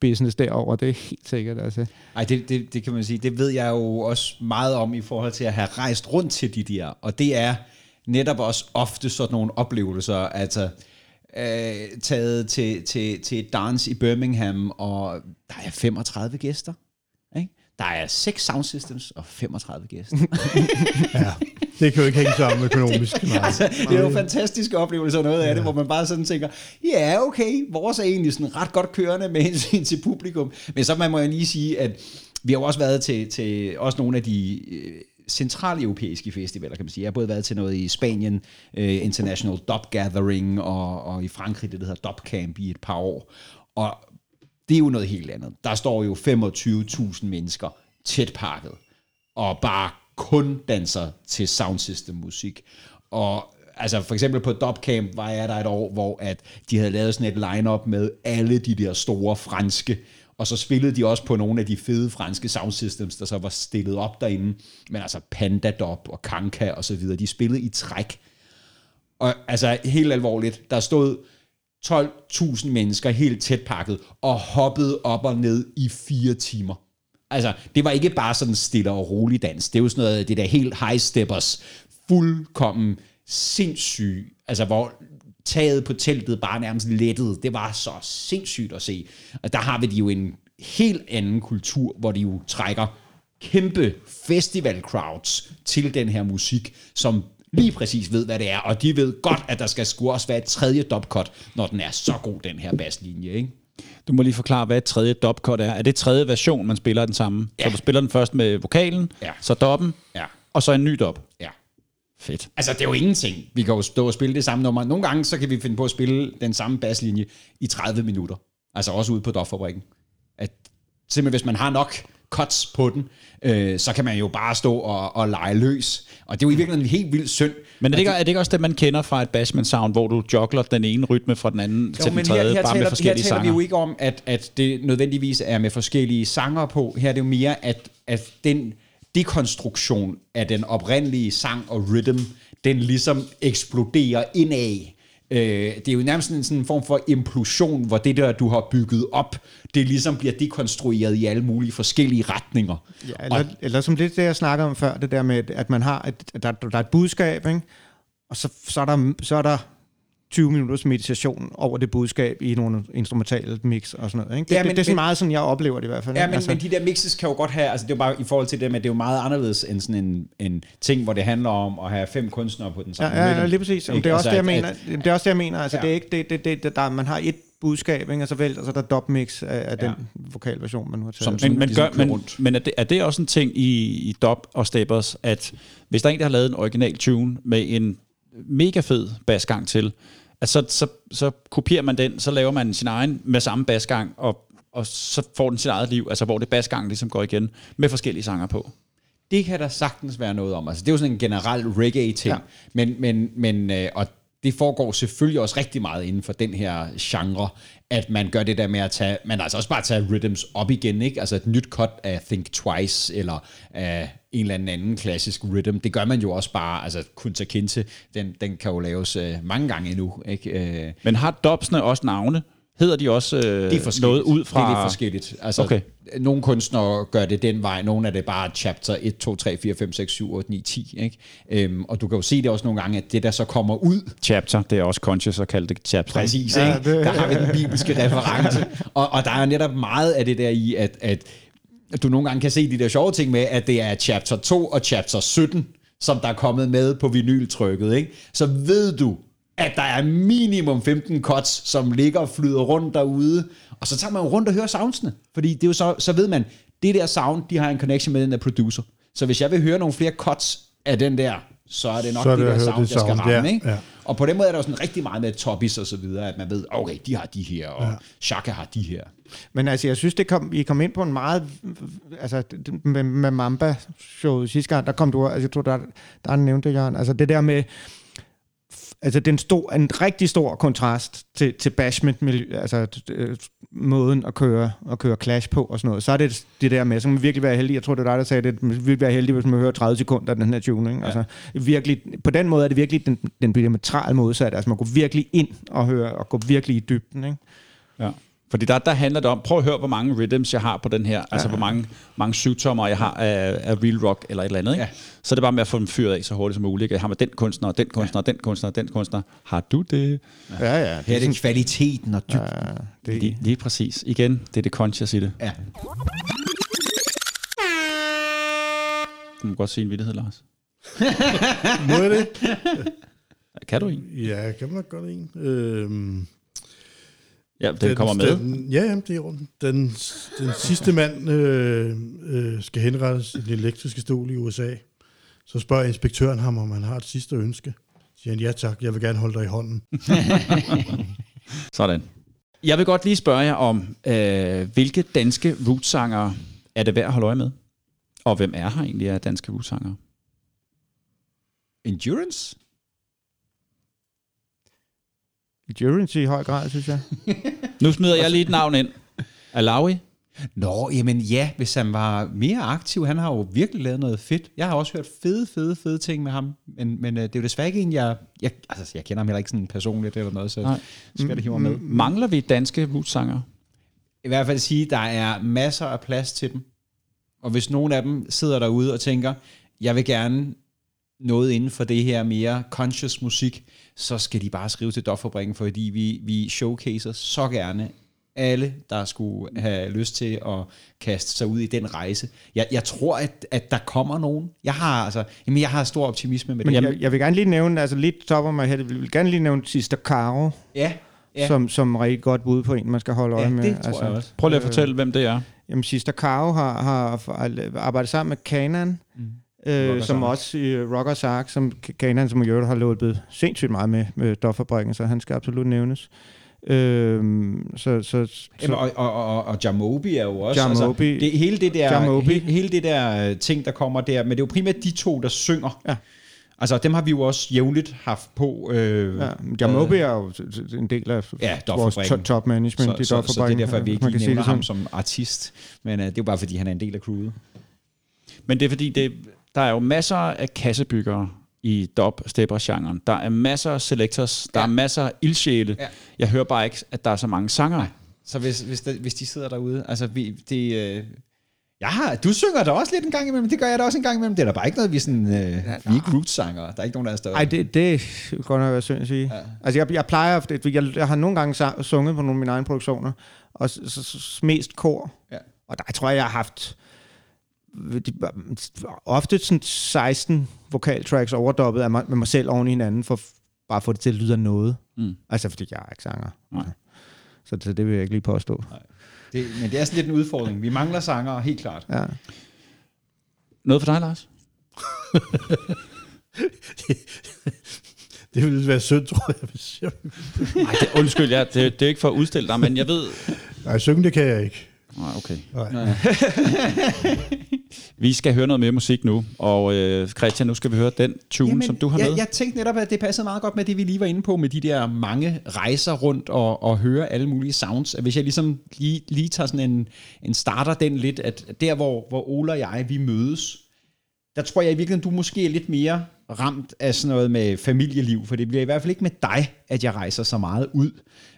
business derover det er helt sikkert. Altså. Ej, det, det, det kan man sige, det ved jeg jo også meget om i forhold til at have rejst rundt til de der, og det er netop også ofte sådan nogle oplevelser, altså øh, taget til, til, til et dance i Birmingham, og der er 35 gæster. Der er seks sound systems og 35 gæster. [laughs] Ja, det kan jo ikke hænge sammen økonomisk. [laughs] Nej. altså, det er jo fantastiske oplevelser, noget af det, hvor man bare sådan tænker, ja, okay, vores er egentlig sådan ret godt kørende med hensyn til publikum. Men så man må jeg lige sige, at vi har jo også været til, til også nogle af de øh, centraleuropæiske festivaler, kan man sige. Jeg har både været til noget i Spanien, øh, International Dub Gathering, og, og i Frankrig, det der hedder Dub Camp i et par år. Og det er jo noget helt andet. Der står jo 25.000 mennesker tæt pakket, og bare kun danser til soundsystem musik. Og altså for eksempel på Dopcamp var jeg der et år, hvor at de havde lavet sådan et line-up med alle de der store franske, og så spillede de også på nogle af de fede franske soundsystems, der så var stillet op derinde. Men altså Panda Dop og Kanka og så videre, de spillede i træk. Og altså helt alvorligt, der stod 12.000 mennesker helt tæt pakket og hoppede op og ned i fire timer. Altså, det var ikke bare sådan stille og rolig dans. Det er jo sådan noget, det der helt high steppers, fuldkommen sindssyg, altså hvor taget på teltet bare nærmest lettede. Det var så sindssygt at se. Og der har vi de jo en helt anden kultur, hvor de jo trækker kæmpe festival crowds til den her musik, som lige præcis ved, hvad det er, og de ved godt, at der skal sgu også være et tredje dubcut, når den er så god, den her basslinje, ikke? Du må lige forklare, hvad et tredje dubcut er. Er det tredje version, man spiller den samme? Ja. Så du spiller den først med vokalen, Ja. så dubben, Ja. og så en ny dub. Ja. Fedt. Altså, det er jo ingenting. Vi kan jo stå og spille det samme nummer. Nogle gange, så kan vi finde på at spille den samme basslinje i 30 minutter. Altså også ude på doffabrikken. At simpelthen, hvis man har nok cuts på den, øh, så kan man jo bare stå og, og lege løs. Og det er jo i virkeligheden helt vildt synd. Men er det, ikke, er det ikke også det, man kender fra et Bashman Sound, hvor du juggler den ene rytme fra den anden til Jo, den men tredje, her, her, bare med taler, her forskellige taler vi sanger? jo ikke om, at, at det nødvendigvis er med forskellige sanger på. Her er det jo mere, at, at den dekonstruktion af den oprindelige sang og rhythm, den ligesom eksploderer indad. Øh, det er jo nærmest sådan en, sådan en form for implosion, hvor det der, du har bygget op, det ligesom bliver dekonstrueret i alle mulige forskellige retninger. Ja, eller, eller som lidt det, jeg snakker om før, det der med, at man har et, at der, der er et budskab, ikke? og så, så, er der, så er der 20 minutters meditation over det budskab i nogle instrumentale mix og sådan noget. Ikke? Det, Ja, ja, men- det, det er sådan men- meget sådan, jeg oplever det i hvert fald. Ja, men, altså, men de der mixes kan jo godt have, altså det er jo bare i forhold til det med, at det er jo meget anderledes end sådan en, en ting, hvor det handler om at have fem kunstnere på den Ja, samme ja, ja, rhythm. lige præcis. Jamen, Ikke? det er også Altså, det, jeg at- mener. Det er også det, jeg mener. Altså, Ja. det er ikke det, det, det, det der, man har et budskab, ikke? og så vel, så er der dubmix af, af Ja. den vokalversion, man nu har taget. Som- Men, men, ligesom gør, men, rundt. men er, det, er det også en ting i, i dub og steppers, at hvis der er en, der har lavet en original tune med en mega fed basgang til, at så, så, så kopierer man den, så laver man sin egen med samme basgang, og, og så får den sit eget liv, altså hvor det basgang ligesom går igen, med forskellige sanger på. Det kan der sagtens være noget om. Altså, det er jo sådan en generel reggae-ting. Ja. Men, men, men, øh, og det foregår selvfølgelig også rigtig meget inden for den her genre, at man gør det der med at tage, man altså også bare tage rhythms op igen, ikke? Altså et nyt cut af Think Twice, eller af en eller anden anden klassisk rhythm. Det gør man jo også bare, altså Kunta Kinte, den, den kan jo laves øh, mange gange endnu, ikke? Øh, Men har dubsene også navne? Hedder de også øh, det er noget ud fra... Det er lidt forskelligt. Altså, Okay. Nogle kunstnere gør det den vej, nogle er det bare chapter 1, 2, 3, 4, 5, 6, 7, 8, 9, 10. Ikke? Øhm, og du kan jo se det også nogle gange, at det der så kommer ud, Chapter, det er også conscious at kalde det chapter. præcis, Ja, ja, ikke? det- der har vi den bibelske reference. Og, og der er netop meget af det der i, at, at du nogle gange kan se de der sjove ting med, at det er chapter 2 og chapter 17, som der er kommet med på vinyltrykket. Ikke? Så ved du, at der er minimum 15 cuts, som ligger og flyder rundt derude, og så tager man rundt og hører soundsene, fordi det er jo så, så ved man, det der sound, de har en connection med den der producer. Så hvis jeg vil høre nogle flere cuts af den der, så er det nok Så det, det der sound, det jeg skal ramme. ja, ikke? ja. Og på den måde er der jo sådan rigtig meget med topics og så videre, at man ved, okay, de har de her, og ja. Shaka har de her. Men altså, jeg synes, det kom, I kom ind på en meget... Altså, med, med Mamba-showet sidste gang, der kom du... Altså, jeg tror, der, der nævnte Jørgen. Altså, det der med... Altså, den stor, en rigtig stor kontrast til, til bashment miljø, altså øh, måden at køre, at køre clash på og sådan noget. Så er det det der med, så man virkelig være heldig. Jeg tror, det er dig, der sagde det. Man virkelig være heldig, hvis man hører 30 sekunder af den her tune. Ikke? Ja. Altså, virkelig, på den måde er det virkelig den, den diametrale modsat. Altså, man går virkelig ind og høre, og går virkelig i dybden. Ikke? Ja. Fordi der, der handler det om, prøv at høre, hvor mange rhythms jeg har på den her, ja. altså hvor mange, mange syvtommer jeg har af, af real rock eller et eller andet. Ikke? Ja. Så er det bare med at få dem fyret af så hurtigt som muligt. Jeg har med den kunstner, og den kunstner, ja. den kunstner, og den kunstner. Har du det? Ja, ja. Her er det kvaliteten og dybden. Ja, det, Lige, lige præcis. Igen, det er det conscious i det. Ja. Du må godt sige en vittighed, Lars. Må jeg det? Kan du en? Ja, kan man nok godt en. Øhm, Ja, den, kommer med. Den, ja, jamen, det er i orden. Den, den sidste mand øh, øh, skal henrettes i den elektriske stol i USA. Så spørger inspektøren ham, om han har et sidste ønske. Så siger han, ja tak, jeg vil gerne holde dig i hånden. [laughs] Sådan. Jeg vil godt lige spørge jer om, øh, hvilke danske rootsanger er det værd at holde øje med? Og hvem er her egentlig af danske rootsanger? Endurance? Endurance i høj grad, synes jeg. Nu smider jeg lige et navn ind. Alawi? Nå, jamen ja, hvis han var mere aktiv, han har jo virkelig lavet noget fedt. Jeg har også hørt fede, fede, fede ting med ham, men, men øh, det er jo desværre ikke en, jeg, jeg, altså, jeg kender ham heller ikke sådan personligt eller noget, så Nej. Skal det hive med. Mangler vi danske rootsanger? I hvert fald sige, der er masser af plads til dem. Og hvis nogen af dem sidder derude og tænker, jeg vil gerne noget inden for det her mere conscious musik, så skal de bare skrive til Doffabrikken, fordi vi, vi showcaser så gerne alle, der skulle have lyst til at kaste sig ud i den rejse. Jeg, jeg tror, at, at der kommer nogen. Jeg har altså, jamen, jeg har stor optimisme med Men det. jeg, jeg vil gerne lige nævne, altså lidt top of my head, jeg vil gerne lige nævne Sister Caro, ja, ja, som, som rigtig godt bud på en, man skal holde øje ja med. det tror jeg også. Prøv lige at fortælle, hvem det er. Jamen, Sister Caro har, har arbejdet sammen med Kanan, mm. Øh, som Ark. også i uh, Rockers Ark, som Kanan, som i øvrigt har løbet sindssygt meget med, med Doffabrikken, så han skal absolut nævnes. Øh, så, så, så Jamen, og, og, og, og Jamobi er jo også... Jamobi. Altså, det, hele det der, Jamobi. hele, hele det der øh, ting, der kommer der, men det er jo primært de to, der synger. Ja. Altså, dem har vi jo også jævnligt haft på. Øh, ja, Jamobi er jo en del af Ja, vores top management så, i så, så det er derfor, at vi ikke lige nævner ham som artist. Men uh, det er jo bare, fordi han er en del af crewet. Men det er fordi, det, der er jo masser af kassebyggere i dub-stepper-genren. Der er masser af selectors, der Ja. er masser af ildsjæle. Ja. Jeg hører bare ikke, at der er så mange sangere. Så hvis, hvis, der, hvis de sidder derude, altså vi, det... Øh, jeg har, du synger da også lidt en gang imellem, det gør jeg da også en gang imellem. Det er da bare ikke noget, vi er sådan, øh, vi er ikke roots-sanger. Der er ikke nogen, der er større. Ej, det, det kunne godt nok være synd at sige. Ja. Altså, jeg, jeg plejer, det- jeg, jeg har nogle gange sunget på nogle af mine egne produktioner, og s, s, s, mest kor. Ja. Og der tror jeg, jeg har haft de, ofte sådan 16 vokaltracks overdoppet af mig, med mig selv oven i hinanden, for bare at få det til at lyde af noget. Mm. Altså, fordi jeg er ikke sanger. Nej. Så, så det vil jeg ikke lige påstå. Det, men det er sådan lidt en udfordring. Vi mangler sanger, helt klart. Ja. Noget for dig, Lars? [laughs] Det ville være synd, tror jeg, hvis jeg... Nej, det, undskyld, ja, det, det er ikke for at udstille dig, men jeg ved... Nej, synge det kan jeg ikke. Nej, okay. Nej. [laughs] Vi skal høre noget mere musik nu, og øh, Christian, nu skal vi høre den tune, Jamen, som du har jeg, med. Jeg tænkte netop, at det passede meget godt med det, vi lige var inde på, med de der mange rejser rundt og, og høre alle mulige sounds. At hvis jeg ligesom lige, lige tager sådan en, en starter den lidt, at der hvor, hvor Ola og jeg, vi mødes, der tror jeg i virkeligheden, du måske er lidt mere ramt af sådan noget med familieliv, for det bliver i hvert fald ikke med dig, at jeg rejser så meget ud.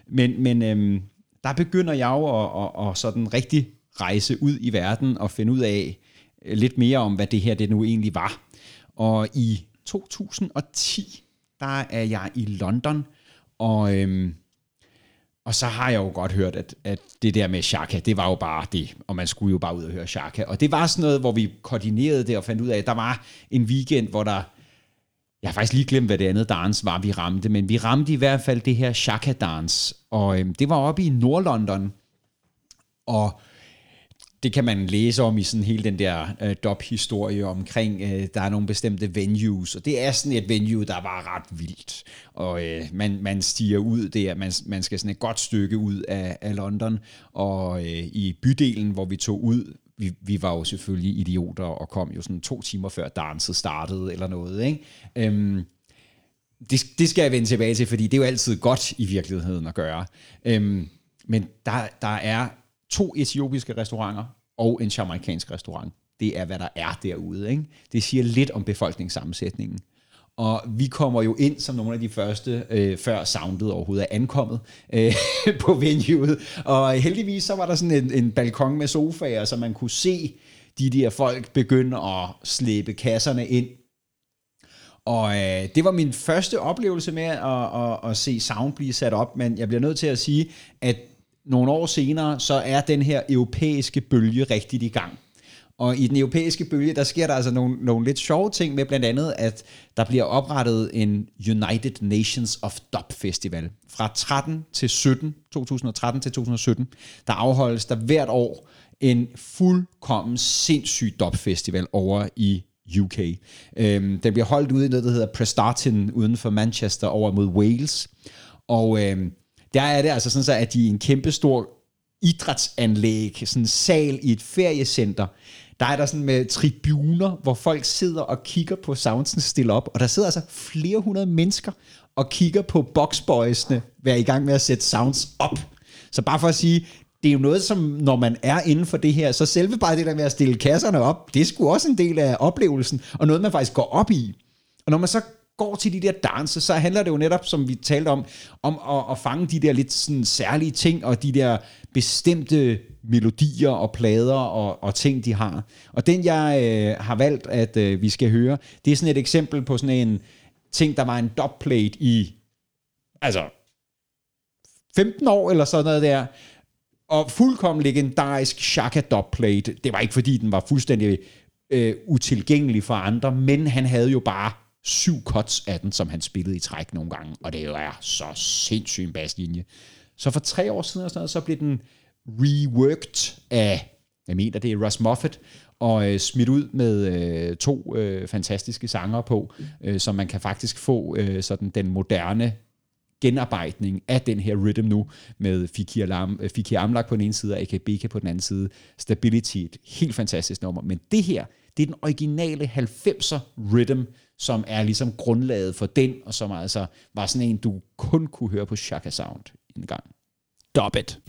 Men, men øhm, der begynder jeg jo at, at, at sådan rigtig rejse ud i verden og finde ud af øh, lidt mere om, hvad det her det nu egentlig var. Og i 2010, der er jeg i London, og, øhm, og så har jeg jo godt hørt, at, at det der med Shaka, det var jo bare det, og man skulle jo bare ud og høre Shaka. Og det var sådan noget, hvor vi koordinerede det og fandt ud af, at der var en weekend, hvor der, jeg har faktisk lige glemt, hvad det andet dans var, vi ramte, men vi ramte i hvert fald det her Shaka-dans, og øhm, det var oppe i Nordlondon, og det kan man læse om i sådan hele den der øh, dop-historie omkring, øh, der er nogle bestemte venues, og det er sådan et venue, der var ret vildt, og øh, man, man stiger ud der, man, man skal sådan et godt stykke ud af, af London, og øh, i bydelen, hvor vi tog ud, vi, vi var jo selvfølgelig idioter og kom jo sådan to timer før danset startede eller noget, ikke? Øhm, det, det skal jeg vende tilbage til, fordi det er jo altid godt i virkeligheden at gøre. Øhm, men der, der er to etiopiske restauranter og en jamaikansk restaurant. Det er, hvad der er derude. Ikke? Det siger lidt om befolkningssammensætningen. Og vi kommer jo ind som nogle af de første, øh, før soundet overhovedet er ankommet øh, [laughs] på venueet. Og heldigvis så var der sådan en, en balkon med sofaer, så man kunne se de der folk begynde at slæbe kasserne ind og øh, det var min første oplevelse med at, at, at se sound blive sat op, men jeg bliver nødt til at sige, at nogle år senere, så er den her europæiske bølge rigtigt i gang. Og i den europæiske bølge, der sker der altså nogle, nogle lidt sjove ting med, blandt andet, at der bliver oprettet en United Nations of Dub Festival. Fra 13 til 17, 2013 til 2017, der afholdes der hvert år en fuldkommen sindssyg dub festival over i UK. Øhm, den bliver holdt ude i noget, der hedder Prestartin, uden for Manchester, over mod Wales. Og øhm, der er det altså sådan, så, at de er en kæmpe stor idrætsanlæg, sådan en sal i et feriecenter, der er der sådan med tribuner, hvor folk sidder og kigger på soundsen stille op, og der sidder altså flere hundrede mennesker og kigger på boxboysene være i gang med at sætte sounds op. Så bare for at sige, det er jo noget, som når man er inden for det her, så selve bare det der med at stille kasserne op, det er sgu også en del af oplevelsen, og noget man faktisk går op i. Og når man så går til de der danse, så handler det jo netop, som vi talte om, om at, at fange de der lidt sådan særlige ting, og de der bestemte melodier og plader og, og ting, de har. Og den, jeg øh, har valgt, at øh, vi skal høre, det er sådan et eksempel på sådan en ting, der var en dubplate i, altså, 15 år eller sådan noget der, og fuldkommen legendarisk Shaka dubplate. Det var ikke fordi, den var fuldstændig øh, utilgængelig for andre, men han havde jo bare syv cuts af den, som han spillede i træk nogle gange, og det jo er så sindssygt en basslinje. Så for tre år siden, og sådan noget, så blev den reworked af, jeg mener det er Russ Moffat, og øh, smidt ud med øh, to øh, fantastiske sanger på, øh, så man kan faktisk få øh, sådan den moderne genarbejdning af den her rhythm nu, med Fikir, Lam, øh, Fikir Amlak på den ene side, og AKBK på den anden side. Stability, et helt fantastisk nummer. Men det her, det er den originale 90'er rhythm, som er ligesom grundlaget for den, og som altså var sådan en, du kun kunne høre på Shaka Sound en gang. Dub it.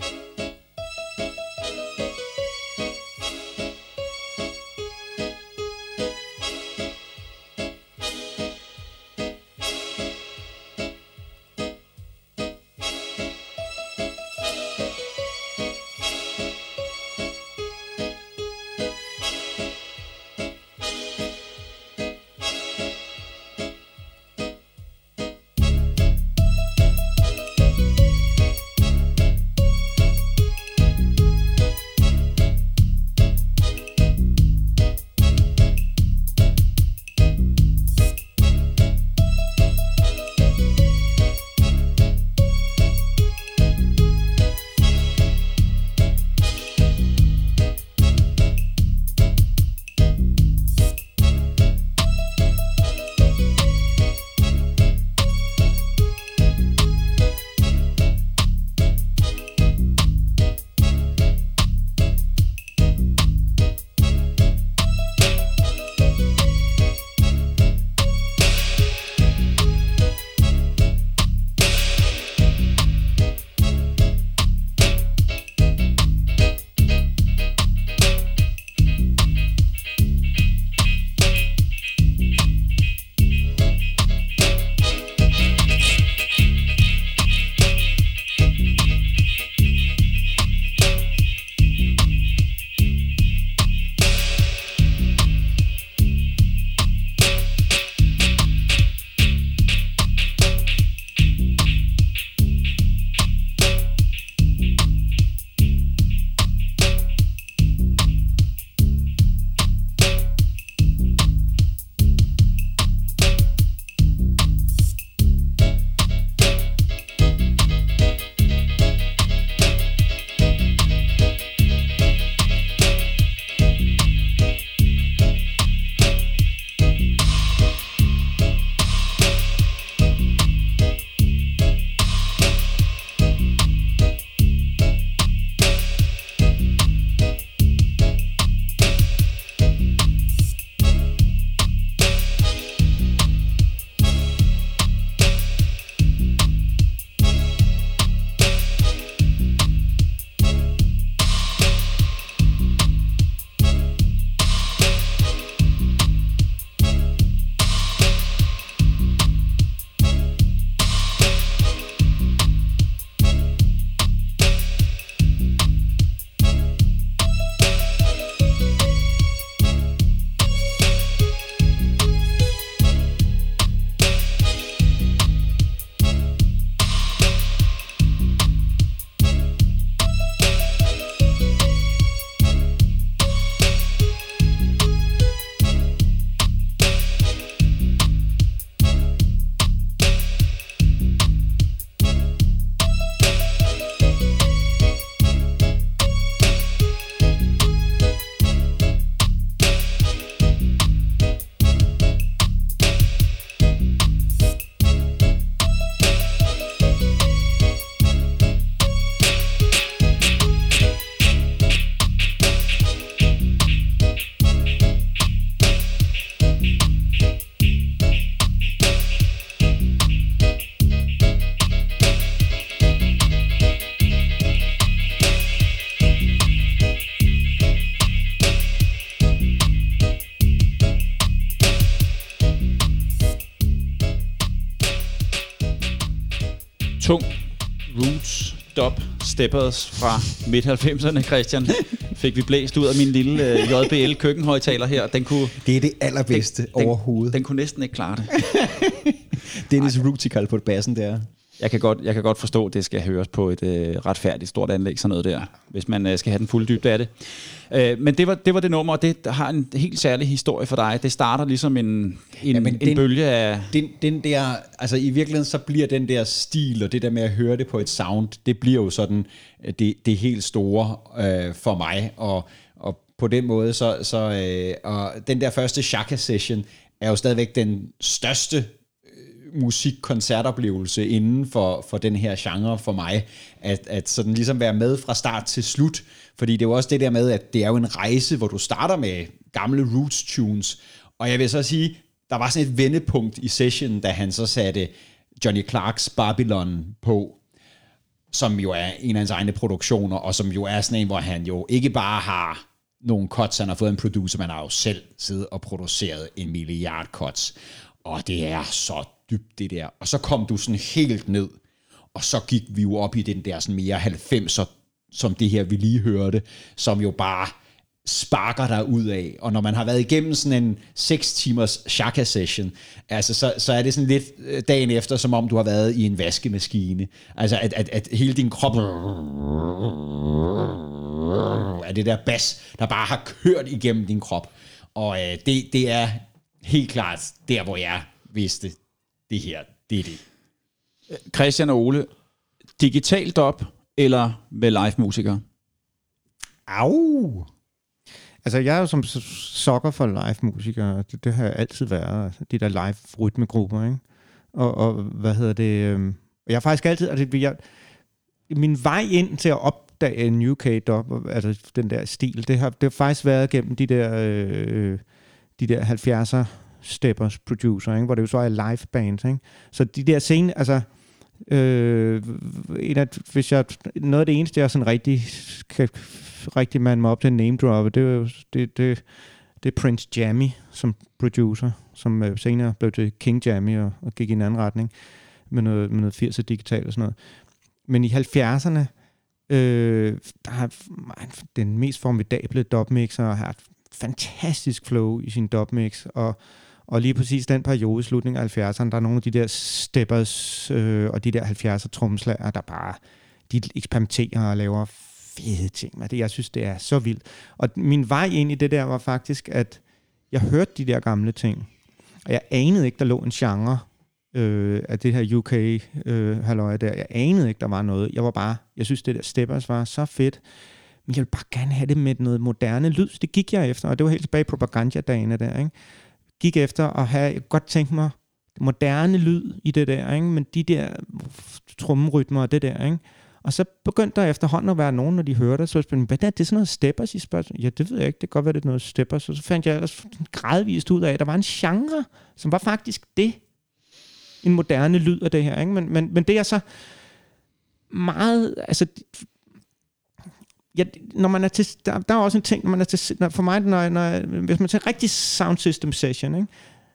Steppers fra midt-90'erne, Christian, fik vi blæst ud af min lille øh, JBL køkkenhøjtaler her. Den kunne, Det er det allerbedste den, overhovedet. Den kunne næsten ikke klare det. [laughs] Dennis Rutical på bassen der. Jeg kan godt, jeg kan godt forstå, at det skal høres på et øh, retfærdigt stort anlæg, sådan noget der, hvis man øh, skal have den fulde dybde af det. Øh, men det var, det var det nummer, og det har en helt særlig historie for dig. Det starter ligesom en, en, Ja, en den- bølge af... Den, den der, altså i virkeligheden så bliver den der stil, og det der med at høre det på et sound, det bliver jo sådan øh, det, det helt store øh, for mig, og, og på den måde, så, så øh, og den der første Shaka Session er jo stadigvæk den største musikkoncertoplevelse inden for, for den her genre for mig, at, at sådan ligesom være med fra start til slut, fordi det er jo også det der med, at det er jo en rejse, hvor du starter med gamle roots tunes, og jeg vil så sige, der var sådan et vendepunkt i sessionen, da han så satte Johnny Clarks Babylon på, som jo er en af hans egne produktioner, og som jo er sådan en, hvor han jo ikke bare har nogle cuts, han har fået en producer, man har jo selv siddet og produceret en milliard cuts, og det er så dybt det der. Og så kom du sådan helt ned, og så gik vi jo op i den der sådan mere 90'er, som det her vi lige hørte, som jo bare sparker dig ud af. Og når man har været igennem sådan en 6 timers shaka session, altså så, så er det sådan lidt øh, dagen efter, som om du har været i en vaskemaskine. Altså at, at, at hele din krop er det der bas, der bare har kørt igennem din krop. Og øh, det, det er helt klart der, hvor jeg vidste, det her, det er det. Christian og Ole, digitalt op eller med live-musikere? Au! Altså, jeg er jo som sokker for live-musikere. Det, det har jeg altid været. Altså, de der live-rytmegrupper, ikke? Og, og hvad hedder det? øhm, Jeg har faktisk altid... Altså, jeg, min vej ind til at opdage en UK dub, altså den der stil, det har, det har faktisk været gennem de der, øh, de der 70'er steppers producer, ikke? hvor det jo så er live bands. Ikke? Så de der scene, altså øh, en af, hvis jeg, noget af det eneste, jeg sådan rigtig kan rigtig mand mig op til name droppe, det er det, det, det er Prince Jammy som producer, som øh, senere blev til King Jammy og, og gik i en anden retning med noget, med noget 80'er digital og sådan noget. Men i 70'erne, øh, der har man, den mest formidable dubmixer og har et fantastisk flow i sin dubmix, og, og lige præcis den periode slutningen af 70'erne, der er nogle af de der steppers øh, og de der 70'er tromslager, der bare de eksperimenterer og laver fede ting. Men det, jeg synes, det er så vildt. Og min vej ind i det der var faktisk, at jeg hørte de der gamle ting, og jeg anede ikke, der lå en genre øh, af det her UK øh, halløj der. Jeg anede ikke, der var noget. Jeg var bare, jeg synes, det der Steppers var så fedt. Men jeg ville bare gerne have det med noget moderne lyd. Så det gik jeg efter, og det var helt tilbage i propagandadagene der, ikke? Gik efter at have, jeg godt tænke mig, moderne lyd i det der, ikke? men de der trommerytmer og det der, ikke? Og så begyndte der efterhånden at være nogen, når de hørte det, så jeg spurgte, hvad er det sådan noget steppers i spørgsmål? Ja, det ved jeg ikke, det kan godt være, det er noget steppers. Og så fandt jeg ellers gradvist ud af, at der var en genre, som var faktisk det. En moderne lyd af det her, ikke? Men, men, men det er så meget, altså, ja, når man er til, der, der er også en ting, når man er til, når, for mig, når, når, hvis man tager rigtig sound system session, ikke?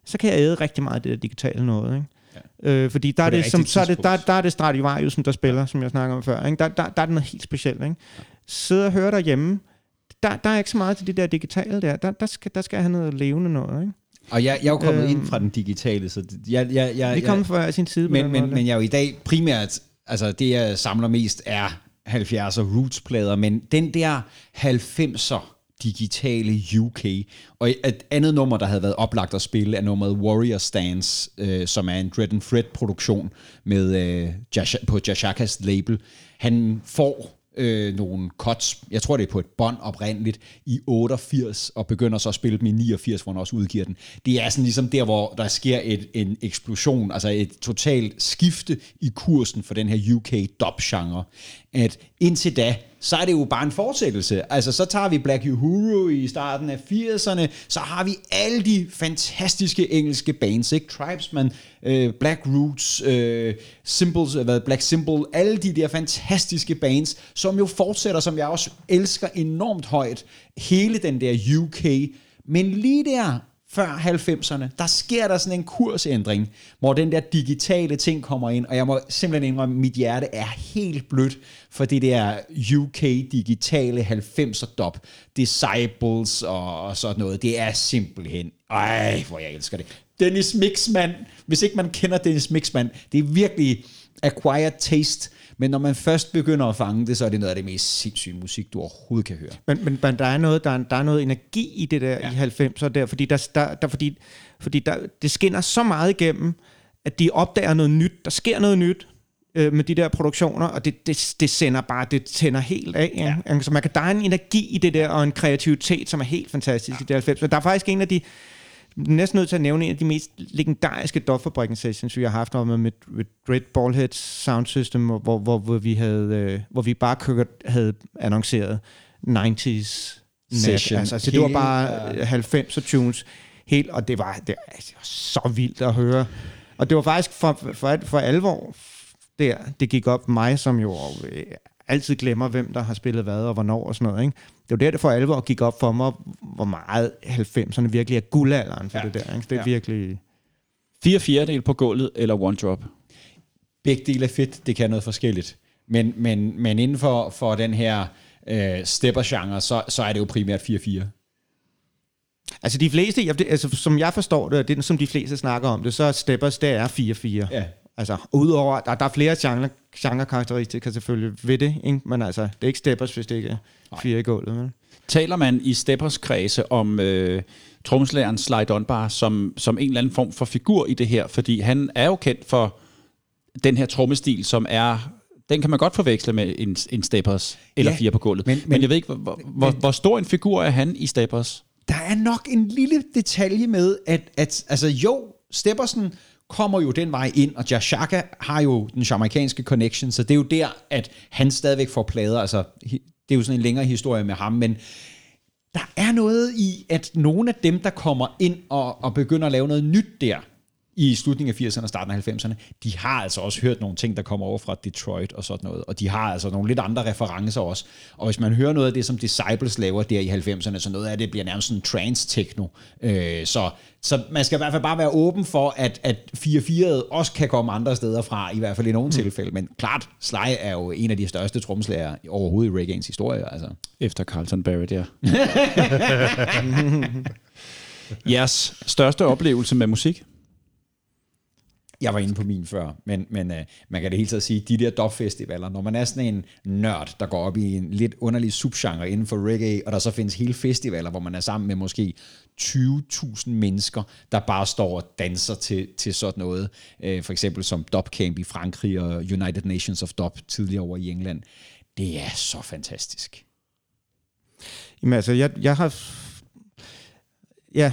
så kan jeg æde rigtig meget af det der digitale noget, ikke? Øh, fordi der er det det, som, så er det, der, der er det Stradivariusen, der spiller, som jeg snakker om før. Ikke? Der, der, der er det noget helt specielt. Ikke? Sidde og høre derhjemme, der, der er ikke så meget til det der digitale der. Der, der, skal, der skal jeg have noget levende noget. Ikke? Og jeg, jeg er jo kommet Øhm. ind fra den digitale, så det- jeg, jeg, jeg, Vi kommer fra sin side. men, men, men jeg er jo i dag primært, altså det jeg samler mest er 70'er rootsplader, men den der 90'er digitale UK, og et andet nummer, der havde været oplagt at spille, er nummeret Warrior Stance, øh, som er en Dread and Fred produktion med, øh, Jash- på Jashakas label. Han får øh, nogle cuts, jeg tror det er på et bånd oprindeligt, i 88, og begynder så at spille dem i 89, hvor han også udgiver den. Det er sådan ligesom der, hvor der sker et, en eksplosion, altså et totalt skifte i kursen for den her UK dub-genre. At indtil da, så er det jo bare en fortsættelse. Altså, så tager vi Black Uhuru i starten af 80'erne, så har vi alle de fantastiske engelske bands, ikke? Tribesman, øh, Black Roots, øh, Symbols, øh, hvad, Black Simple, alle de der fantastiske bands, som jo fortsætter, som jeg også elsker enormt højt, hele den der UK, men lige der før 90'erne, der sker der sådan en kursændring, hvor den der digitale ting kommer ind, og jeg må simpelthen indrømme, at mit hjerte er helt blødt for det der UK digitale 90'er dop, Disciples og, og sådan noget. Det er simpelthen, ej, hvor jeg elsker det. Dennis Mixman, hvis ikke man kender Dennis Mixman, det er virkelig acquired taste, men når man først begynder at fange det, så er det noget af det mest sindssyge musik, du overhovedet kan høre. Men, men, men der, er noget, der, er, der er noget energi i det der ja. i 90'erne, der, fordi, der, der, der, fordi, fordi der, det skinner så meget igennem, at de opdager noget nyt. Der sker noget nyt øh, med de der produktioner, og det, det, det sender bare, det tænder helt af. Ja. Altså, man kan, der er en energi i det der, og en kreativitet, som er helt fantastisk ja. i de 90'erne. Der er faktisk en af de næsten nødt til at nævne en af de mest legendariske doffabrikken sessions, vi har haft med, med, med Dread Ballhead Sound System, hvor, hvor, hvor, vi, havde, øh, hvor vi bare kørt, havde annonceret 90s session. Altså, altså, det var bare 90'er tunes. Helt, og det var, det var, det var så vildt at høre. Og det var faktisk for, for, for alvor der, det gik op mig, som jo øh, altid glemmer, hvem der har spillet hvad og hvornår og sådan noget. Ikke? Det var der, det for alvor gik op for mig, hvor meget 90'erne virkelig er guldalderen for ja. det der. Ikke? Det er ja. virkelig... Fire fjerdedel på gulvet eller one drop? Begge dele er fedt, det kan noget forskelligt. Men, men, men inden for, for den her øh, stepper-genre, så, så er det jo primært 4-4. Altså de fleste, jeg, altså, som jeg forstår det, og det som de fleste snakker om det, så er steppers, det er 4-4. Ja. Altså, udover, der, der er flere genre, genre-karakteristika selvfølgelig ved det, ikke? men altså, det er ikke steppers, hvis det ikke er fire i gulvet. Men. Taler man i steppers kredse om øh, tromslæren Sly Dunbar som, som en eller anden form for figur i det her, fordi han er jo kendt for den her trommestil, som er den kan man godt forveksle med en, en steppers eller ja, fire på gulvet. Men, men, men jeg ved ikke, hvor, men, hvor, hvor stor en figur er han i steppers? Der er nok en lille detalje med, at, at altså jo, steppersen kommer jo den vej ind, og Jashaka har jo den jamaikanske connection, så det er jo der, at han stadigvæk får plader. Altså, det er jo sådan en længere historie med ham, men der er noget i, at nogle af dem, der kommer ind og, og begynder at lave noget nyt der, i slutningen af 80'erne og starten af 90'erne, de har altså også hørt nogle ting, der kommer over fra Detroit og sådan noget, og de har altså nogle lidt andre referencer også. Og hvis man hører noget af det, som Disciples laver der i 90'erne, så noget af det bliver nærmest sådan trance-techno. Øh, så, så man skal i hvert fald bare være åben for, at, at 4-4'et også kan komme andre steder fra, i hvert fald i nogle mm. tilfælde. Men klart, Sly er jo en af de største tromslærer overhovedet i reggaeens historie. Altså. Efter Carlton Barrett, ja. [laughs] [laughs] Jeres største oplevelse med musik? Jeg var inde på min før, men, men uh, man kan det hele taget sige, de der dopfestivaler, når man er sådan en nørd, der går op i en lidt underlig subgenre inden for reggae, og der så findes hele festivaler, hvor man er sammen med måske 20.000 mennesker, der bare står og danser til, til sådan noget. Uh, for eksempel som Dop Camp i Frankrig og United Nations of Dop tidligere over i England. Det er så fantastisk. Jamen altså, jeg, jeg har... Ja,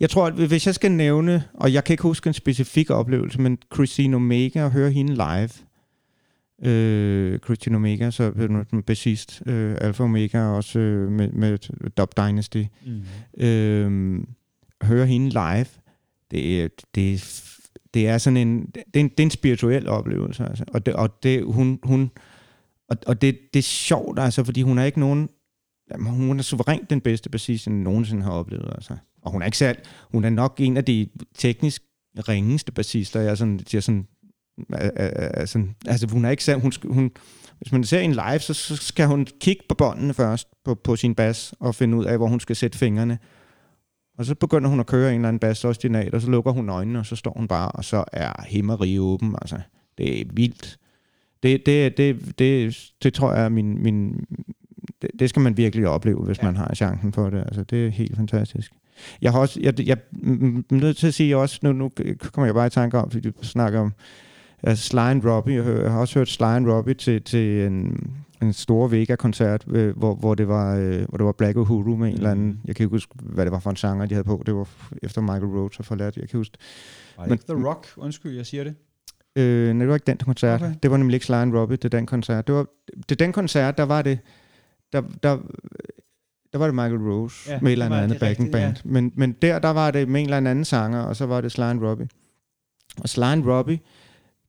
jeg tror, at hvis jeg skal nævne, og jeg kan ikke huske en specifik oplevelse, men Christine Omega, og høre hende live. Øh, Christine Omega, så bassist, øh, Alpha Omega, også øh, med, med Dub Dynasty. Mm. Øh, høre hende live, det, det, det er sådan en, det er en, det er en spirituel oplevelse, altså. og, det, og det, hun, hun, og, og det, det er sjovt, altså, fordi hun er ikke nogen, hun er suverænt den bedste bassist, jeg nogensinde har oplevet, altså. Og hun er ikke selv, hun er nok en af de teknisk ringeste bassister, jeg sådan, jeg sådan, altså, altså hun er ikke selv, hun, hun, hvis man ser en live, så, så skal hun kigge på båndene først, på, på sin bas, og finde ud af, hvor hun skal sætte fingrene. Og så begynder hun at køre en eller anden bas ostinat, og så lukker hun øjnene, og så står hun bare, og så er himmeri åben. Altså, det er vildt. Det, det, det, det, det tror jeg er min, min det, det skal man virkelig opleve, hvis ja. man har chancen for det. Altså, det er helt fantastisk. Jeg har også, jeg, jeg er nødt til at sige også, nu, nu kommer jeg bare i tanke om, fordi du snakker om uh, Sly and Robbie, jeg, jeg har også hørt Sly and Robbie til, til en, en stor Vega-koncert, øh, hvor, hvor, det var, øh, hvor det var Black Uhuru med en eller anden, mm. jeg kan ikke huske, hvad det var for en sanger, de havde på, det var efter Michael Rhodes har forladt, jeg kan huske. Var det Men, ikke The Rock? Undskyld, jeg siger det. Øh, nej, det var ikke den koncert. Okay. Det var nemlig ikke Sly and Robbie, det er den koncert. Det var, det den koncert, der var det, der, der, der var det Michael Rose ja, med et eller andet backing band. Ja. Men, men der, der var det med en eller anden sanger, og så var det Sly and Robbie. Og Sly and Robbie,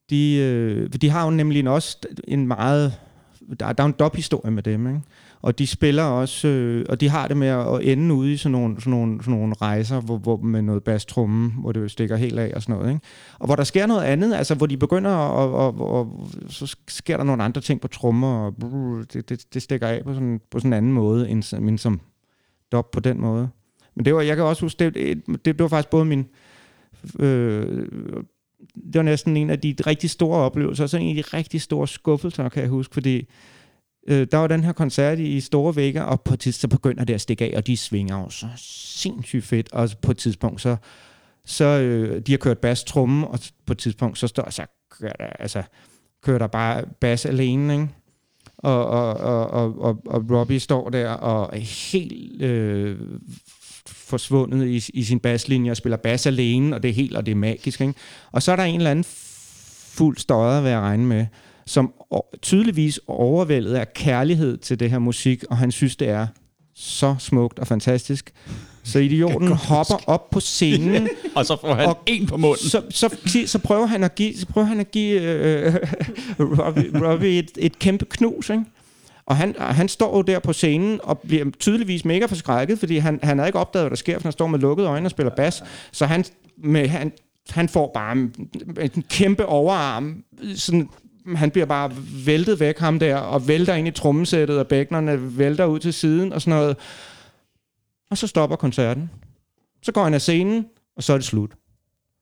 de, øh, de har jo nemlig også en meget der, der er en dop-historie med dem, ikke? Og de spiller også, øh, og de har det med at, ende ude i sådan nogle, sådan nogle, sådan nogle rejser, hvor, hvor med noget bastrumme, hvor det stikker helt af og sådan noget, ikke? Og hvor der sker noget andet, altså hvor de begynder og, og, og så sker der nogle andre ting på trommer, og brrr, det, det, det stikker af på sådan, på sådan en anden måde, end, end som dop på den måde. Men det var, jeg kan også huske, det, det, det, det var faktisk både min, øh, det var næsten en af de rigtig store oplevelser, og så en af de rigtig store skuffelser, kan jeg huske, fordi øh, der var den her koncert i Store Vægger, og på et tidspunkt så begynder det at stikke af, og de svinger jo så sindssygt fedt, og på et tidspunkt så, så øh, de har kørt bas tromme, og på et tidspunkt så står så kører der, altså, kører der bare bas alene, ikke? Og, og, og, og, og, og Robbie står der og er helt øh, forsvundet i, i sin baslinje og spiller bas alene, og det er helt, og det er magisk. Ikke? Og så er der en eller anden fuld støder, ved at regne med, som tydeligvis overvældet af kærlighed til det her musik, og han synes, det er så smukt og fantastisk. Så idioten hopper op på scenen, [laughs] Og så får han Og- en på munden. så, så, så prøver han at give, så prøver han at give øh, [laughs] Robbie, Robbie et, et kæmpe knus, ikke? Og han, han står jo der på scenen og bliver tydeligvis mega forskrækket, fordi han, han har ikke opdaget, hvad der sker, for han står med lukkede øjne og spiller bas. Så han, med, han, han får bare en, en kæmpe overarm. Sådan, han bliver bare væltet væk ham der, og vælter ind i trommesættet, og bækkenerne vælter ud til siden og sådan noget. Og så stopper koncerten. Så går han af scenen, og så er det slut.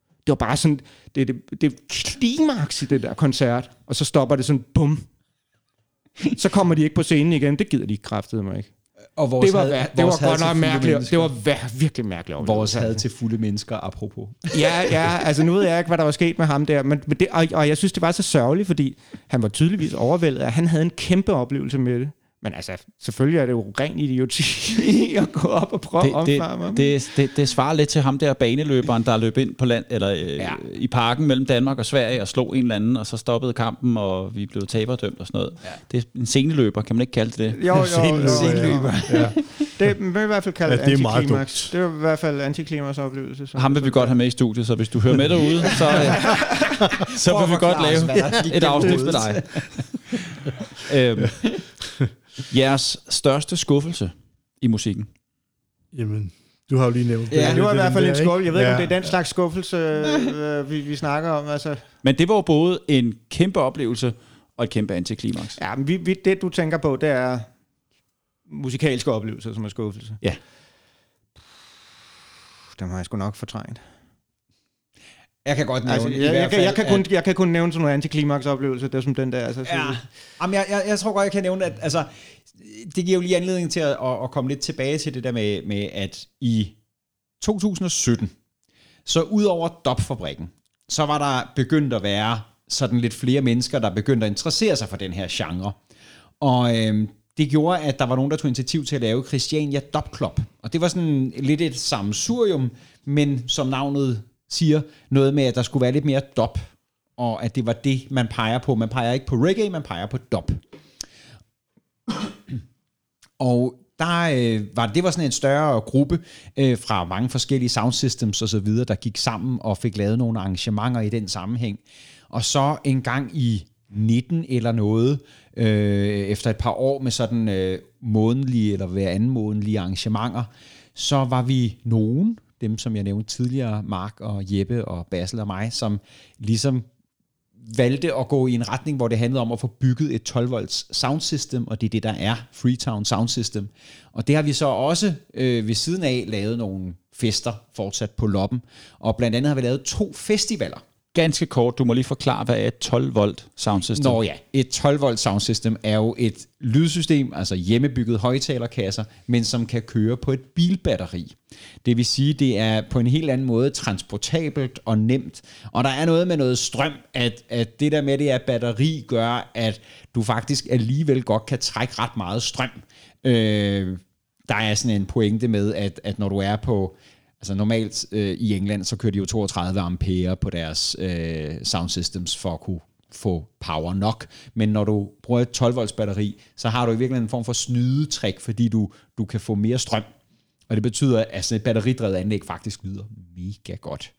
Det var bare sådan, det, det, det klimaks i det der koncert, og så stopper det sådan, bum. Så kommer de ikke på scenen igen, det gider de ikke kraftede mig ikke. Og vores Det var, had- var, det vores var godt nok mærkeligt. mennesker. Det var vær- virkelig mærkeligt. Vores had havde til fulde mennesker, apropos. Ja, ja, altså nu ved jeg ikke, hvad der var sket med ham der, men men det, og, og jeg synes, det var så sørgeligt, fordi han var tydeligvis overvældet, at han havde en kæmpe oplevelse med det. Men altså, selvfølgelig er det jo ren idioti [laughs] at gå op og prøve at det, omfavne ham. det, det, det, det svarer lidt til ham der baneløberen, der løb ind på land, eller øh, Ja. i parken mellem Danmark og Sverige og slog en eller anden, og så stoppede kampen, og vi blev taberdømt og sådan noget. Ja. Det er en sceneløber, kan man ikke kalde det det? [laughs] Jo, jo, jo, Sceneløber, jo. ja. Det vil i hvert fald kalde Ja, det er meget antiklimaks. Det er i hvert fald antiklimaks oplevelse. som- Ham vil vi godt have med i studiet, så hvis du hører med derude, [laughs] så, øh, så vil vi godt lave et afsnit med dig. øhm, jeres største skuffelse i musikken? Jamen, du har jo lige nævnt Ja, det var i hvert fald en skuffelse. Jeg ved ikke, om det er den slags skuffelse, øh, vi, vi snakker om. Altså, Men det var jo både en kæmpe oplevelse og et kæmpe antiklimaks. ja, men vi, vi, det, du tænker på, det er musikalske oplevelser, som er skuffelse. Ja. Dem har jeg sgu nok fortrængt. Jeg kan godt nævne Altså, i jeg, jeg, kan, jeg, fald, kan kun, jeg kan kun nævne sådan nogle antiklimaks-oplevelser, det er som den der. Altså, Ja, Jamen, jeg, jeg, jeg tror godt, jeg kan nævne, at altså, det giver jo lige anledning til at, at, at komme lidt tilbage til det der med, med at i 2017, så ud over dopfabrikken, så var der begyndt at være sådan lidt flere mennesker, der begyndte at interessere sig for den her genre. Og øhm, det gjorde, at der var nogen, der tog initiativ til at lave Christiania Dop Club. Og det var sådan lidt et sammensurium, men som navnet siger, noget med, at der skulle være lidt mere dop, og at det var det, man peger på. Man peger ikke på reggae, man peger på dop. Og der øh, var, det var sådan en større gruppe øh, fra mange forskellige sound systems og så videre, der gik sammen og fik lavet nogle arrangementer i den sammenhæng. Og så en gang i 19 eller noget, øh, efter et par år med sådan øh, månedlige eller hver anden månedlige arrangementer, så var vi nogen, dem som jeg nævnte tidligere, Mark og Jeppe og Basel og mig, som ligesom valgte at gå i en retning, hvor det handlede om at få bygget et 12 volts sound system, og det er det, der er Freetown Sound System. Og det har vi så også øh, ved siden af lavet nogle fester fortsat på loppen, og blandt andet har vi lavet to festivaler. Ganske kort, du må lige forklare, hvad er et 12 volt soundsystem? Nå ja, et 12 volt soundsystem er jo et lydsystem, altså hjemmebygget højtalerkasser, men som kan køre på et bilbatteri. Det vil sige, det er på en helt anden måde transportabelt og nemt. Og der er noget med noget strøm, at, at det der med det er batteri gør, at du faktisk alligevel godt kan trække ret meget strøm. Øh, der er sådan en pointe med, at, at når du er på Altså normalt øh, i England, så kører de jo 32 ampere på deres øh, sound systems for at kunne få power nok. Men når du bruger et 12 volts batteri, så har du i virkeligheden en form for snydetrik, fordi du, du kan få mere strøm Og det betyder, at sådan et batteridrevet anlæg faktisk lyder mega godt.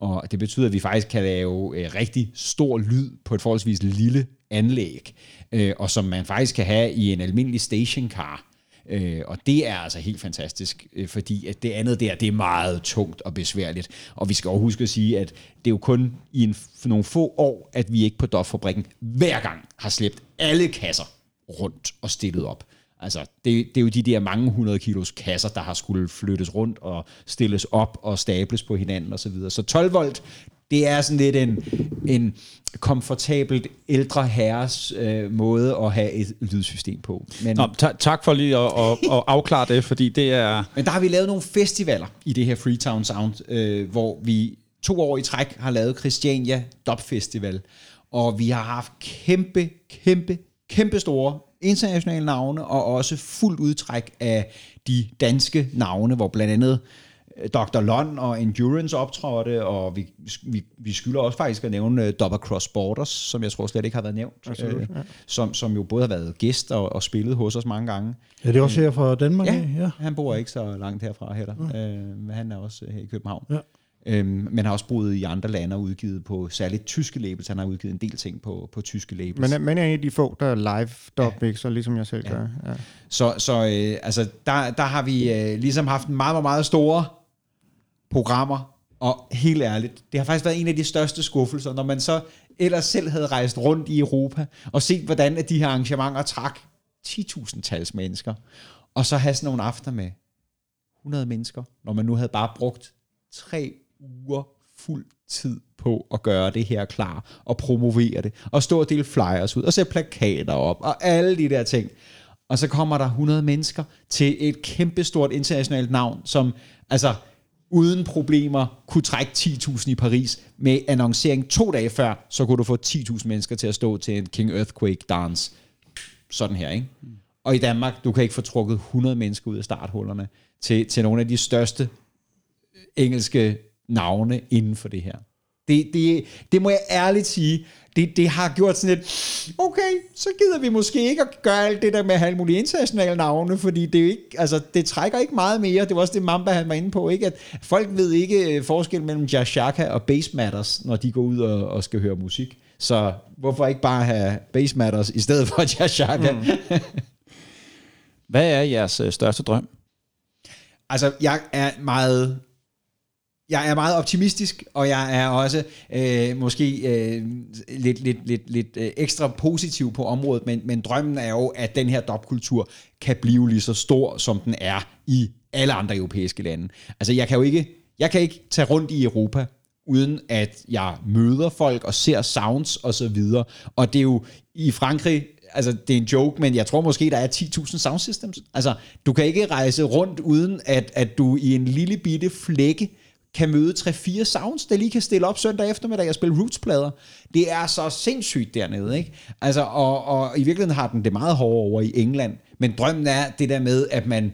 Og det betyder, at vi faktisk kan lave øh, rigtig stor lyd på et forholdsvis lille anlæg, øh, og som man faktisk kan have i en almindelig stationcar. Øh, og det er altså helt fantastisk, øh, fordi at det andet der, det er meget tungt og besværligt. Og vi skal også huske at sige, at det er jo kun i en, for nogle få år, at vi ikke på Dof-fabrikken hver gang har slæbt alle kasser rundt og stillet op. Altså, det, det er jo de der mange hundrede kilos kasser, der har skulle flyttes rundt og stilles op og stables på hinanden osv. Så, videre. så 12 volt, det er sådan lidt en, en komfortabelt ældre herres øh, måde at have et lydsystem på. Men, Nå, ta- tak for lige at, at, at afklare det, fordi det er... men der har vi lavet nogle festivaler i det her Freetown Sound, øh, hvor vi to år i træk har lavet Christiania Dub Festival. Og vi har haft kæmpe, kæmpe, kæmpe store internationale navne, og også fuldt udtræk af de danske navne, hvor blandt andet Dr. Lund og Endurance optrådte, og vi, vi, vi skylder også faktisk at nævne uh, Double Cross Borders, som jeg tror slet ikke har været nævnt, Absolut, øh, som, som jo både har været gæst og, og spillet hos os mange gange. Er det også her fra Danmark? Ja, ja. han bor ikke så langt herfra heller. Mm. Øh, men han er også her i København. Ja. Øhm, men har også boet i andre lande og udgivet på særligt tyske labels. Han har udgivet en del ting på, på tyske labels. Men, er- men er en af de få, der er live dubmixer, ligesom jeg selv gør. Ja. Så, så øh, altså, der, der har vi øh, ligesom haft meget, meget, meget store programmer, og helt ærligt, det har faktisk været en af de største skuffelser, når man så ellers selv havde rejst rundt i Europa, og set, hvordan at de her arrangementer trak 10.000 tals mennesker, og så have sådan nogle aftener med 100 mennesker, når man nu havde bare brugt tre uger fuld tid på at gøre det her klar, og promovere det, og stå og dele flyers ud, og sætte plakater op, og alle de der ting. Og så kommer der 100 mennesker til et kæmpestort internationalt navn, som altså uden problemer kunne trække 10.000 i Paris med annoncering to dage før, så kunne du få 10.000 mennesker til at stå til en King Earthquake dance. Sådan her, ikke? Og i Danmark, du kan ikke få trukket 100 mennesker ud af starthullerne til, til nogle af de største engelske navne inden for det her. Det, det, det må jeg ærligt sige, det, det har gjort sådan et, okay, så gider vi måske ikke at gøre alt det der med alle mulige internationale navne, fordi det, er ikke, altså, det trækker ikke meget mere. Det var også det, Mamba han var inde på, ikke? at folk ved ikke øh, forskel mellem Jazz Shaka og Bass Matters, når de går ud og, og skal høre musik. Så hvorfor ikke bare have Bass Matters i stedet for [laughs] Jazz Shaka? Mm. Hvad er jeres øh, største drøm? Altså, jeg er meget jeg er meget optimistisk, og jeg er også øh, måske øh, lidt, lidt, lidt, lidt øh, ekstra positiv på området, men, men drømmen er jo, at den her dopkultur kan blive lige så stor, som den er i alle andre europæiske lande. Altså, jeg kan jo ikke, jeg kan ikke tage rundt i Europa, uden at jeg møder folk og ser sounds og så videre. Og det er jo i Frankrig, altså det er en joke, men jeg tror måske, der er 10.000 sound systems. Altså, du kan ikke rejse rundt, uden at, at du i en lille bitte flække kan møde 3-4 sounds, der lige kan stille op søndag eftermiddag og spille rootsplader. Det er så sindssygt dernede, ikke? Altså, og, og i virkeligheden har den det meget hårdere over i England, men drømmen er det der med, at man,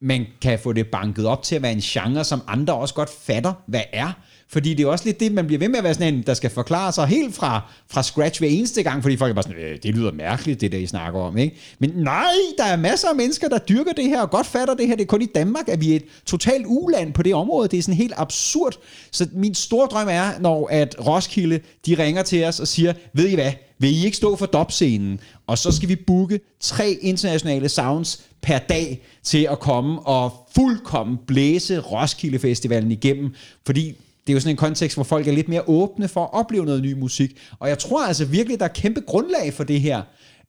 man kan få det banket op til at være en genre, som andre også godt fatter, hvad er. Fordi det er også lidt det, man bliver ved med at være sådan en, der skal forklare sig helt fra, fra scratch hver eneste gang, fordi folk er bare sådan, øh, det lyder mærkeligt, det der I snakker om, ikke? Men nej, der er masser af mennesker, der dyrker det her, og godt fatter det her. Det er kun i Danmark, at vi er et totalt uland på det område. Det er sådan helt absurd. Så min store drøm er, når at Roskilde, de ringer til os og siger, ved I hvad, vil I ikke stå for dopscenen? Og så skal vi booke tre internationale sounds per dag til at komme og fuldkommen blæse Roskilde Festivalen igennem, fordi det er jo sådan en kontekst, hvor folk er lidt mere åbne for at opleve noget ny musik. Og jeg tror altså virkelig, der er kæmpe grundlag for det her,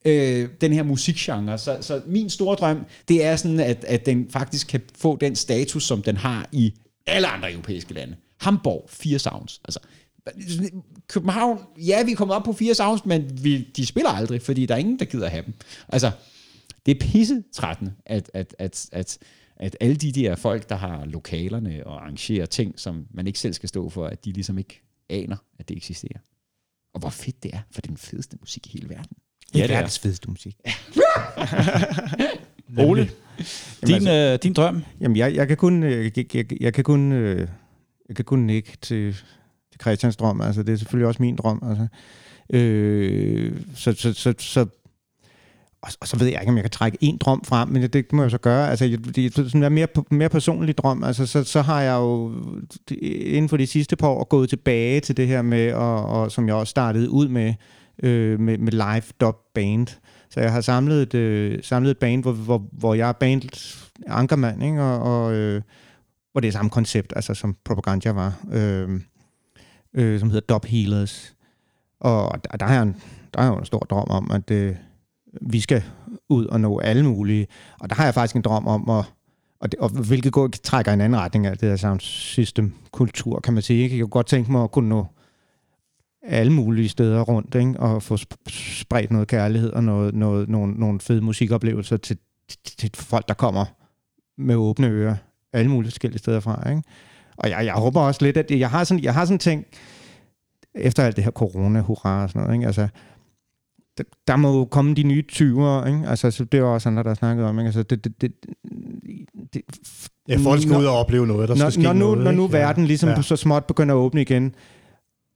øh, den her musikgenre. Så, så min store drøm, det er sådan, at, at den faktisk kan få den status, som den har i alle andre europæiske lande. Hamburg, fire sounds. Altså, København, ja, vi er kommet op på fire sounds, men vi, de spiller aldrig, fordi der er ingen, der gider have dem. Altså, det er pisse trættende, at, at, at, at, at alle de der folk, der har lokalerne og arrangerer ting, som man ikke selv skal stå for, at de ligesom ikke aner, at det eksisterer. Og hvor fedt det er, for det er den fedeste musik i hele verden. Ja, det er. verdens fedeste musik. [laughs] Ole, din, altså- øh, din drøm? Jamen, jeg, jeg kan kun, øh, jeg, jeg, jeg kan kun, øh, jeg kan kun nikke til, til Christians drøm. Altså, det er selvfølgelig også min drøm. Altså. Øh, så, så, så, så, og, og så ved jeg ikke, om jeg kan trække en drøm frem, men det, må jeg så gøre. Altså, det, det er sådan en mere, mere personlig drøm. Altså, så, så har jeg jo inden for de sidste par år gået tilbage til det her med, og, og som jeg også startede ud med, øh, med, med live dub band. Så jeg har samlet et, øh, samlet et band, hvor, hvor, hvor jeg er band Ankermand, ikke? og, og øh, hvor det er samme koncept, altså som Propaganda var, øh, øh, som hedder Dub Healers. Og der, der, er en, der er jo en stor drøm om, at øh, vi skal ud og nå alle mulige. Og der har jeg faktisk en drøm om, at, og, det, og hvilket går, trækker en anden retning af det der sound system kultur, kan man sige. Ikke? Jeg kunne godt tænke mig at kunne nå alle mulige steder rundt, ikke? og få spredt noget kærlighed og noget, noget, nogle, nogle fede musikoplevelser til, til, til folk, der kommer med åbne ører alle mulige forskellige steder fra. Ikke? Og jeg, jeg håber også lidt, at jeg har sådan, jeg har sådan tænkt, efter alt det her corona, hurra og sådan noget, ikke? altså, der, må jo komme de nye 20'ere, ikke? Altså, så det er også sådan, der er snakket om, ikke? Altså, det, det, det, det, ja, folk skal når, ud og opleve noget, der når, skal ske når nu, noget. Når nu ikke? verden ligesom ja. så småt begynder at åbne igen,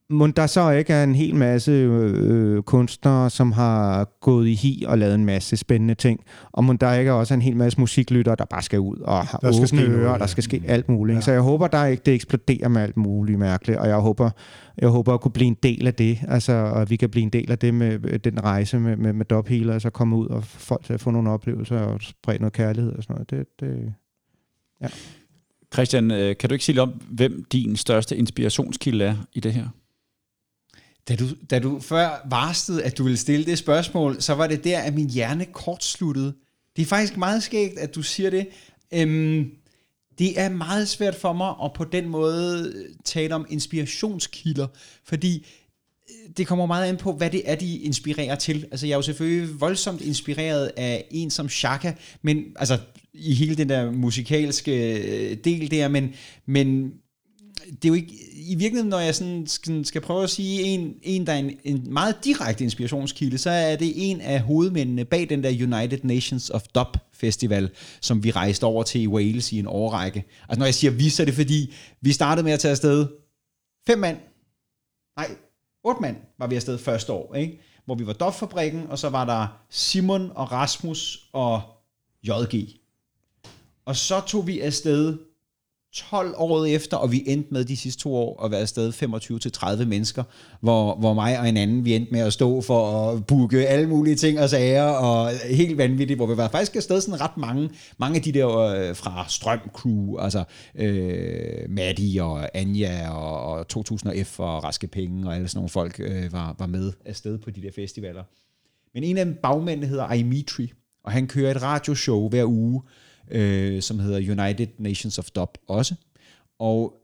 må der så ikke er en hel masse øh, kunstnere, som har gået i hi og lavet en masse spændende ting, og må der ikke også er en hel masse musiklyttere, der bare skal ud og har der åbne ører, noget, ja. der skal ske alt muligt. Ja. Så jeg håber, der ikke det eksploderer med alt muligt mærkeligt, og jeg håber, jeg håber at kunne blive en del af det, altså at vi kan blive en del af det med den rejse med, med, med dophealer, altså komme ud og folk til at få nogle oplevelser og sprede noget kærlighed og sådan noget. Det, det, ja. Christian, øh, kan du ikke sige om, hvem din største inspirationskilde er i det her? Da du, da du før varslede, at du ville stille det spørgsmål, så var det der, at min hjerne kortsluttede. Det er faktisk meget skægt, at du siger det. Øhm, det er meget svært for mig at på den måde øh, tale om inspirationskilder, fordi øh, det kommer meget an på, hvad det er, de inspirerer til. Altså, jeg er jo selvfølgelig voldsomt inspireret af en som Shaka, men altså i hele den der musikalske øh, del der, men, men det er jo ikke, i virkeligheden, når jeg sådan skal, skal prøve at sige en, en der er en, en meget direkte inspirationskilde, så er det en af hovedmændene bag den der United Nations of Dub Festival, som vi rejste over til i Wales i en årrække. Altså når jeg siger vi, så er det fordi, vi startede med at tage afsted fem mand, nej, otte mand var vi afsted første år, ikke? hvor vi var Dopfabrikken, og så var der Simon og Rasmus og JG. Og så tog vi afsted 12 året efter, og vi endte med de sidste to år at være afsted 25-30 mennesker, hvor, hvor mig og en anden, vi endte med at stå for at booke alle mulige ting og sager, og helt vanvittigt, hvor vi var faktisk afsted sådan ret mange, mange af de der øh, fra Strøm Crew, altså øh, Maddie og Anja og, og 2000F og Raske Penge og alle sådan nogle folk øh, var, var med afsted på de der festivaler. Men en af bagmændene hedder Aimitri, og han kører et radioshow hver uge, øh, som hedder United Nations of Dub også. Og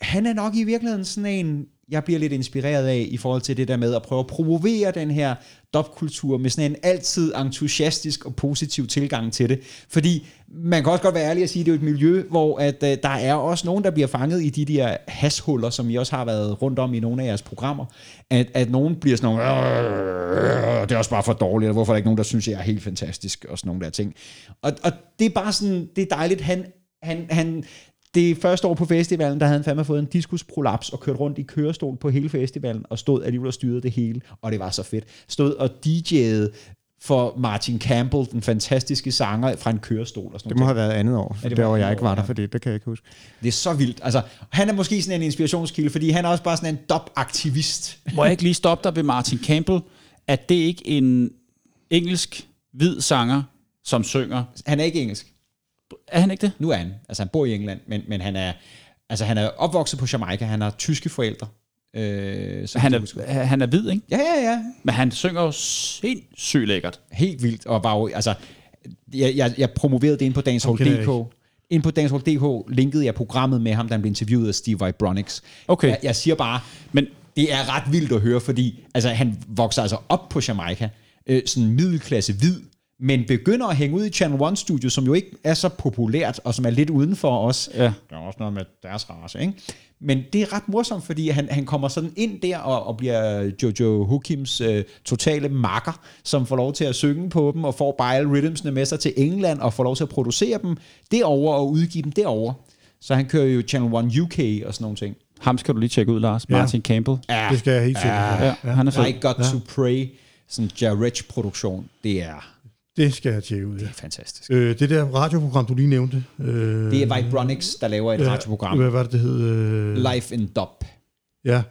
han er nok i virkeligheden sådan en, jeg bliver lidt inspireret af i forhold til det der med at prøve at promovere den her dopkultur med sådan en altid entusiastisk og positiv tilgang til det. Fordi man kan også godt være ærlig at sige, at det er et miljø, hvor at, øh, der er også nogen, der bliver fanget i de der hashuller, som I også har været rundt om i nogle af jeres programmer. At, at nogen bliver sådan nogle, øh, det er også bare for dårligt, og hvorfor er der ikke nogen, der synes, jeg er helt fantastisk, og sådan nogle der ting. Og, og det er bare sådan, det er dejligt, han, han, han, det første år på festivalen, der havde han fandme fået en diskusprolaps og kørt rundt i kørestol på hele festivalen og stod alligevel og styrede det hele, og det var så fedt. Stod og DJ'ede for Martin Campbell, den fantastiske sanger fra en kørestol. Og sådan det må have været andet år, ja, det der hvor jeg ikke var der, ja. for det, det kan jeg ikke huske. Det er så vildt. Altså, han er måske sådan en inspirationskilde, fordi han er også bare sådan en dop-aktivist. Må jeg ikke lige stoppe dig ved Martin Campbell? at det ikke en engelsk hvid sanger, som synger? Han er ikke engelsk. Er han ikke det? Nu er han. Altså han bor i England, men, men han er altså han er opvokset på Jamaica. Han har tyske forældre. Øh, han, er, han er hvid, ikke? Ja, ja, ja. Men han synger jo sindssygt lækkert. Helt vildt. Og var jo, altså, jeg, jeg, jeg promoverede det ind på Dancehall.dk. Okay, ind på Dancehall.dk linkede jeg programmet med ham, der blev interviewet af Steve Vibronics. Okay. Jeg, jeg siger bare, men det er ret vildt at høre, fordi altså, han vokser altså op på Jamaica, øh, sådan middelklasse hvid, men begynder at hænge ud i Channel One Studio, som jo ikke er så populært, og som er lidt uden for os. Ja. Der er også noget med deres race, ikke? Men det er ret morsomt, fordi han, han kommer sådan ind der og, og bliver Jojo Hukims øh, totale makker, som får lov til at synge på dem, og får bare alle rhythmsene med sig til England, og får lov til at producere dem derover og udgive dem derover. Så han kører jo Channel One UK og sådan nogle ting. Ham skal du lige tjekke ud, Lars. Ja. Martin Campbell. Ja. Det skal jeg helt sikkert. Ja, ja. Han er fed. I Got ja. to Pray, sådan en Jarrett produktion det er Det skal jeg tjekke ud, ja. Det er fantastisk. Øh, det der radioprogram, du lige nævnte. Øh, Det er Vibronics, der laver et radioprogram. Hvad var det, det hed? Øh, Life in Dub. Ja.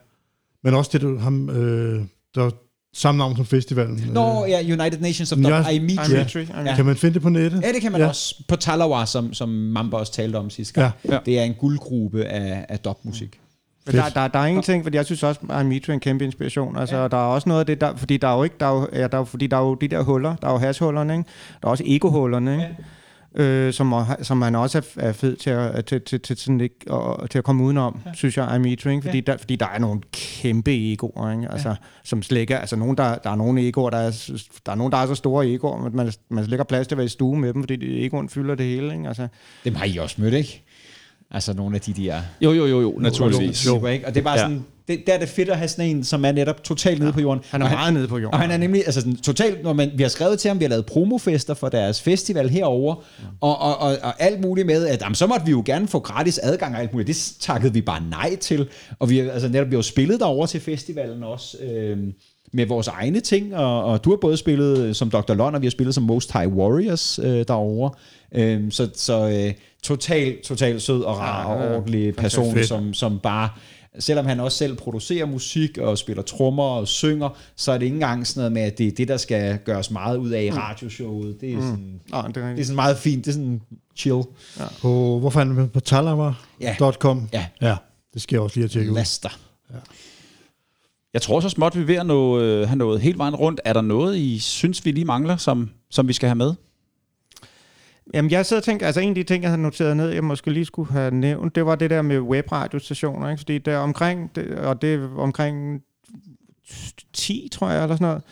Men også det, du, ham, øh, der samme navn som festivalen. Nå, øh, ja, United Nations of Dub. Ja, I meet ja. you. Ja. Kan man finde det på nettet? Ja, det kan man Ja. ja. også. På Talawa, som, som Mamba også talte om sidste gang. Ja. Ja. Det er en guldgruppe af, af dubmusik. Men der, der, der er ingenting, fordi jeg synes også, at Metro er en kæmpe inspiration. Altså, ja. der er også noget af det, der, fordi der er jo ikke, der er jo, ja, der er, fordi der er jo de der huller, der er jo hashullerne, ikke? Der er også egohullerne, ikke? Øh, som, er- som man også er, er fed til at, til, til, til, sådan ikke, og, til at komme udenom, ja. synes jeg, er ikke? Fordi, ja. der, fordi der er nogle kæmpe egoer, ikke? Altså, ja. som slækker, altså nogen, der, der er nogle egoer, der er, der er nogen, der er så store egoer, men man, man slækker plads til at være i stue med dem, fordi de- egoen fylder det hele, ikke? Altså, Dem har I også mødt, ikke? Altså nogle af de der... Jo, jo, jo, jo, naturligvis. Jo. Ikke? Og det er bare Ja. ja. sådan... Det, der er det fedt at have sådan en, som er netop totalt nede på jorden. han er Og meget nede på jorden. Og han er nemlig, altså sådan, totalt, når man, vi har skrevet til ham, vi har lavet promofester for deres festival herover og, og, og, og alt muligt med, at jamen, så måtte vi jo gerne få gratis adgang og alt muligt. Det takkede vi bare nej til. Og vi, altså, netop, vi har jo spillet derover til festivalen også, øh, med vores egne ting, og, og du har både spillet øh, som Dr. Lund, og vi har spillet som Most High Warriors øh, derovre. Øh, så så øh, total, total sød og rar Ja, og ja. ordentlig person, fedt. som, som bare selvom han også selv producerer musik og spiller trommer og synger, så er det ikke engang sådan noget med, at det er det, der skal gøres meget ud af i radioshowet. Det er, sådan, Nå, det er det er sådan meget fint, det er sådan chill. På, hvor fandt man på talawa.com? Ja. ja. Det skal jeg også lige have tjekket ud. Laster. Jeg tror så småt, vi er ved at nå, øh, have nået helt vejen rundt. Er der noget, I synes, vi lige mangler, som, som vi skal have med? Jamen, jeg sidder og tænker, altså en af de ting, jeg havde noteret ned, jeg måske lige skulle have nævnt, det var det der med webradiostationer, ikke? Fordi der omkring, det, og det er omkring 10, tror jeg, eller sådan noget,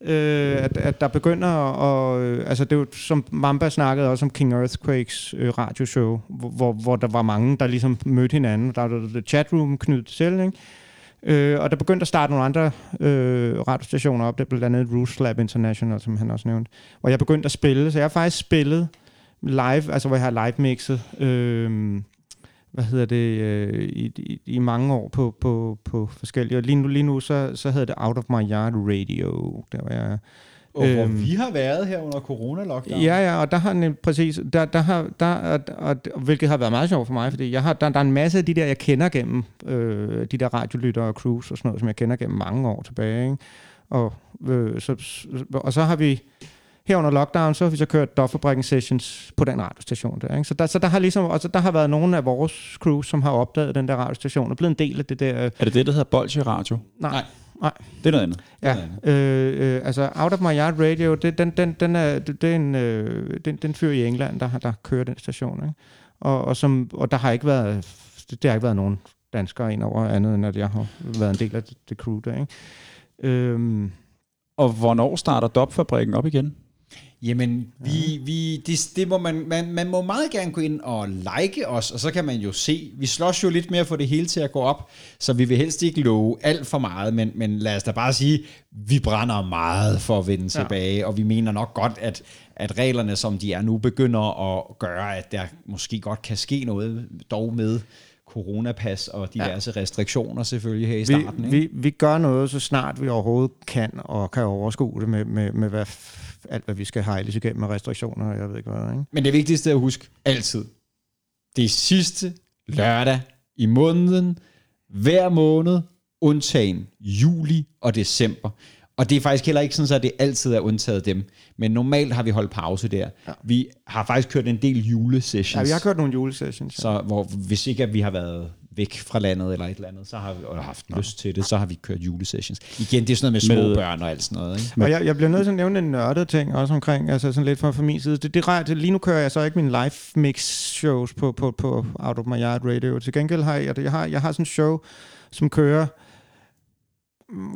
øh, at, at der begynder at, øh, altså det er jo, som Mamba snakkede også om King Earthquakes øh, radioshow, hvor, hvor, hvor der var mange, der ligesom mødte hinanden. Der var det Chatroom knyttet til, ikke? Øh, og der begyndte at starte nogle andre øh, radiostationer op, det er blandt andet Roost Lab International, som han også nævnte, hvor jeg begyndte at spille, så jeg har faktisk spillet live, altså hvor jeg har live mixet, øh, hvad hedder det, øh, i, i, i mange år på, på, på forskellige, og lige nu, lige nu så, så hedder det Out of My Yard Radio, der var jeg, Og hvor Øhm. vi har været her under corona-lockdown. Ja, ja, og der har nem- præcis, der, der har, der, og, og, og, hvilket har været meget sjovt for mig, fordi jeg har, der, der er en masse af de der, jeg kender gennem, øh, de der radiolyttere og crews og sådan noget, som jeg kender gennem mange år tilbage, ikke? Og, øh, så, og så har vi, her under lockdown, så har vi så kørt Doffabrikken Sessions på den radiostation der, ikke? Så der, så der har ligesom, og så der har været nogle af vores crews, som har opdaget den der radiostation, og blevet en del af det der, Er det det, der hedder Bolsje Radio? nej, Nej. nej, Det er noget andet. Ja, øh, øh, altså Out of My Yard Radio, det, den, den, den, er, det, det er en, øh, den, den fyr i England, der, har- der kører den station. Ikke? Og, og, som, og der har ikke været, det, der har ikke været nogen danskere ind over andet, end at jeg har været en del af det, det crew der. Ikke? Øhm, Og hvornår starter Dopfabrikken op igen? Jamen, vi, vi, det, det må man, man, man må meget gerne gå ind og like os, og så kan man jo se, vi slås jo lidt mere for det hele til at gå op, så vi vil helst ikke love alt for meget, men, men lad os da bare sige, vi brænder meget for at vende Ja. tilbage, og vi mener nok godt, at, at reglerne, som de er nu, begynder at gøre, at der måske godt kan ske noget, dog med coronapas og diverse ja. restriktioner selvfølgelig her i vi, starten. ikke? vi, vi gør noget, så snart vi overhovedet kan, og kan overskue det med, med, med hvad, alt, hvad vi skal hejles igennem med restriktioner, og jeg ved ikke hvad. Ikke? Men det vigtigste at huske, altid. Det er sidste lørdag i måneden, hver måned, undtagen juli og december. Og det er faktisk heller ikke sådan, at det altid er undtaget dem. Men normalt har vi holdt pause der. Ja. Vi har faktisk kørt en del julesessions. Ja, vi har kørt nogle julesessions. Ja. Så hvor, hvis ikke at vi har været væk fra landet eller et eller andet, så har vi og haft lyst til det, så har vi kørt julesessions. Igen, det er sådan noget med små Med- børn og alt sådan noget. Ikke? Og jeg, jeg bliver nødt til at nævne en nørdet ting også omkring, altså sådan lidt fra, fra min side. Det, det rart, lige nu kører jeg så ikke min live mix shows på, på, på Out of My Yard Radio. Til gengæld har jeg, jeg har, jeg har sådan en show, som kører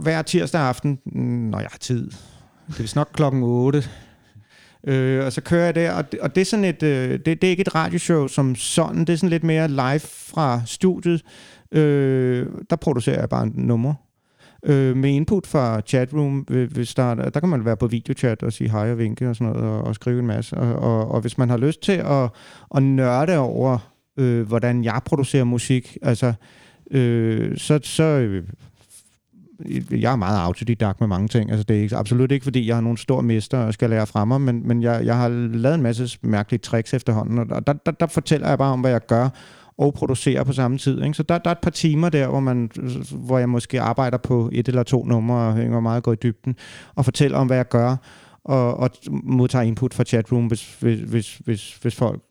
hver tirsdag aften, når jeg har tid. Det er vist nok klokken 8. Øh, og så kører jeg der, og det, og det er sådan et, øh, det, det er ikke et radioshow som sådan, det er sådan lidt mere live fra studiet. Øh, der producerer jeg bare en nummer øh, med input fra chatroom. Hvis der, der kan man være på videochat og sige hej og vinke og sådan noget, og, og skrive en masse. Og, og, og hvis man har lyst til at, at nørde over, øh, hvordan jeg producerer musik, altså, øh, så, så øh, jeg er meget autodidakt med mange ting. Altså, det er ikke, absolut ikke, fordi jeg har nogen stor mester og skal lære fra mig, men, men jeg, jeg har lavet en masse mærkelige tricks efterhånden, og der, der, der fortæller jeg bare om, hvad jeg gør, og producerer på samme tid. Ikke? Så der, der er et par timer der, hvor, man, hvor jeg måske arbejder på et eller to numre, og hænger meget godt i dybden, og fortæller om, hvad jeg gør, og, og modtager input fra chatroom, hvis, hvis, hvis, hvis, hvis folk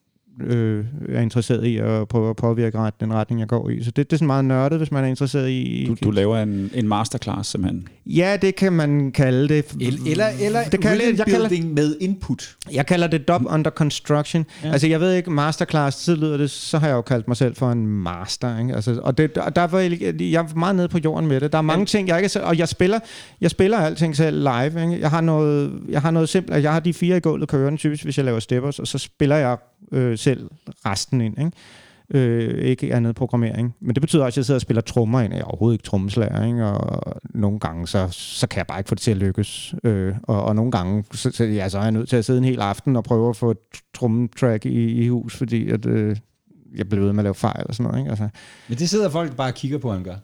øh, er interesseret i at prøve at påvirke ret, den retning, jeg går i. Så det, det er sådan meget nørdet, hvis man er interesseret i... Du, du laver en, en masterclass simpelthen. Ja, det kan man kalde det. Eller, eller det kan, rhythm jeg, kalder, building med input. jeg kalder det dub under construction. Ja. Altså, jeg ved ikke, masterclass, så lyder det, så har jeg jo kaldt mig selv for en master. Ikke? Altså, og det, der, der var, jeg, jeg er meget nede på jorden med det. Der er mange ting, jeg ikke og jeg spiller, jeg spiller alting selv live. Ikke? Jeg har noget, jeg har noget simpelt, jeg har de fire i gulvet kørende, typisk, hvis jeg laver steppers, og så spiller jeg øh, selv resten ind. Ikke? Øh, ikke andet programmering. Men det betyder også, at jeg sidder og spiller trommer ind. Jeg er overhovedet ikke trommeslager, ikke? og nogle gange, så, så kan jeg bare ikke få det til at lykkes. Øh, og, og nogle gange, så, så, ja, så er jeg nødt til at sidde en hel aften og prøve at få et trommetrack i, i hus, fordi at, øh, jeg bliver ved med at lave fejl og sådan noget. Ikke? Altså, Men det sidder folk bare og kigger på, han gør.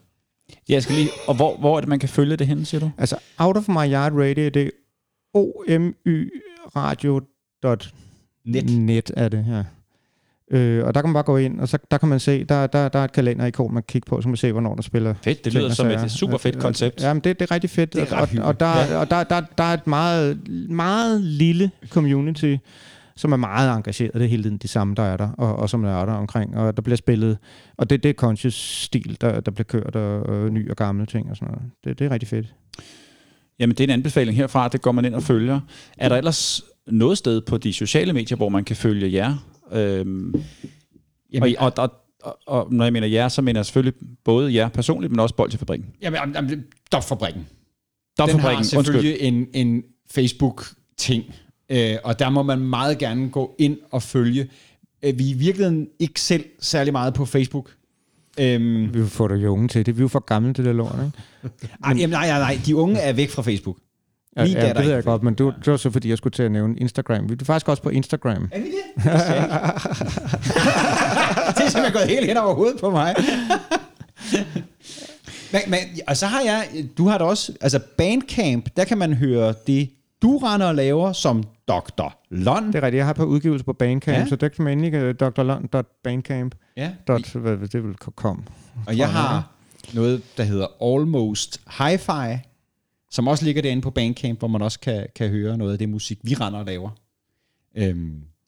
Ja, jeg skal lige, og hvor, hvor er det, man kan følge det hen, siger du? altså Out of My Yard Radio, det er omyradio.net Net. net er det, ja. Øh, og der kan man bare gå ind, og så der kan man se, der, der, der er et kalenderikon, man kan kigge på, så kan man se, hvornår der spiller Fedt, det lyder som sager. et super fedt koncept. Ja, men det, det er rigtig fedt. Det er ret og, og, der, og der, der, der er et meget, meget lille community, som er meget engageret. Det er hele tiden de samme, der er der, og, og som er der omkring. Og der bliver spillet, og det, det er conscious stil, der, der bliver kørt, og, og ny og gamle ting og sådan noget. Det, det er rigtig fedt. Jamen, det er en anbefaling herfra, det går man ind og følger. Er der ellers noget sted på de sociale medier, hvor man kan følge jer? Øhm, Jamen, og, og, og, og, når jeg mener jer, så mener jeg selvfølgelig både jer personligt, men også Bolsjefabrikken. Jamen, jamen, jamen, Dopfabrikken. Den Dopfabrikken, har selvfølgelig en, en Facebook-ting, øh, og der må man meget gerne gå ind og følge. Øh, Vi er i virkeligheden ikke selv særlig meget på Facebook. Øhm, Vi vil få dig unge til det. Vi er jo for gamle til det lort, ikke? ej, jamen, nej, nej, nej, de unge er væk fra Facebook. Ja, ja, det ved er jeg godt, men det, det var så fordi, jeg skulle til at nævne Instagram. Vi er faktisk også på Instagram. Er vi det? Det, ikke. [laughs] det er simpelthen gået helt hen over hovedet på mig. men, men, og så har jeg, du har da også, altså Bandcamp, der kan man høre det, du render og laver som Dr. Lund. Det er rigtigt, jeg har på udgivelse på Bandcamp, Ja. så der kan man endelig uh, drlund.bandcamp. Ja. Dot, hvad det vil komme. Og jeg har noget, der hedder Almost Hi-Fi, som også ligger derinde på Bandcamp, hvor man også kan, kan høre noget af det musik, vi render og laver. Øhm,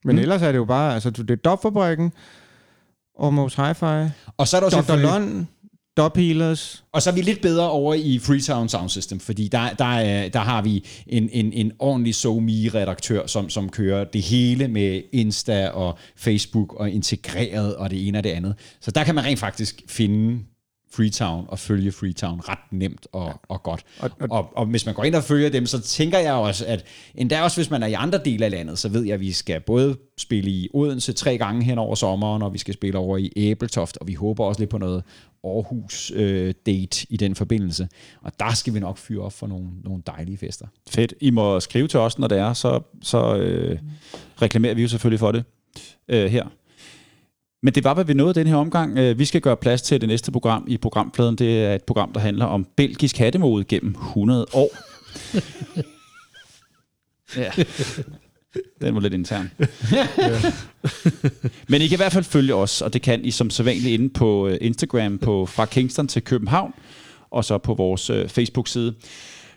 Men Mm. ellers er det jo bare, altså det er Dopfabrikken, Almost Hi-Fi, og så er der Dr. selvfølgelig... Lund, Dop Healers, Og så er vi lidt bedre over i Freetown Sound System, fordi der, der, er, der har vi en, en, en ordentlig SoMe-redaktør, som, som kører det hele med Insta og Facebook og integreret og det ene og det andet. Så der kan man rent faktisk finde Freetown og følge Freetown ret nemt og, og godt. Og, og, og, og hvis man går ind og følger dem, så tænker jeg også, at endda også hvis man er i andre dele af landet, så ved jeg, at vi skal både spille i Odense tre gange hen over sommeren, og vi skal spille over i Æbeltoft, og vi håber også lidt på noget Aarhus øh, date i den forbindelse. Og der skal vi nok fyre op for nogle, nogle dejlige fester. Fedt. I må skrive til os, når det er, så, så øh, reklamerer vi jo selvfølgelig for det øh, her. Men det var, hvad vi nåede den her omgang. Øh, Vi skal gøre plads til det næste program i programfladen. Det er et program, der handler om belgisk hattemode gennem 100 år. [laughs] ja. Den var lidt intern. [laughs] Men I kan i hvert fald følge os, og det kan I som sædvanligt inde på øh, Instagram på fra Kingston til København, og så på vores øh, Facebook-side.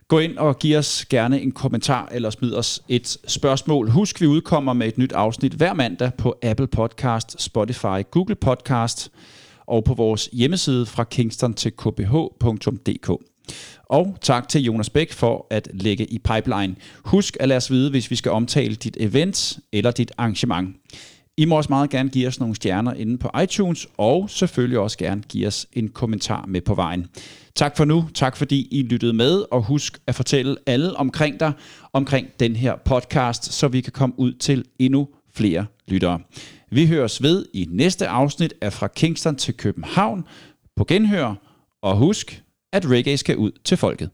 Gå ind og giv os gerne en kommentar, eller smid os et spørgsmål. Husk, vi udkommer med et nyt afsnit hver mandag på Apple Podcast, Spotify, Google Podcast og på vores hjemmeside fra kingston til kbh.dk. Og tak til Jonas Bæk for at lægge i pipeline. Husk at lade os vide, hvis vi skal omtale dit event eller dit arrangement. I må også meget gerne give os nogle stjerner inde på iTunes, og selvfølgelig også gerne give os en kommentar med på vejen. Tak for nu, tak fordi I lyttede med, og husk at fortælle alle omkring dig, omkring den her podcast, så vi kan komme ud til endnu flere lyttere. Vi høres ved i næste afsnit af Fra Kingston til København på genhør, og husk, at reggae skal ud til folket.